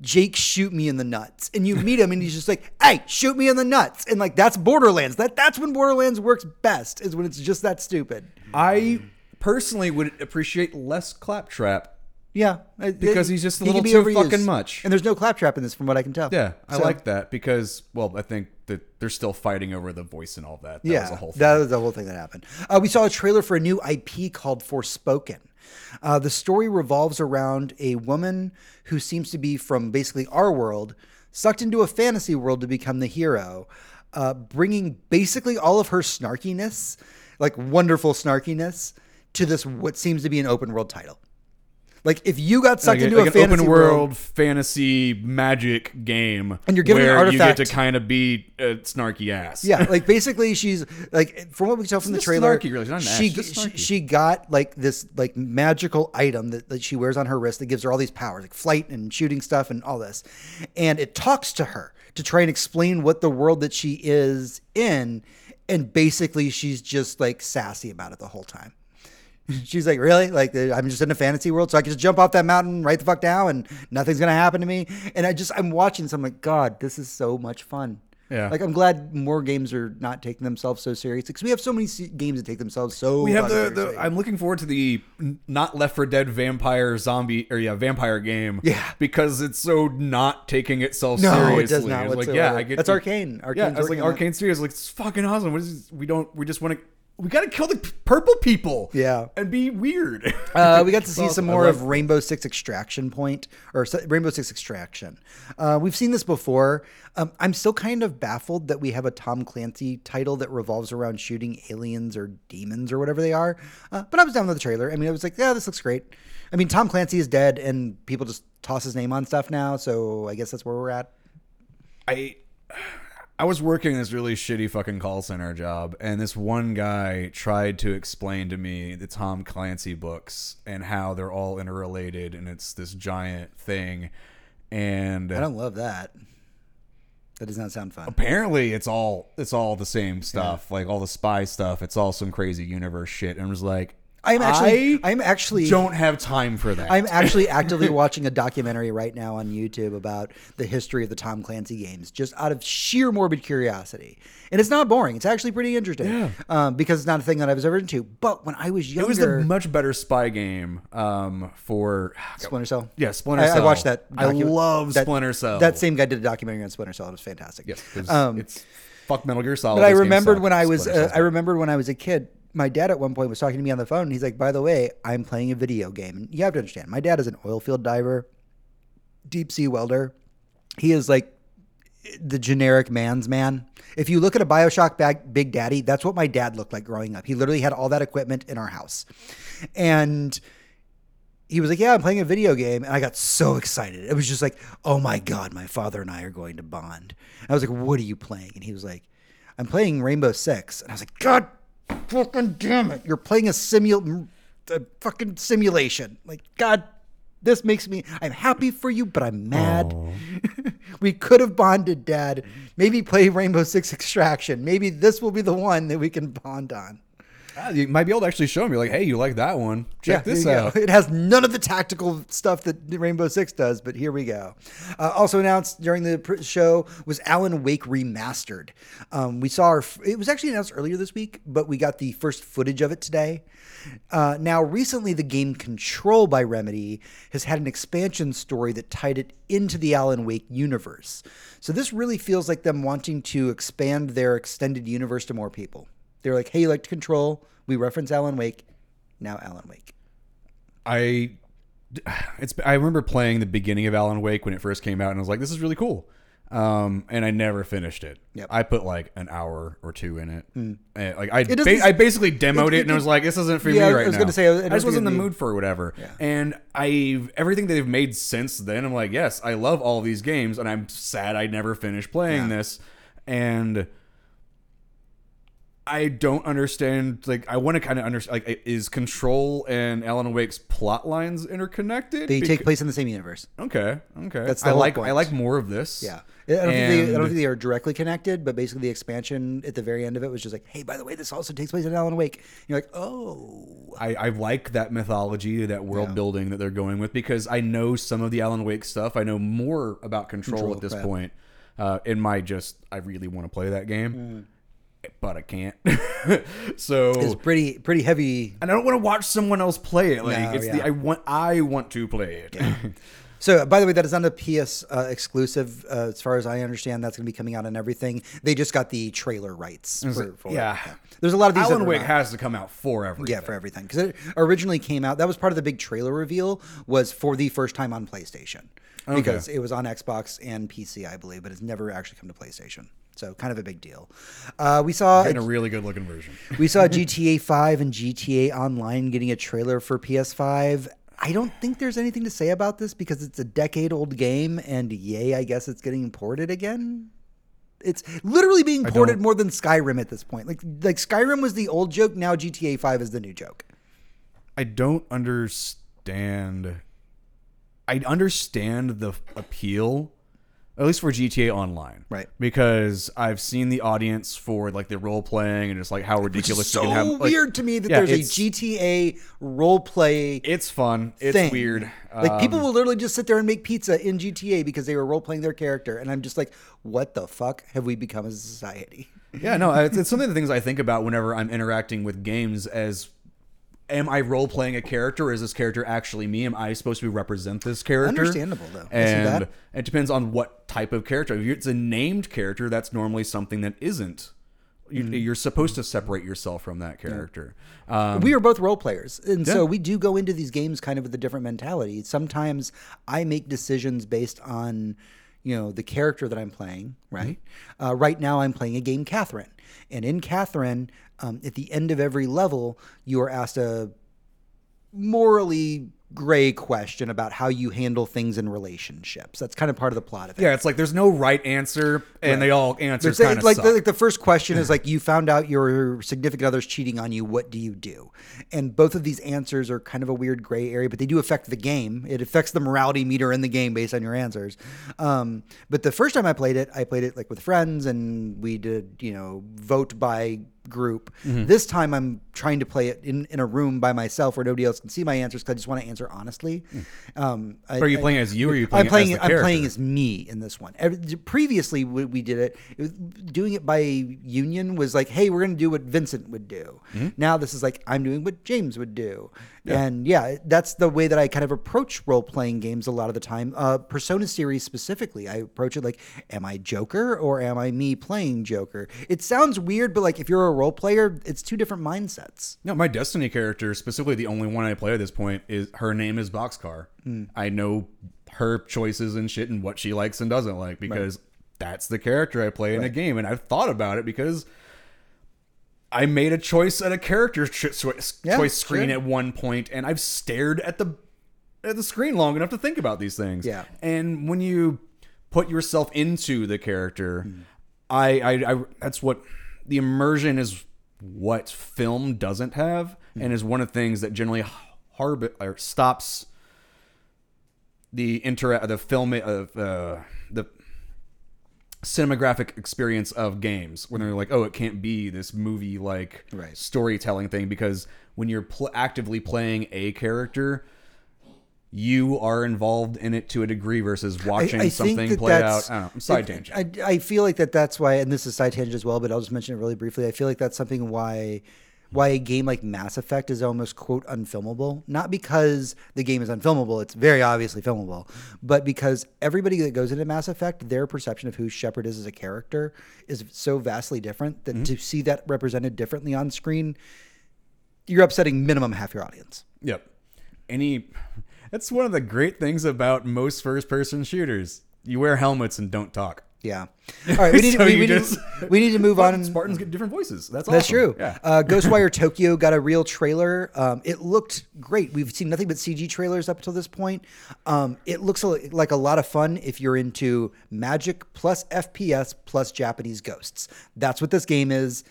[SPEAKER 2] Jake shoot me in the nuts and you meet him and he's just like hey shoot me in the nuts and like that's Borderlands that that's when Borderlands works best is when it's just that stupid
[SPEAKER 3] I personally would appreciate less claptrap.
[SPEAKER 2] yeah
[SPEAKER 3] Because
[SPEAKER 2] it-
[SPEAKER 3] he's just a
[SPEAKER 2] he
[SPEAKER 3] little
[SPEAKER 2] be
[SPEAKER 3] too
[SPEAKER 2] overused.
[SPEAKER 3] fucking much.
[SPEAKER 2] and there's no claptrap in this from what I can tell
[SPEAKER 3] Yeah, I
[SPEAKER 2] So,
[SPEAKER 3] like that because well, I think that they're still fighting over the voice and all that. That
[SPEAKER 2] yeah,
[SPEAKER 3] was a whole thing.
[SPEAKER 2] that was the whole thing that happened. Uh, we saw a trailer for a new IP called Forspoken. Uh, the story revolves around a woman who seems to be from basically our world, sucked into a fantasy world to become the hero, uh, bringing basically all of her snarkiness, like wonderful snarkiness, to this what seems to be an open world title. Like if you got sucked
[SPEAKER 3] like, a-
[SPEAKER 2] into
[SPEAKER 3] like
[SPEAKER 2] a
[SPEAKER 3] an
[SPEAKER 2] fantasy
[SPEAKER 3] open
[SPEAKER 2] world,
[SPEAKER 3] world fantasy magic game,
[SPEAKER 2] And you're given an
[SPEAKER 3] where
[SPEAKER 2] artifact-
[SPEAKER 3] you get to kind of be a snarky ass.
[SPEAKER 2] Yeah, like basically she's like from what we can tell from the trailer,
[SPEAKER 3] snarky, really.
[SPEAKER 2] She, she she got like this like magical item that, that she wears on her wrist that gives her all these powers, like flight and shooting stuff and all this, and it talks to her to try and explain what the world that she is in, and basically she's just like sassy about it the whole time. She's like, really? Like, uh, I'm just in a fantasy world, so I can just jump off that mountain right the fuck down, and nothing's gonna happen to me. And I just, I'm watching, so I'm like, God, this is so much fun.
[SPEAKER 3] Yeah.
[SPEAKER 2] Like, I'm glad more games are not taking themselves so seriously because we have so many se- games that take themselves so.
[SPEAKER 3] We have the, the
[SPEAKER 2] seriously.
[SPEAKER 3] I'm looking forward to the not Left for Dead vampire zombie or yeah vampire game
[SPEAKER 2] Yeah.
[SPEAKER 3] because it's so not taking itself
[SPEAKER 2] no,
[SPEAKER 3] seriously.
[SPEAKER 2] it does not.
[SPEAKER 3] Like yeah, I get
[SPEAKER 2] that's Arkane. Arkane's
[SPEAKER 3] Yeah, I was like
[SPEAKER 2] working on that.
[SPEAKER 3] Arkane Studios like it's fucking awesome. What is this? we don't we just want to we got to kill the purple people.
[SPEAKER 2] Yeah.
[SPEAKER 3] and be weird.
[SPEAKER 2] Uh, we got to see
[SPEAKER 3] Well,
[SPEAKER 2] some more of Rainbow Six Extraction Point or Rainbow Six Extraction. Uh, we've seen this before. Um, I'm still kind of baffled that we have a Tom Clancy title that revolves around shooting aliens or demons or whatever they are. Uh, but I was down with the trailer. I mean, I was like, yeah, this looks great. I mean, Tom Clancy is dead and people just toss his name on stuff now. So I guess that's where we're at.
[SPEAKER 3] I I was working this really shitty fucking call center job, and this one guy tried to explain to me the Tom Clancy books and how they're all interrelated, and it's this giant thing. And
[SPEAKER 2] I don't love that. That does not sound fun.
[SPEAKER 3] apparently, it's all it's all the same stuff, like all the spy stuff. It's all some crazy universe shit, and I was like,
[SPEAKER 2] I'm actually,
[SPEAKER 3] I
[SPEAKER 2] I'm actually,
[SPEAKER 3] don't have time for that.
[SPEAKER 2] I'm actually actively watching a documentary right now on YouTube about the history of the Tom Clancy games, just out of sheer morbid curiosity. And it's not boring. It's actually pretty interesting.
[SPEAKER 3] Yeah.
[SPEAKER 2] Um, because it's not a thing that I was ever into. But when I was younger, it
[SPEAKER 3] was the much better spy game um, for
[SPEAKER 2] Splinter Cell.
[SPEAKER 3] Yeah, Splinter
[SPEAKER 2] I, I watched that.
[SPEAKER 3] I love
[SPEAKER 2] that-
[SPEAKER 3] Splinter Cell.
[SPEAKER 2] That same guy did a documentary on Splinter Cell. It was fantastic.
[SPEAKER 3] Yes,
[SPEAKER 2] Um,
[SPEAKER 3] it's fuck Metal Gear Solid.
[SPEAKER 2] But I remembered when I was uh, I remembered when I was a kid. My dad at one point was talking to me on the phone. And he's like, "By the way, I'm playing a video game." And you have to understand, my dad is an oil field diver, deep sea welder. He is like the generic man's man. If you look at a Bioshock bag, Big Daddy, that's what my dad looked like growing up. He literally had all that equipment in our house, and he was like, "Yeah, I'm playing a video game," and I got so excited. It was just like, "Oh my god, my father and I are going to bond." And I was like, "What are you playing?" And he was like, "I'm playing Rainbow Six. And I was like, "God, fucking damn it! You're playing a simul, a fucking simulation. Like, God, this makes me. I'm happy for you, but I'm mad. we could have bonded, Dad. Maybe play Rainbow Six Extraction. Maybe this will be the one that we can bond on."
[SPEAKER 3] Ah, you might be able to actually show him. You're like, hey, you like that one? Check this out.
[SPEAKER 2] go. It has none of the tactical stuff that Rainbow Six does, but here we go. Uh, also announced during the pr- show was Alan Wake remastered. Um, we saw our, f- it was actually announced earlier this week, but we got the first footage of it today. Uh, now, recently, the game Control by Remedy has had an expansion story that tied it into the Alan Wake universe. So this really feels like them wanting to expand their extended universe to more people. They're like, hey, you like to Control? We reference Alan Wake. Now Alan Wake.
[SPEAKER 3] I it's I remember playing the beginning of Alan Wake when it first came out, and I was like, this is really cool. Um, and I never finished it.
[SPEAKER 2] Yep.
[SPEAKER 3] I put like an hour or two in it. And, like I,
[SPEAKER 2] doesn't-
[SPEAKER 3] ba- I basically demoed
[SPEAKER 2] it-
[SPEAKER 3] it, and I was like, this isn't for
[SPEAKER 2] Yeah,
[SPEAKER 3] me
[SPEAKER 2] I was
[SPEAKER 3] now.
[SPEAKER 2] gonna say, I- I
[SPEAKER 3] I
[SPEAKER 2] don't
[SPEAKER 3] was in the mood for whatever. Yeah. And I everything that they've made since then, I'm like, yes, I love all these games, and I'm sad I never finished playing
[SPEAKER 2] Yeah.
[SPEAKER 3] this. And I don't understand. Like, I want to kind of understand. Like, is Control and Alan Wake's plot lines interconnected?
[SPEAKER 2] They take place in the same universe.
[SPEAKER 3] Okay, okay.
[SPEAKER 2] That's the
[SPEAKER 3] I like.
[SPEAKER 2] point.
[SPEAKER 3] I like more of this.
[SPEAKER 2] Yeah. I don't, think they, I don't think they are directly connected, but basically the expansion at the very end of it was just like, hey, by the way, this also takes place in Alan Wake. And you're like, oh.
[SPEAKER 3] I, I like that mythology, that world building that they're going with because I know some of the Alan Wake stuff. I know more about Control,
[SPEAKER 2] Control,
[SPEAKER 3] at this
[SPEAKER 2] right.
[SPEAKER 3] point. Uh, in my just, I really want to play that game,
[SPEAKER 2] Mm.
[SPEAKER 3] But I can't. so
[SPEAKER 2] It's pretty pretty heavy.
[SPEAKER 3] and I don't want to watch someone else play it. Like
[SPEAKER 2] No,
[SPEAKER 3] it's
[SPEAKER 2] yeah.
[SPEAKER 3] the I want I want to play it.
[SPEAKER 2] So, by the way, that is not a PS uh, exclusive. Uh, as far as I understand, that's going to be coming out on everything. They just got the trailer rights. For, for it.
[SPEAKER 3] yeah.
[SPEAKER 2] There's a lot of these. that
[SPEAKER 3] Alan
[SPEAKER 2] are
[SPEAKER 3] Wake
[SPEAKER 2] not.
[SPEAKER 3] has to come out for everything.
[SPEAKER 2] Yeah, for everything because it originally came out. That was part of the big trailer reveal. Was for the first time on PlayStation because it was on Xbox and PC, I believe, but it's never actually come to PlayStation. So kind of a big deal. Uh, we saw
[SPEAKER 3] in a really good looking version.
[SPEAKER 2] we saw GTA 5 and GTA Online getting a trailer for PS5. I don't think there's anything to say about this because it's a decade old game, and yay, I guess it's getting ported again. It's literally being ported more than Skyrim at this point. Like like Skyrim was the old joke, now GTA 5 is the new joke.
[SPEAKER 3] I don't understand. I understand the appeal, at least for GTA Online,
[SPEAKER 2] Right.
[SPEAKER 3] Because I've seen the audience for like the role playing and just like how ridiculous
[SPEAKER 2] so
[SPEAKER 3] you can have. like,
[SPEAKER 2] weird to me that
[SPEAKER 3] yeah,
[SPEAKER 2] there's a GTA role play
[SPEAKER 3] It's fun. It's
[SPEAKER 2] thing.
[SPEAKER 3] weird.
[SPEAKER 2] Like people
[SPEAKER 3] Um,
[SPEAKER 2] will literally just sit there and make pizza in GTA because they were role playing their character, and I'm just like, what the fuck have we become as a society?
[SPEAKER 3] Yeah, no, it's, it's something of the things I think about whenever I'm interacting with games. As am I role playing a character? Is this character actually me? Am I supposed to represent this character?
[SPEAKER 2] Understandable, though.
[SPEAKER 3] And it depends on what type of character. If it's a named character, that's normally something that isn't. You,
[SPEAKER 2] Mm-hmm.
[SPEAKER 3] You're supposed to separate yourself from that character. Um,
[SPEAKER 2] we are both role players, and so we do go into these games kind of with a different mentality. Sometimes I make decisions based on, you know, the character that I'm playing. Right. Uh, right now, I'm playing a game, Catherine, and in Catherine, um, at the end of every level, you are asked a morally gray question about how you handle things in relationships. That's kind of part of the plot of it.
[SPEAKER 3] Yeah, it's like there's no right answer, and they all
[SPEAKER 2] like,
[SPEAKER 3] kind of
[SPEAKER 2] like, the, like the first question is like you found out your significant other's cheating on you. What do you do? And both of these answers are kind of a weird gray area, but they do affect the game. It affects the morality meter in the game based on your answers. Um, but the first time I played it, I played it like with friends, and we did you know vote by group.
[SPEAKER 3] Mm-hmm.
[SPEAKER 2] This time I'm trying to play it in, in a room by myself where nobody else can see my answers because I just want to answer honestly. Um, I-.
[SPEAKER 3] Are you
[SPEAKER 2] I-
[SPEAKER 3] playing as you or are you playing
[SPEAKER 2] I'm playing.
[SPEAKER 3] as
[SPEAKER 2] I'm playing as me in this one. Previously, we, we did it, it was, doing it by union was like, hey, we're going to do what Vincent would do.
[SPEAKER 3] Mm-hmm.
[SPEAKER 2] Now this is like I'm doing what James would do, and yeah, that's the way that I kind of approach role playing games a lot of the time. Uh, Persona series specifically, I approach it like, am I Joker or am I me playing Joker? It sounds weird, but like if you're a role player, it's two different mindsets.
[SPEAKER 3] No, my Destiny character, specifically the only one I play at this point, is her name is Boxcar.
[SPEAKER 2] Hmm.
[SPEAKER 3] I know her choices and shit and what she likes and doesn't like because that's the character I play in a game. And I've thought about it because I made a choice at a character ch- choice,
[SPEAKER 2] Yeah,
[SPEAKER 3] choice screen
[SPEAKER 2] sure.
[SPEAKER 3] at one point, and I've stared at the at the screen long enough to think about these things.
[SPEAKER 2] Yeah.
[SPEAKER 3] And when you put yourself into the character,
[SPEAKER 2] Hmm.
[SPEAKER 3] I, I, I that's what the immersion is what film doesn't have
[SPEAKER 2] Hmm.
[SPEAKER 3] and is one of the things that generally harb or stops the inter the film of uh, cinematographic experience of games when they're mm. like oh it can't be this movie like
[SPEAKER 2] Right.
[SPEAKER 3] storytelling thing because when you're pl- actively playing a character you are involved in it to a degree versus watching something play out. I don't know. I'm side
[SPEAKER 2] it-
[SPEAKER 3] tangent.
[SPEAKER 2] I, I feel like that that's why, and this is side tangent as well, but I'll just mention it really briefly. I feel like that's something why why a game like Mass Effect is almost quote unfilmable. Not because the game is unfilmable; it's very obviously filmable, but because everybody that goes into Mass Effect, their perception of who Shepard is as a character is so vastly different
[SPEAKER 3] Mm-hmm.
[SPEAKER 2] that to see that represented differently on screen, you're upsetting minimum half your audience.
[SPEAKER 3] Yep. Any that's one of the great things about most first person shooters. You wear helmets and don't talk.
[SPEAKER 2] Yeah. All right, we need,
[SPEAKER 3] So
[SPEAKER 2] we, we,
[SPEAKER 3] just-
[SPEAKER 2] need, we need to move on.
[SPEAKER 3] Spartans get different voices. That's
[SPEAKER 2] That's true.
[SPEAKER 3] Yeah.
[SPEAKER 2] Uh, Ghostwire Tokyo got a real trailer. Um, it looked great. We've seen nothing but CG trailers up until this point. Um, it looks like a lot of fun if you're into magic plus FPS plus Japanese ghosts. That's what this game is.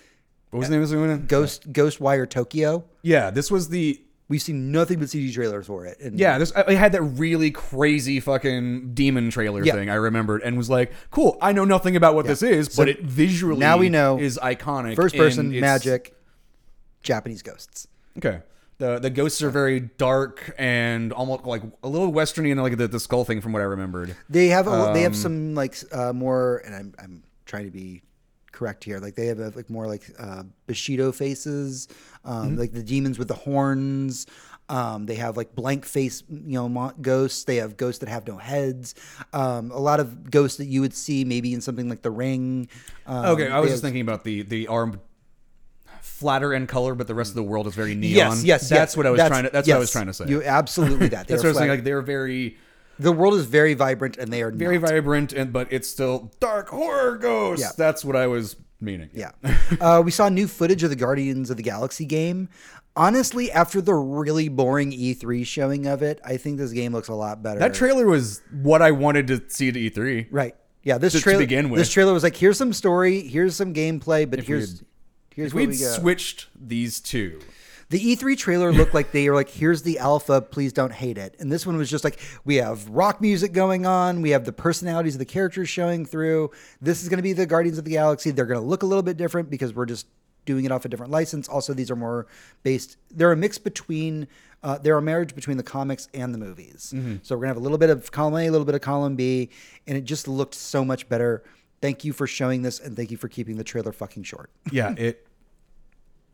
[SPEAKER 3] what was the name of this one?
[SPEAKER 2] Ghost Ghostwire Tokyo.
[SPEAKER 3] Yeah, this was the
[SPEAKER 2] We've seen nothing but CG trailers for it. And
[SPEAKER 3] yeah. This I had that really crazy fucking demon trailer
[SPEAKER 2] Yeah.
[SPEAKER 3] thing. I remembered and was like, cool. I know nothing about what this is, but it visually
[SPEAKER 2] now we know
[SPEAKER 3] is iconic.
[SPEAKER 2] first person magic, Japanese ghosts.
[SPEAKER 3] Okay. The the ghosts are very dark and almost like a little westerny and like the, the skull thing from what I remembered.
[SPEAKER 2] They have a, they have
[SPEAKER 3] Um,
[SPEAKER 2] some like uh, more, and I'm I'm trying to be correct here. Like they have uh, like more like uh, Bushido faces, um,
[SPEAKER 3] Mm-hmm.
[SPEAKER 2] like the demons with the horns. Um, they have like blank face, you know, mo- ghosts. They have ghosts that have no heads. Um, a lot of ghosts that you would see maybe in something like The Ring. Um,
[SPEAKER 3] Okay, I was
[SPEAKER 2] have-
[SPEAKER 3] just thinking about the the arm flatter in color, but the rest of the world is very neon.
[SPEAKER 2] Yes, yes,
[SPEAKER 3] that's
[SPEAKER 2] yes.
[SPEAKER 3] what I was trying to. That's what I was trying to say.
[SPEAKER 2] You absolutely that.
[SPEAKER 3] That's what I was saying. Like they're very
[SPEAKER 2] the world is very vibrant, and they are
[SPEAKER 3] very
[SPEAKER 2] not.
[SPEAKER 3] vibrant, and but it's still dark horror ghosts.
[SPEAKER 2] Yeah.
[SPEAKER 3] That's what I was meaning.
[SPEAKER 2] Yeah. uh, we saw new footage of the Guardians of the Galaxy game. Honestly, after the really boring E3 showing of it, I think this game looks a lot better.
[SPEAKER 3] that trailer was what I wanted to see at E3.
[SPEAKER 2] right? Yeah, this
[SPEAKER 3] To- to
[SPEAKER 2] trailer.
[SPEAKER 3] begin with.
[SPEAKER 2] This trailer was like, here's some story, here's some gameplay, but
[SPEAKER 3] we
[SPEAKER 2] here's here's
[SPEAKER 3] If we'd
[SPEAKER 2] we go.
[SPEAKER 3] switched these two,
[SPEAKER 2] The E3 trailer looked like they were like, here's the alpha, please don't hate it. And this one was just like, we have rock music going on, we have the personalities of the characters showing through. This is going to be the Guardians of the Galaxy. They're going to look a little bit different because we're just doing it off a different license. Also, these are more based, they're a mix between, uh, they're a marriage between the comics and the movies. So we're going to have a little bit of column A, a little bit of column B, and it just looked so much better. Thank you for showing this, and thank you for keeping the trailer fucking short.
[SPEAKER 3] yeah, it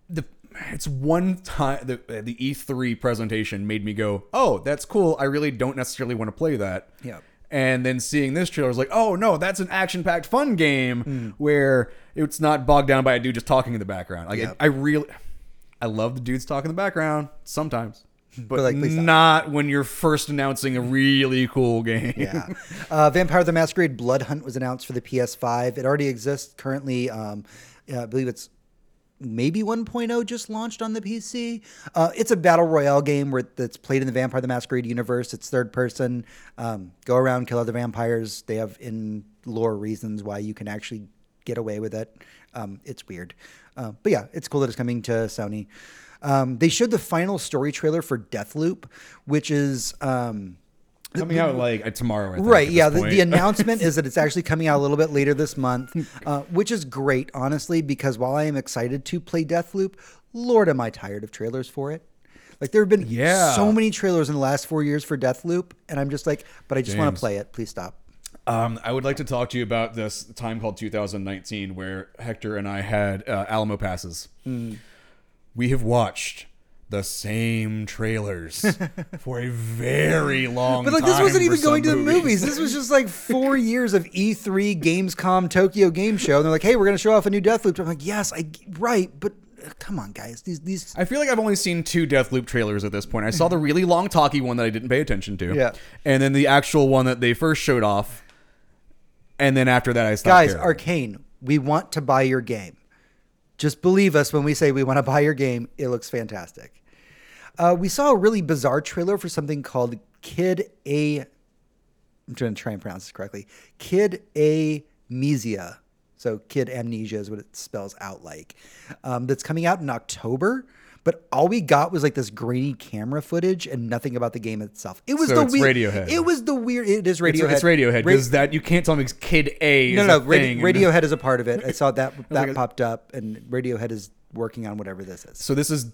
[SPEAKER 3] the it's one time the the E3 presentation made me go, "Oh, that's cool. I really don't necessarily want to play that."
[SPEAKER 2] Yeah.
[SPEAKER 3] And then seeing this trailer I was like, "Oh no, that's an action-packed fun game
[SPEAKER 2] Hmm.
[SPEAKER 3] where it's not bogged down by a dude just talking in the background." Like
[SPEAKER 2] Yeah.
[SPEAKER 3] it, I really I love the dudes talking in the background sometimes. But,
[SPEAKER 2] like, please
[SPEAKER 3] not when you're first announcing a really cool game.
[SPEAKER 2] Yeah. Uh, Vampire the Masquerade Blood Hunt was announced for the PS5. It already exists currently. Um, yeah, I believe it's maybe 1.0 just launched on the PC. Uh, it's a battle royale game where that's played in the Vampire the Masquerade universe. It's third person. Um, go around, kill other vampires. They have in lore reasons why you can actually get away with it. Um, it's weird, uh, but yeah, it's cool that it's coming to Sony. Um, they showed the final story trailer for Deathloop, which is. Um,
[SPEAKER 3] Coming out like uh, tomorrow. Think,
[SPEAKER 2] Right. Yeah. The, the announcement is that it's actually coming out a little bit later this month, uh, which is great, honestly, because while I am excited to play Deathloop, Lord, am I tired of trailers for it. Like there have been
[SPEAKER 3] Yeah.
[SPEAKER 2] so many trailers in the last four years for Deathloop, and I'm just like, but I just want to play it. Please stop.
[SPEAKER 3] Um, I would like to talk to you about this time called 2019 where Hector and I had uh, Alamo passes.
[SPEAKER 2] Hmm.
[SPEAKER 3] We have watched the same trailers for a very long time.
[SPEAKER 2] But like this wasn't even going to the movies. This was just like four years of E3, Gamescom, Tokyo Game Show, and they're like, "Hey, we're going to show off a new Deathloop." I'm like, "Yes, I right, but uh, come on, guys, these these
[SPEAKER 3] I feel like I've only seen two Deathloop trailers at this point. I saw the really long, talky one that I didn't pay attention to.
[SPEAKER 2] Yeah.
[SPEAKER 3] And then the actual one that they first showed off. And then after that, I stopped.
[SPEAKER 2] guys,
[SPEAKER 3] caring.
[SPEAKER 2] Arkane, we want to buy your game. Just believe us when we say we want to buy your game. It looks fantastic. Uh, we saw a really bizarre trailer for something called Kid A. I'm trying to try and pronounce this correctly. Kid Amnesia. So Kid Amnesia is what it spells out like. Um, that's coming out in October. But all we got was like this grainy camera footage and nothing about the game itself. It was
[SPEAKER 3] So
[SPEAKER 2] the
[SPEAKER 3] it's
[SPEAKER 2] weird.
[SPEAKER 3] Radiohead.
[SPEAKER 2] It was the weird. It is Radiohead.
[SPEAKER 3] it's Radiohead
[SPEAKER 2] Ra-
[SPEAKER 3] because that you can't tell me Kid A. Is
[SPEAKER 2] no, no,
[SPEAKER 3] a
[SPEAKER 2] Radi-. Radiohead is a part of it. I saw that that
[SPEAKER 3] like-
[SPEAKER 2] popped up, and Radiohead is working on whatever this is.
[SPEAKER 3] So this is.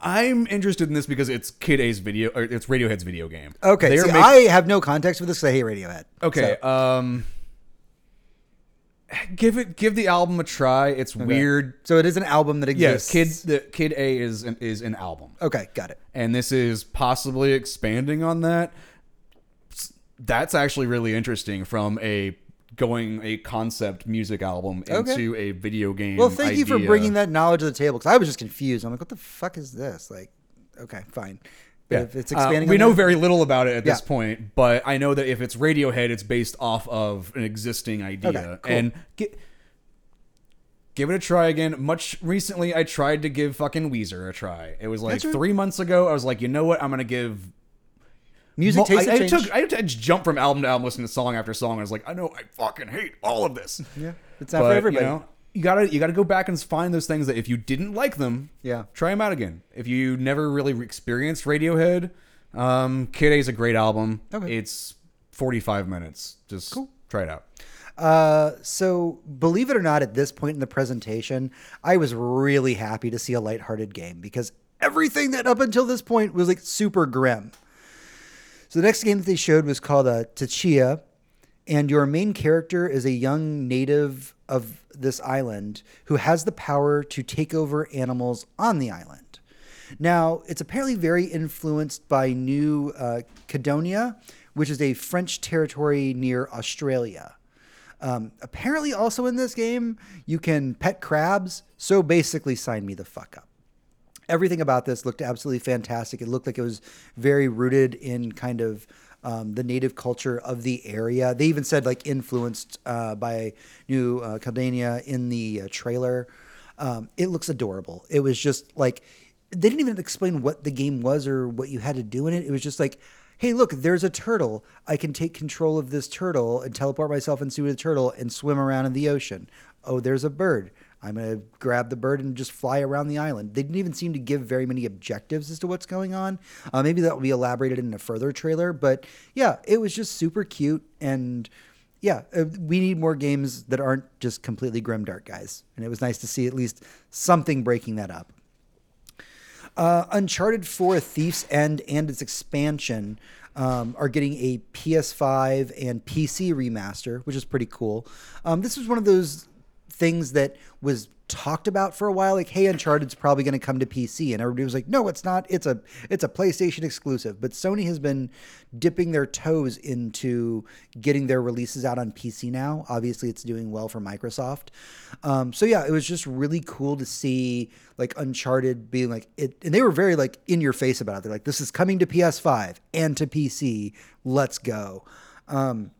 [SPEAKER 3] I'm interested in this because it's Kid A's video, or it's Radiohead's video game.
[SPEAKER 2] Okay,
[SPEAKER 3] They are
[SPEAKER 2] see, I have no context for this. 'cause I hate Radiohead.
[SPEAKER 3] Okay. Um. Give it. Give the album a try. It's weird.
[SPEAKER 2] so it is an album that
[SPEAKER 3] Yes,
[SPEAKER 2] exists.
[SPEAKER 3] Kid. The Kid A is an, is an album,
[SPEAKER 2] Okay, got it.
[SPEAKER 3] and this is possibly expanding on that. That's actually really interesting from a going a concept music album
[SPEAKER 2] Okay.
[SPEAKER 3] into a video game.
[SPEAKER 2] Well, thank you for bringing that knowledge to the table because I was just confused. I'm like, what the fuck is this? Like, okay, fine.
[SPEAKER 3] Yeah.
[SPEAKER 2] if it's
[SPEAKER 3] Uh,
[SPEAKER 2] expanding,
[SPEAKER 3] we know
[SPEAKER 2] that-
[SPEAKER 3] very little about it at this point, but I know that if it's Radiohead, it's based off of an existing idea.
[SPEAKER 2] Okay, cool.
[SPEAKER 3] And gi- give it a try again. Much recently, I tried to give fucking Weezer a try. It was like
[SPEAKER 2] That's right.
[SPEAKER 3] three months ago. I was like, you know what? I'm gonna give.
[SPEAKER 2] Music
[SPEAKER 3] Well,
[SPEAKER 2] tastes
[SPEAKER 3] I, I took I had to jump from album to album, listening to song after song. I was like, I know I fucking hate all of this.
[SPEAKER 2] yeah, it's not
[SPEAKER 3] But,
[SPEAKER 2] for everybody.
[SPEAKER 3] You, know, you gotta you gotta go back and find those things that if you didn't like them,
[SPEAKER 2] Yeah.
[SPEAKER 3] try them out again. If you never really experienced Radiohead, um, Kid A is a great album.
[SPEAKER 2] Okay.
[SPEAKER 3] It's 45 minutes. Just try it out.
[SPEAKER 2] Uh, so believe it or not, at this point in the presentation, I was really happy to see a lighthearted game because everything that up until this point was like super grim. So the next game that they showed was called uh, Tachia, and your main character is a young native of this island who has the power to take over animals on the island. Now, it's apparently very influenced by New uh, Caledonia, which is a French territory near Australia. Um, apparently, also in this game, you can pet crabs. So basically, sign me the fuck up. Everything about this looked absolutely fantastic. It looked like it was very rooted in kind of um, the native culture of the area. They even said like influenced uh, by New uh, Caledonia in the uh, trailer. Um, it looks adorable. It was just like they didn't even explain what the game was or what you had to do in it. It was just like, hey, look, there's a turtle. I can take control of this turtle and teleport myself into the turtle and swim around in the ocean. Oh, there's a bird. I'm going to grab the bird and just fly around the island. They didn't even seem to give very many objectives as to what's going on. Uh, maybe that will be elaborated in a further trailer. But yeah, it was just super cute. And yeah, uh, we need more games that aren't just completely grimdark, guys. And it was nice to see at least something breaking that up. Uh, Uncharted 4 Thief's End and its expansion um, are getting a PS5 and PC remaster, which is pretty cool. Um, this was one of those things that was talked about for a while like hey uncharted's probably going to come to pc and everybody was like no it's not. It's a it's a playstation exclusive. But sony has been dipping their toes into getting their releases out on pc now. Obviously it's doing well for microsoft. Um, so yeah it was just really cool to see like uncharted being like it and they were very like in your face about it. They're like this is coming to ps5 and to pc let's go. Um,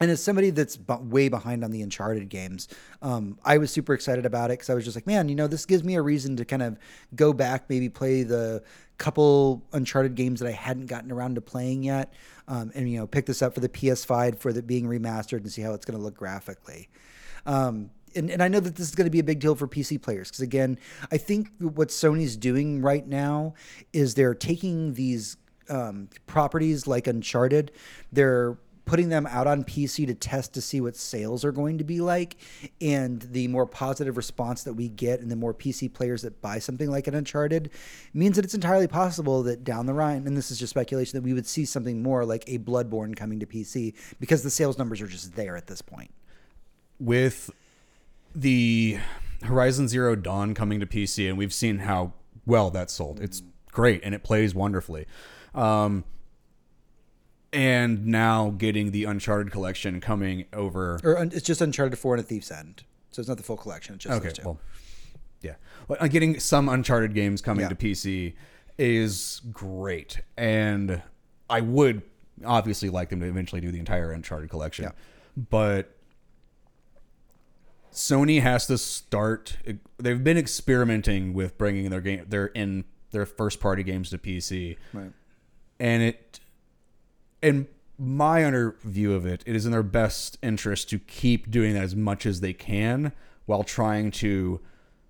[SPEAKER 2] And as somebody that's b- way behind on the Uncharted games, um, I was super excited about it because I was just like, man, you know, this gives me a reason to kind of go back, maybe play the couple Uncharted games that I hadn't gotten around to playing yet, um, and you know, pick this up for the PS5 for it being remastered and see how it's going to look graphically. Um, and, and I know that this is going to be a big deal for PC players because again, I think what Sony's doing right now is they're taking these um, properties like Uncharted, they're putting them out on PC to test to see what sales are going to be like. And the more positive response that we get and the more PC players that buy something like an Uncharted means that it's entirely possible that down the line, and this is just speculation, that we would see something more like a Bloodborne coming to PC because the sales numbers are just there at this point.
[SPEAKER 3] with the Horizon Zero Dawn coming to PC, and we've seen how well that sold. It's great and it plays wonderfully. Um, and now getting the Uncharted collection coming over.
[SPEAKER 2] Or un- it's just Uncharted 4 and a Thief's End. So it's not the full collection. It's just
[SPEAKER 3] Okay,
[SPEAKER 2] those two.
[SPEAKER 3] well, yeah, well, uh, getting some Uncharted games coming
[SPEAKER 2] Yeah.
[SPEAKER 3] to PC is great, and I would obviously like them to eventually do the entire Uncharted collection,
[SPEAKER 2] Yeah.
[SPEAKER 3] but Sony has to start. They've been experimenting with bringing their game, their in their first party games to PC,
[SPEAKER 2] Right.
[SPEAKER 3] and it in my under view of it it is in their best interest to keep doing that as much as they can while trying to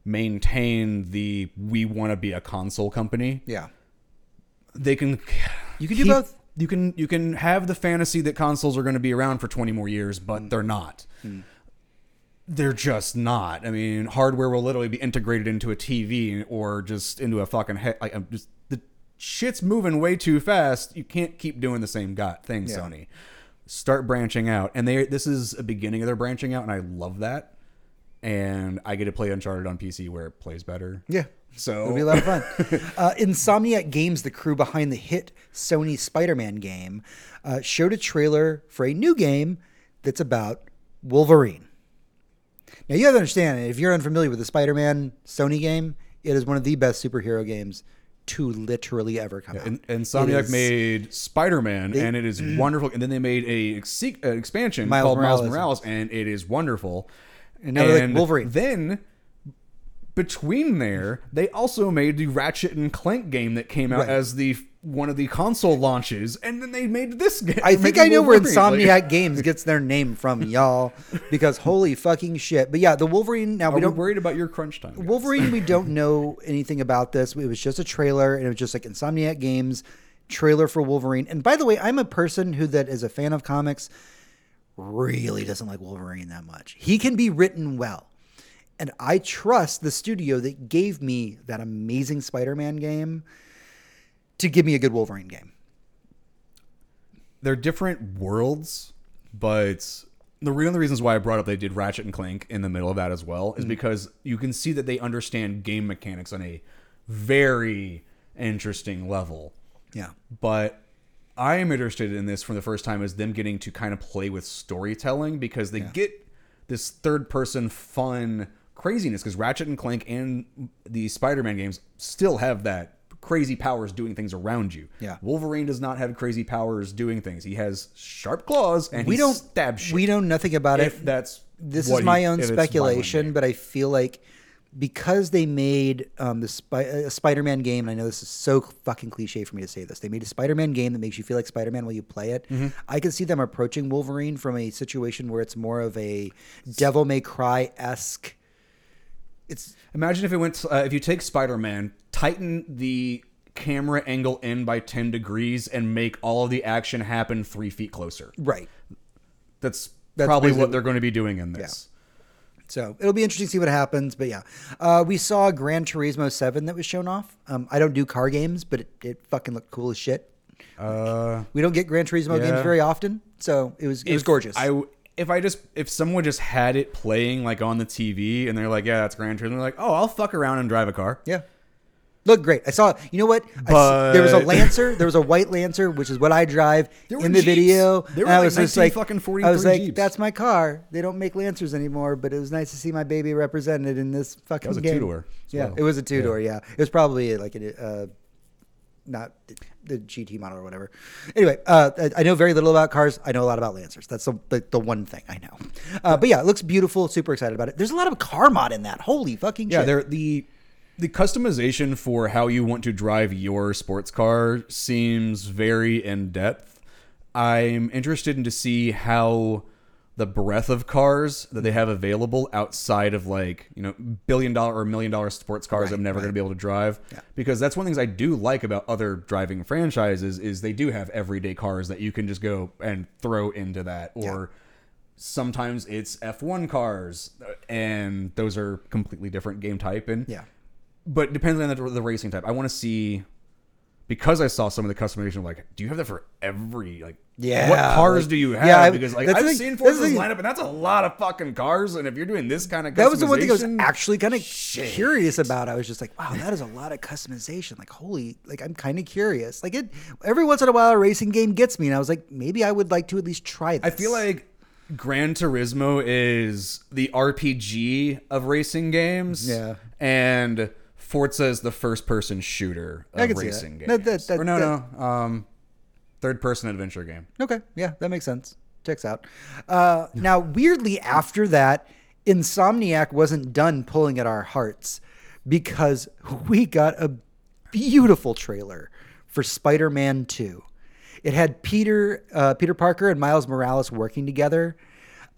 [SPEAKER 3] maintain the we want to be a console company
[SPEAKER 2] Yeah.
[SPEAKER 3] they can
[SPEAKER 2] You can do both.
[SPEAKER 3] you can you can have the fantasy that consoles are going to be around for 20 more years but
[SPEAKER 2] Mm.
[SPEAKER 3] they're not they're just not i mean hardware will literally be integrated into a tv or just into a fucking head like i'm just shit's moving way too fast you can't keep doing the same got thing
[SPEAKER 2] Yeah.
[SPEAKER 3] sony start branching out and they this is a beginning of their branching out and i love that and i get to play uncharted on pc where it plays better
[SPEAKER 2] Yeah.
[SPEAKER 3] so
[SPEAKER 2] It'll be a lot of fun. uh, Insomniac Games, the crew behind the hit Sony Spider Man game, uh, showed a trailer for a new game that's about Wolverine. Now, you have to understand, if you're unfamiliar with the Spider Man Sony game, it is one of the best superhero games to literally ever come out.
[SPEAKER 3] And, and Insomniac
[SPEAKER 2] is-
[SPEAKER 3] made Spider Man, and it is wonderful. And then they made a ex- uh, expansion
[SPEAKER 2] Miles
[SPEAKER 3] called Miles
[SPEAKER 2] Morales.
[SPEAKER 3] Morales, and it is wonderful.
[SPEAKER 2] And now they're like Wolverine.
[SPEAKER 3] Then between there, they also made the Ratchet and Clank game that came out
[SPEAKER 2] Right.
[SPEAKER 3] as the one of the console launches, and then they made this game.
[SPEAKER 2] I think I know where
[SPEAKER 3] Wolverine. Like,
[SPEAKER 2] Insomniac Games gets their name from, y'all, because holy fucking shit. But yeah, the Wolverine. Now
[SPEAKER 3] Are
[SPEAKER 2] we
[SPEAKER 3] we
[SPEAKER 2] don't
[SPEAKER 3] worried about your crunch time? guys?
[SPEAKER 2] Wolverine, we don't know anything about this. It was just a trailer, and it was just like Insomniac Games trailer for Wolverine. And by the way, I'm a person who that is a fan of comics really doesn't like Wolverine that much. He can be written well. And I trust the studio that gave me that amazing Spider-Man game to give me a good Wolverine game.
[SPEAKER 3] they're different worlds, but the one of the reasons why I brought up they did Ratchet and Clank in the middle of that as well
[SPEAKER 2] Mm.
[SPEAKER 3] is because you can see that they understand game mechanics on a very interesting level.
[SPEAKER 2] Yeah.
[SPEAKER 3] But I am interested in this for the first time as them getting to kind of play with storytelling because they get this third person fun craziness because Ratchet and Clank and the Spider-Man games still have that crazy powers doing things around you.
[SPEAKER 2] Yeah.
[SPEAKER 3] Wolverine does not have crazy powers doing things. He has sharp claws and
[SPEAKER 2] we
[SPEAKER 3] he
[SPEAKER 2] don't
[SPEAKER 3] stab shit.
[SPEAKER 2] We know nothing about
[SPEAKER 3] if
[SPEAKER 2] it.
[SPEAKER 3] that's
[SPEAKER 2] this is
[SPEAKER 3] he-
[SPEAKER 2] my own
[SPEAKER 3] it's violent
[SPEAKER 2] speculation, but I feel like because they made um, the Spy- a Spider-Man game, and I know this is so fucking cliche for me to say this, they made a Spider-Man game that makes you feel like Spider-Man while you play it.
[SPEAKER 3] Mm-hmm.
[SPEAKER 2] I can see them approaching Wolverine from a situation where it's more of a Devil May Cry esque. It's
[SPEAKER 3] Imagine if it went. Uh, if you take Spider-Man, tighten the camera angle in by ten degrees, and make all of the action happen three feet closer.
[SPEAKER 2] right.
[SPEAKER 3] That's,
[SPEAKER 2] That's
[SPEAKER 3] probably what they're going to be doing in this.
[SPEAKER 2] So it'll be interesting to see what happens. But yeah, uh, we saw Gran Turismo 7 that was shown off. Um, I don't do car games, but it, it fucking looked cool as shit.
[SPEAKER 3] Uh,
[SPEAKER 2] We don't get Gran Turismo games very often, so it was it was gorgeous.
[SPEAKER 3] I if I just if someone just had it playing like on the TV and they're like, yeah, that's Gran Turismo, they're like, oh, I'll fuck around and drive a car.
[SPEAKER 2] yeah, Look great. I saw. You know what? I s- there was a Lancer. There was a white Lancer, which is what I drive in the
[SPEAKER 3] Jeeps.
[SPEAKER 2] video.
[SPEAKER 3] There were
[SPEAKER 2] I
[SPEAKER 3] like
[SPEAKER 2] was just like,
[SPEAKER 3] 1943
[SPEAKER 2] I was like,
[SPEAKER 3] Jeeps.
[SPEAKER 2] that's my car. They don't make Lancers anymore, but it was nice to see my baby represented in this fucking
[SPEAKER 3] was a
[SPEAKER 2] game.
[SPEAKER 3] two-door
[SPEAKER 2] Yeah,
[SPEAKER 3] well.
[SPEAKER 2] it was a two door. Yeah. it was probably like a. Uh, not the, GT model or whatever. Anyway, uh, I- know very little about cars. I know a lot about Lancers. That's the the, the one thing I know. Uh, but yeah, it looks beautiful. Super excited about it. There's a lot of car mod in that. Holy fucking
[SPEAKER 3] Yeah,
[SPEAKER 2] shit!
[SPEAKER 3] there the the customization for how you want to drive your sports car seems very in depth. I'm interested in to see how the breadth of cars that they have available outside of like you know billion dollar or million dollar sports cars I'm never going to be able to drive because that's one of the things I do like about other driving franchises is they do have everyday cars that you can just go and throw into that or sometimes it's F1 cars uh, and those are completely different game type and
[SPEAKER 2] yeah.
[SPEAKER 3] but depends on the, the racing type. I want to see because I saw some of the customization. Like, do you have that for every like?
[SPEAKER 2] Yeah,
[SPEAKER 3] What cars
[SPEAKER 2] like-
[SPEAKER 3] do you have?
[SPEAKER 2] yeah, I,
[SPEAKER 3] because like I've
[SPEAKER 2] thing-
[SPEAKER 3] seen Forza's
[SPEAKER 2] the
[SPEAKER 3] lineup, and that's a lot of fucking cars. And if you're doing this kind of customization,
[SPEAKER 2] That was the one thing I was actually kind of curious about. I was just like, wow, that is a lot of customization. Like, holy, like I'm kind of curious. Like it every once in a while, a racing game gets me, and I was like, maybe I would like to at least try this.
[SPEAKER 3] I feel like Gran Turismo is the RPG of racing games.
[SPEAKER 2] Yeah.
[SPEAKER 3] and Forza is the first-person shooter of
[SPEAKER 2] I can see
[SPEAKER 3] racing games.
[SPEAKER 2] That- that- that-
[SPEAKER 3] or no,
[SPEAKER 2] that-
[SPEAKER 3] no, um, third-person adventure game.
[SPEAKER 2] Okay, yeah, that makes sense. Checks out. Uh, now, weirdly, after that, Insomniac wasn't done pulling at our hearts because we got a beautiful trailer for Spider-Man Two. It had Peter uh, Peter Parker and Miles Morales working together.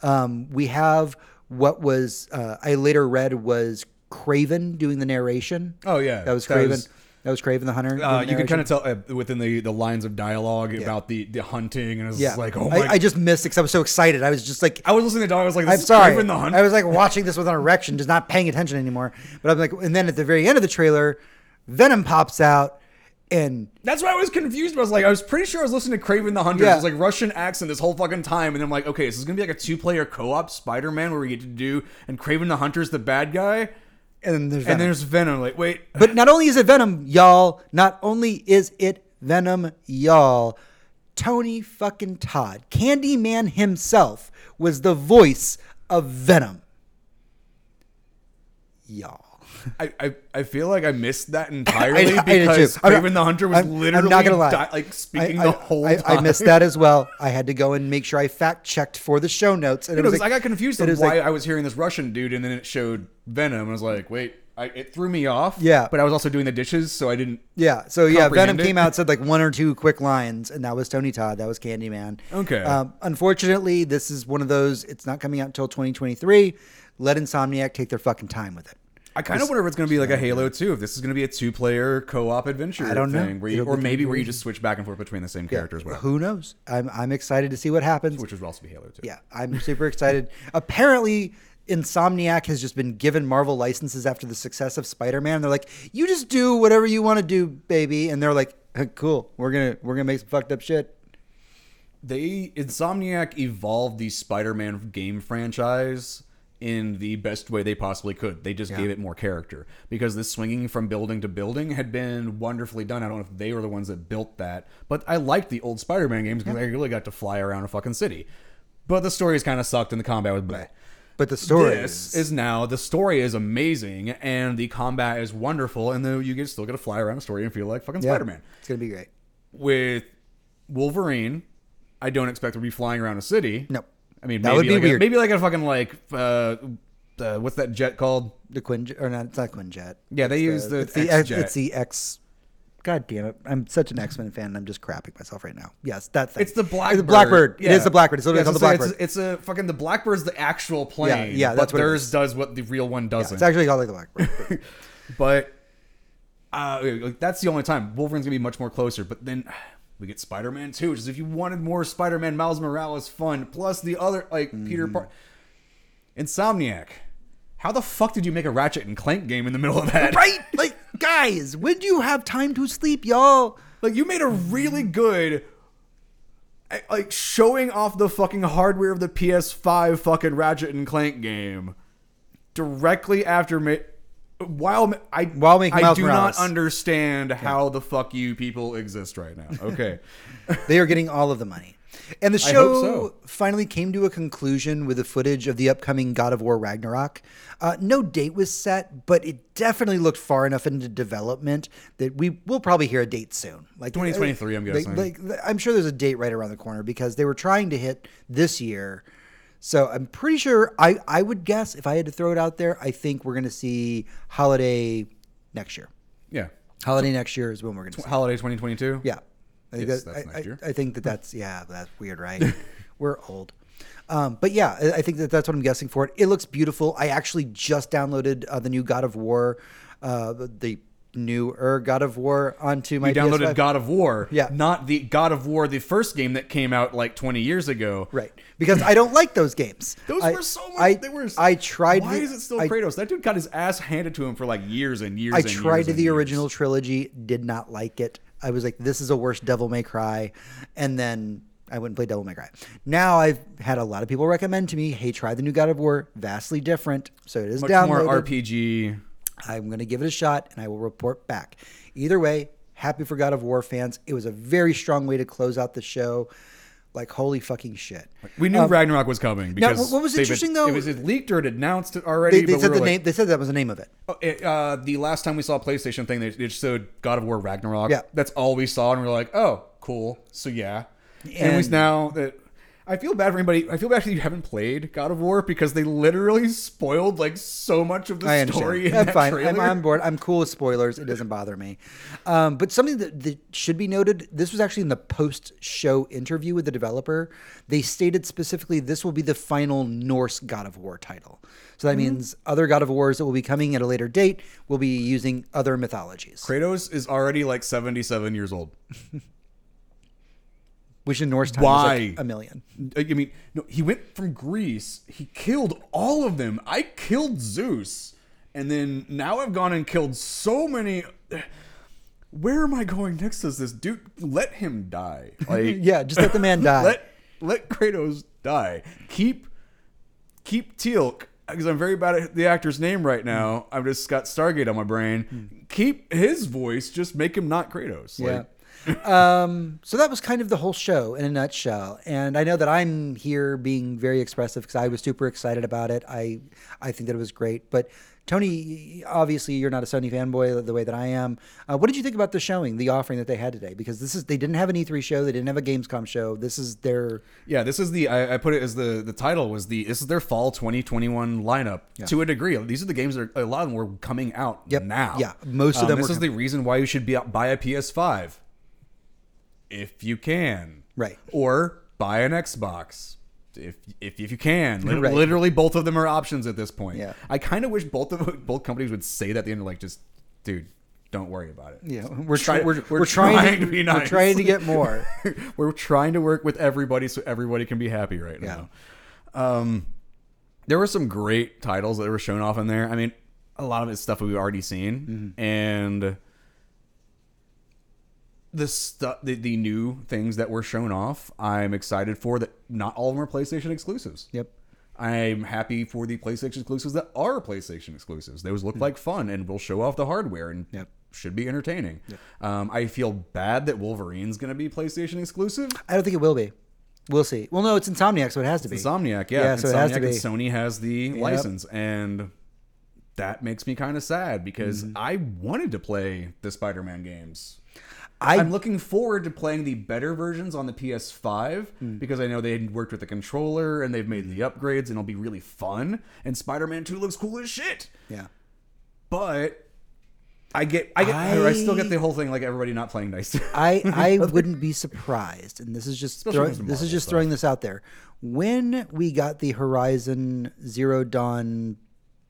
[SPEAKER 2] Um, we have what was uh, I later read was Kraven doing the narration.
[SPEAKER 3] Oh, yeah.
[SPEAKER 2] that was
[SPEAKER 3] That
[SPEAKER 2] Kraven.
[SPEAKER 3] was-
[SPEAKER 2] that was Kraven the Hunter.
[SPEAKER 3] Uh,
[SPEAKER 2] the
[SPEAKER 3] you can kind of tell uh, within the, the lines of dialogue about the, the hunting, and it's
[SPEAKER 2] Yeah,
[SPEAKER 3] like, oh my!
[SPEAKER 2] I, I just missed because I was so excited. I was just like,
[SPEAKER 3] I was listening to the dog. I was like, this
[SPEAKER 2] I'm
[SPEAKER 3] is
[SPEAKER 2] sorry.
[SPEAKER 3] Kraven the Hunter.
[SPEAKER 2] I was like watching this with an erection, just not paying attention anymore. But I'm like, and then at the very end of the trailer, Venom pops out, and
[SPEAKER 3] That's why I was confused. I was like, I was pretty sure I was listening to Kraven the Hunter.
[SPEAKER 2] Yeah.
[SPEAKER 3] It was like Russian accent this whole fucking time, and I'm like, okay, this is gonna be like a two player co op Spider Man where we get to do, and Kraven the Hunter's the bad guy,
[SPEAKER 2] and then there's
[SPEAKER 3] and
[SPEAKER 2] Venom.
[SPEAKER 3] there's Venom. Like, wait,
[SPEAKER 2] but not only is it Venom, y'all. Not only is it Venom, y'all. Tony fucking Todd, Candyman himself, was the voice of Venom. Y'all.
[SPEAKER 3] I, I I feel like I missed that entirely
[SPEAKER 2] I- I
[SPEAKER 3] because.
[SPEAKER 2] I'm
[SPEAKER 3] Kraven the Hunter was
[SPEAKER 2] I'm- I'm
[SPEAKER 3] literally
[SPEAKER 2] not gonna lie.
[SPEAKER 3] di- like speaking
[SPEAKER 2] I,
[SPEAKER 3] the
[SPEAKER 2] I-
[SPEAKER 3] whole
[SPEAKER 2] I,
[SPEAKER 3] time.
[SPEAKER 2] I missed that as well. I had to go and make sure I fact checked for the show notes. And
[SPEAKER 3] You
[SPEAKER 2] it
[SPEAKER 3] know,
[SPEAKER 2] was like,
[SPEAKER 3] I got confused on why
[SPEAKER 2] like-
[SPEAKER 3] I was hearing this Russian dude, and then it showed Venom. I was like, wait, I, it threw me off.
[SPEAKER 2] Yeah.
[SPEAKER 3] but I was also doing the dishes, so I didn't.
[SPEAKER 2] Yeah. So yeah, Venom
[SPEAKER 3] it.
[SPEAKER 2] came out said like one or two quick lines, and that was Tony Todd. That was Candyman.
[SPEAKER 3] Okay.
[SPEAKER 2] Um, unfortunately, this is one of those. It's not coming out until 2023. Let Insomniac take their fucking time with it.
[SPEAKER 3] I kind of wonder if it's going to be like a Halo 2, if this is going to be a two-player co-op adventure
[SPEAKER 2] I don't know.
[SPEAKER 3] where you,
[SPEAKER 2] It'll
[SPEAKER 3] or
[SPEAKER 2] be
[SPEAKER 3] maybe where you just switch back and forth between the same characters, whatever.
[SPEAKER 2] Who knows? I'm I'm excited to see what happens.
[SPEAKER 3] Which would also be Halo 2.
[SPEAKER 2] yeah, I'm super excited. Apparently, Insomniac has just been given Marvel licenses after the success of Spider-Man. They're like, you just do whatever you want to do, baby. And they're like, cool. We're gonna we're gonna make some fucked up shit.
[SPEAKER 3] They Insomniac evolved the Spider-Man game franchise in the best way they possibly could. They just gave it more character because this swinging from building to building had been wonderfully done. I don't know if they were the ones that built that, but I liked the old Spider-Man games because I really got to fly around a fucking city. But the stories kind of sucked and the combat was bleh.
[SPEAKER 2] But the story
[SPEAKER 3] This
[SPEAKER 2] is,
[SPEAKER 3] is now the story is amazing and the combat is wonderful and then you get still get to fly around a story and feel like fucking
[SPEAKER 2] yeah,
[SPEAKER 3] Spider-Man.
[SPEAKER 2] It's gonna be great.
[SPEAKER 3] With Wolverine, I don't expect to be flying around a city.
[SPEAKER 2] Nope.
[SPEAKER 3] I mean,
[SPEAKER 2] That
[SPEAKER 3] maybe
[SPEAKER 2] would be
[SPEAKER 3] like
[SPEAKER 2] weird.
[SPEAKER 3] A, maybe like a fucking like uh, uh, what's that jet called?
[SPEAKER 2] The Quinjet, or not? It's not Quinjet.
[SPEAKER 3] Yeah, they use the
[SPEAKER 2] it's the
[SPEAKER 3] X jet.
[SPEAKER 2] it's the X. God damn it! I'm such an X Men fan. and I'm just crapping myself right now. Yes, that thing.
[SPEAKER 3] It's the Blackbird.
[SPEAKER 2] The Blackbird.
[SPEAKER 3] Yeah.
[SPEAKER 2] It is the Blackbird. It's literally called the
[SPEAKER 3] so
[SPEAKER 2] Blackbird.
[SPEAKER 3] It's, it's a fucking the Blackbird's the actual plane.
[SPEAKER 2] yeah, yeah, that's
[SPEAKER 3] but
[SPEAKER 2] what it
[SPEAKER 3] theirs
[SPEAKER 2] is.
[SPEAKER 3] does what the real one doesn't.
[SPEAKER 2] it's actually called like the Blackbird.
[SPEAKER 3] But uh, like, that's the only time Wolverine's gonna be much more closer. But then we get Spider-Man 2, which is if you wanted more Spider-Man Miles Morales fun, plus the other like
[SPEAKER 2] Mm-hmm.
[SPEAKER 3] Peter Parker, Insomniac. How the fuck did you make a Ratchet and Clank game in the middle of that?
[SPEAKER 2] right? Like, guys, when do you have time to sleep, y'all?
[SPEAKER 3] Like you made a really good eh, like showing off the fucking hardware of the PS5 fucking Ratchet and Clank game directly after ma- while I
[SPEAKER 2] While making
[SPEAKER 3] I
[SPEAKER 2] Miles
[SPEAKER 3] do
[SPEAKER 2] Morales.
[SPEAKER 3] not understand how the fuck you people exist right now. Okay.
[SPEAKER 2] They are getting all of the money. And the show
[SPEAKER 3] so.
[SPEAKER 2] finally came to a conclusion with the footage of the upcoming God of War Ragnarok. Uh, no date was set, but it definitely looked far enough into development that we will probably hear a date soon. Like
[SPEAKER 3] 2023, I'm
[SPEAKER 2] like-
[SPEAKER 3] guessing.
[SPEAKER 2] Like, I'm sure there's a date right around the corner because they were trying to hit this year. So I'm pretty sure I, I would guess if I had to throw it out there, I think we're going to see holiday next year.
[SPEAKER 3] Yeah.
[SPEAKER 2] Holiday next year is when we're going to see.
[SPEAKER 3] Holiday 2022.
[SPEAKER 2] Yeah. I think,
[SPEAKER 3] Yes,
[SPEAKER 2] that,
[SPEAKER 3] that's
[SPEAKER 2] I,
[SPEAKER 3] next year.
[SPEAKER 2] I, I think that that's yeah, that's weird, right? We're old. Um, but yeah, I- think that that's what I'm guessing for it. It looks beautiful. I actually just downloaded uh, the new God of War, uh, the newer God of War onto my
[SPEAKER 3] You downloaded
[SPEAKER 2] PS5.
[SPEAKER 3] God of War,
[SPEAKER 2] Yeah.
[SPEAKER 3] not the God of War, the first game that came out like 20 years ago.
[SPEAKER 2] right because I don't like those games.
[SPEAKER 3] Those
[SPEAKER 2] I-
[SPEAKER 3] were so much.
[SPEAKER 2] I,
[SPEAKER 3] they were.
[SPEAKER 2] I tried.
[SPEAKER 3] Why
[SPEAKER 2] the-
[SPEAKER 3] is it still
[SPEAKER 2] I,
[SPEAKER 3] Kratos? That dude got his ass handed to him for like years and years.
[SPEAKER 2] I
[SPEAKER 3] and
[SPEAKER 2] tried
[SPEAKER 3] years
[SPEAKER 2] the
[SPEAKER 3] years.
[SPEAKER 2] original trilogy, did not like it. I was like, this is a worse Devil May Cry, and then I wouldn't play Devil May Cry. Now I've had a lot of people recommend to me, hey, try the new God of War, vastly different. So it is
[SPEAKER 3] Much
[SPEAKER 2] downloaded.
[SPEAKER 3] more RPG.
[SPEAKER 2] I'm going to give it a shot, and I will report back. Either way, happy for God of War fans. It was a very strong way to close out the show. Like holy fucking shit.
[SPEAKER 3] We knew Ragnarok was coming because
[SPEAKER 2] Um, what was interesting, though-
[SPEAKER 3] It was leaked or it announced it already.
[SPEAKER 2] They, they said
[SPEAKER 3] we
[SPEAKER 2] the
[SPEAKER 3] were
[SPEAKER 2] name. They said that was the name of it.
[SPEAKER 3] Oh, it, uh, the last time we saw a PlayStation thing, they it showed God of War Ragnarok.
[SPEAKER 2] Yeah.
[SPEAKER 3] that's all we saw, and we are like, oh, cool. So yeah, and, we
[SPEAKER 2] And-
[SPEAKER 3] now that I feel bad for anybody. I feel bad that you haven't played God of War because they literally spoiled like so much of the
[SPEAKER 2] I
[SPEAKER 3] story.
[SPEAKER 2] I'm fine.
[SPEAKER 3] trailer.
[SPEAKER 2] I'm on board. I'm cool with spoilers. It doesn't bother me. Um, but something that, that should be noted this was actually in the post show interview with the developer. They stated specifically this will be the final Norse God of War title. So that
[SPEAKER 3] Mm-hmm.
[SPEAKER 2] means other God of Wars that will be coming at a later date will be using other mythologies,
[SPEAKER 3] Kratos is already like 77 years old.
[SPEAKER 2] which in Norse time
[SPEAKER 3] Why?
[SPEAKER 2] is like a million.
[SPEAKER 3] I mean, no, he went from Greece. He killed all of them. I killed Zeus, and then now I've gone and killed so many. Where am I going next? As this dude, let him die. Like,
[SPEAKER 2] Yeah, just let the man die.
[SPEAKER 3] let let Kratos die. Keep keep Teal'c because I'm very bad at the actor's name right hmm. now. I've just got Stargate on my brain. Hmm. Keep his voice. Just make him not Kratos.
[SPEAKER 2] Yeah. Um, so that was kind of the whole show in a nutshell. And I know that I'm here being very expressive because I was super excited about it. I I think that it was great. But Tony, obviously you're not a Sony fanboy the way that I am. Uh, what did you think about the showing, the offering that they had today? Because this is they didn't have an E3 show, they didn't have a Gamescom show. This is their
[SPEAKER 3] Yeah, this is the I, I put it as the the title was the this is their fall 2021 lineup to a degree. These are the games that are, a lot of them were coming out
[SPEAKER 2] Yep.
[SPEAKER 3] now.
[SPEAKER 2] Yeah, most of
[SPEAKER 3] Um,
[SPEAKER 2] them
[SPEAKER 3] This is the reason why you should be buy a PS5 if you can,
[SPEAKER 2] Right.
[SPEAKER 3] Or buy an Xbox. If, if, if you can,
[SPEAKER 2] Right.
[SPEAKER 3] literally both of them are options at this point.
[SPEAKER 2] Yeah.
[SPEAKER 3] I kind of wish both of both companies would say that at the end, like just, dude, don't worry about it.
[SPEAKER 2] yeah, we're
[SPEAKER 3] Try-
[SPEAKER 2] trying we're,
[SPEAKER 3] we're
[SPEAKER 2] we're, trying,
[SPEAKER 3] trying
[SPEAKER 2] to,
[SPEAKER 3] to be nice.
[SPEAKER 2] We're trying to get more.
[SPEAKER 3] We're trying to work with everybody so everybody can be happy right now. Um, there were some great titles that were shown off in there. I mean, a lot of it's stuff we've already seen, and the stuff, the, the new things that were shown off, I'm excited for. That not all of them are PlayStation exclusives.
[SPEAKER 2] Yep.
[SPEAKER 3] I'm happy for the PlayStation exclusives that are PlayStation exclusives. Those look like fun and will show off the hardware and
[SPEAKER 2] Yep.
[SPEAKER 3] should be entertaining. Um, I feel bad that Wolverine's going to be PlayStation exclusive.
[SPEAKER 2] I don't think it will be. We'll see. Well, no, it's Insomniac, so it has to be.
[SPEAKER 3] Insomniac, yeah.
[SPEAKER 2] Yeah, so it has to
[SPEAKER 3] Insomniac
[SPEAKER 2] be.
[SPEAKER 3] Sony has the license, and that makes me kind of sad because
[SPEAKER 2] Mm-hmm.
[SPEAKER 3] I wanted to play the Spider-Man games.
[SPEAKER 2] I
[SPEAKER 3] I'm looking forward to playing the better versions on the PS5
[SPEAKER 2] Hmm.
[SPEAKER 3] because I know they worked with the controller and they've made the upgrades and it'll be really fun. And Spider-Man 2 looks cool as shit.
[SPEAKER 2] yeah.
[SPEAKER 3] But I get, I get, I, still get the whole thing like everybody not playing nice.
[SPEAKER 2] I I wouldn't be surprised, and this is just
[SPEAKER 3] Especially
[SPEAKER 2] throw,
[SPEAKER 3] when
[SPEAKER 2] this is just throwing this out there. When we got the Horizon Zero Dawn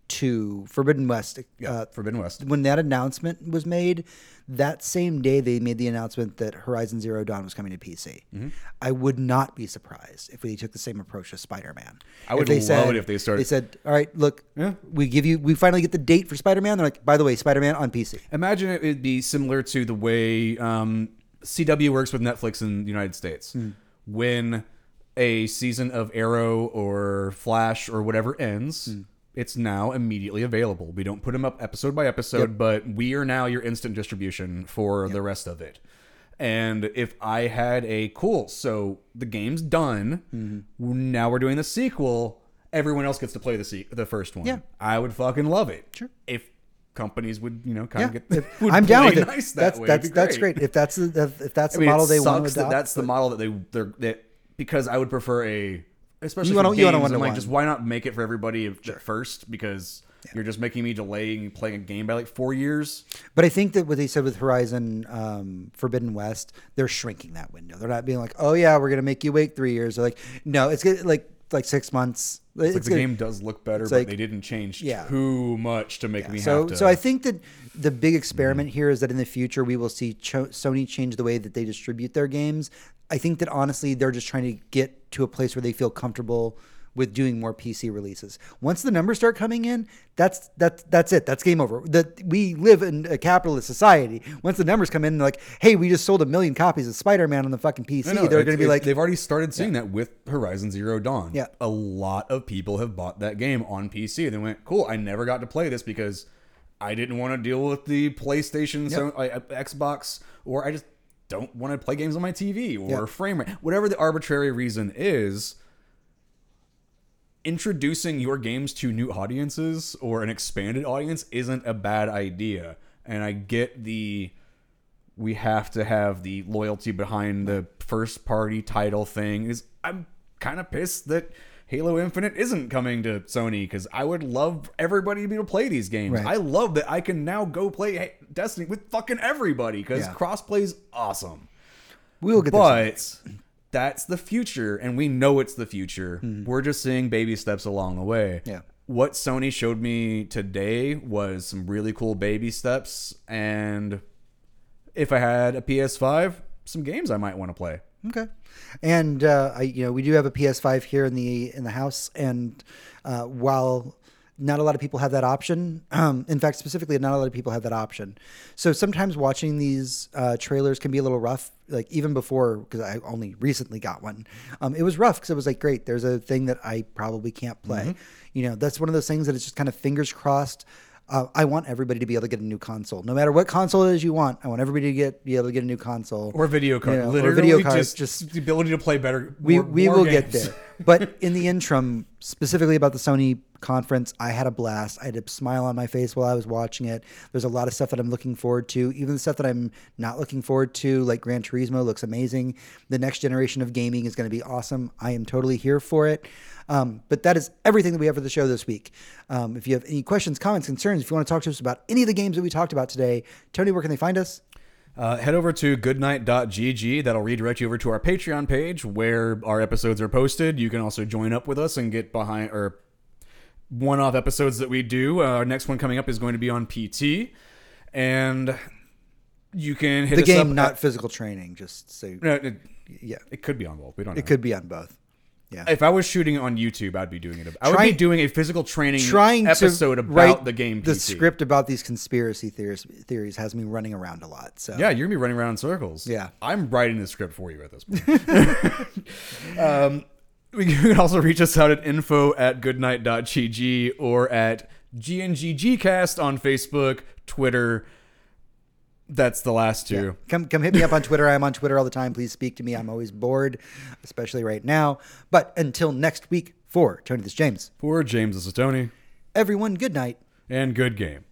[SPEAKER 2] two Forbidden West, uh,
[SPEAKER 3] Forbidden West.
[SPEAKER 2] when that announcement was made, that same day they made the announcement that Horizon Zero Dawn was coming to PC.
[SPEAKER 3] Mm-hmm.
[SPEAKER 2] I would not be surprised if they took the same approach to Spider Man.
[SPEAKER 3] I would love it if they started-
[SPEAKER 2] They said, "All right, look,
[SPEAKER 3] Yeah.
[SPEAKER 2] we give you, we finally get the date for Spider Man." They're like, "By the way, Spider Man on PC."
[SPEAKER 3] Imagine it would be similar to the way um, CW works with Netflix in the United States.
[SPEAKER 2] Hmm.
[SPEAKER 3] When a season of Arrow or Flash or whatever ends,
[SPEAKER 2] Hmm.
[SPEAKER 3] It's now immediately available. We don't put them up episode by episode, but we are now your instant distribution for the rest of it. And if I had a cool, so the game's done.
[SPEAKER 2] Mm-hmm.
[SPEAKER 3] Now we're doing the sequel. Everyone else gets to play the se- the first one.
[SPEAKER 2] Yeah.
[SPEAKER 3] I would fucking love it.
[SPEAKER 2] Sure.
[SPEAKER 3] If companies would, you know, kind
[SPEAKER 2] Yeah,
[SPEAKER 3] of get.
[SPEAKER 2] if-
[SPEAKER 3] would
[SPEAKER 2] I'm down with it.
[SPEAKER 3] Nice that
[SPEAKER 2] that's
[SPEAKER 3] way,
[SPEAKER 2] that's
[SPEAKER 3] it'd
[SPEAKER 2] that's great. If that's the if that's the
[SPEAKER 3] I mean,
[SPEAKER 2] model they want to
[SPEAKER 3] that
[SPEAKER 2] adopt.
[SPEAKER 3] that's the model that they they're that because I would prefer a especially
[SPEAKER 2] You wanna-
[SPEAKER 3] for
[SPEAKER 2] you wanna
[SPEAKER 3] games, I'm like just why not make it for everybody at first because you're just making me delaying playing a game by like four years.
[SPEAKER 2] But I think that what they said with Horizon um, Forbidden West, they're shrinking that window. They're not being like, "Oh yeah, we're gonna make you wait three years." They're like, "No, it's like like six months."
[SPEAKER 3] It's like the
[SPEAKER 2] gonna-
[SPEAKER 3] game does look better, but
[SPEAKER 2] like-
[SPEAKER 3] they didn't change
[SPEAKER 2] Yeah.
[SPEAKER 3] too much to make me
[SPEAKER 2] So,
[SPEAKER 3] have to.
[SPEAKER 2] so I think that the big experiment here is that in the future we will see Cho- Sony change the way that they distribute their games. I think that honestly they're just trying to get to a place where they feel comfortable with doing more PC releases. Once the numbers start coming in, that's that's that's it. That's game over. That we live in a capitalist society. Once the numbers come in, they're like, hey, we just sold a million copies of Spider-Man on the fucking PC.
[SPEAKER 3] I know,
[SPEAKER 2] they're going to be like,
[SPEAKER 3] they've already started seeing that with Horizon Zero Dawn.
[SPEAKER 2] Yeah.
[SPEAKER 3] a lot of people have bought that game on PC. They went, "Cool, I never got to play this because I didn't want to deal with the PlayStation, so, uh, Xbox, or I just don't want to play games on my TV or
[SPEAKER 2] Yeah.
[SPEAKER 3] frame rate, whatever the arbitrary reason is." Introducing your games to new audiences or an expanded audience isn't a bad idea, and I get the we have to have the loyalty behind the first party title thing is I'm kind of pissed that Halo Infinite isn't coming to Sony because I would love everybody to be able to play these games.
[SPEAKER 2] Right.
[SPEAKER 3] I love that I can now go play Destiny with fucking everybody because
[SPEAKER 2] Yeah.
[SPEAKER 3] crossplay's awesome.
[SPEAKER 2] we will get.
[SPEAKER 3] But that's the future, and we know it's the future. We're just seeing baby steps along the way.
[SPEAKER 2] Yeah.
[SPEAKER 3] What Sony showed me today was some really cool baby steps, and if I had a PS5, some games I might want to play.
[SPEAKER 2] Okay, and uh, I, you know, we do have a PS5 here in the in the house, and uh, while not a lot of people have that option, um, in fact, specifically, not a lot of people have that option. So sometimes watching these uh, trailers can be a little rough. Like even before, because I only recently got one, um, it was rough because it was like, great, there's a thing that I probably can't play. You know, that's one of those things that it's just kind of fingers crossed. Uh, I want everybody to be able to get a new console, no matter what console it is you want. I want everybody to get be able to get a new console
[SPEAKER 3] Or video card.
[SPEAKER 2] You know, or video cards,
[SPEAKER 3] Just,
[SPEAKER 2] just-
[SPEAKER 3] the ability to play better.
[SPEAKER 2] we
[SPEAKER 3] more-
[SPEAKER 2] we
[SPEAKER 3] more
[SPEAKER 2] will get there. But in the interim, specifically about the Sony conference, I had a blast. I had a smile on my face while I was watching it. There's a lot of stuff that I'm looking forward to. Even the stuff that I'm not looking forward to, like Gran Turismo, looks amazing. The next generation of gaming is going to be awesome. I am totally here for it. Um, but that is everything that we have for the show this week. Um, if you have any questions, comments, concerns, if you want to talk to us about any of the games that we talked about today, Tony, where can they find us?
[SPEAKER 3] Uh, head over to goodnight.gg. That'll redirect you over to our Patreon page where our episodes are posted. You can also join up with us and get behind or one off episodes that we do. Uh, our next one coming up is going to be on PT. And you can hit
[SPEAKER 2] The
[SPEAKER 3] us
[SPEAKER 2] game, not
[SPEAKER 3] at-
[SPEAKER 2] physical training, just so
[SPEAKER 3] no, it,
[SPEAKER 2] yeah.
[SPEAKER 3] it could be on both. We don't know.
[SPEAKER 2] It could be on both. Yeah.
[SPEAKER 3] if I was shooting on YouTube, I'd be doing it. I would be doing a physical training
[SPEAKER 2] trying
[SPEAKER 3] episode about the game. PT.
[SPEAKER 2] The script about these conspiracy theories theories has me running around a lot. So
[SPEAKER 3] Yeah, you're gonna be running around in circles.
[SPEAKER 2] Yeah.
[SPEAKER 3] I'm writing the script for you at this point. um, you can also reach us out at info at goodnight.gg or at GNGGcast on Facebook, Twitter. That's the last two.
[SPEAKER 2] come come hit me up on Twitter. I'm on Twitter all the time. Please speak to me. I'm always bored, especially right now. But until next week, for Tony this is James.
[SPEAKER 3] For James, this is Tony,
[SPEAKER 2] Everyone, good night.
[SPEAKER 3] and good game.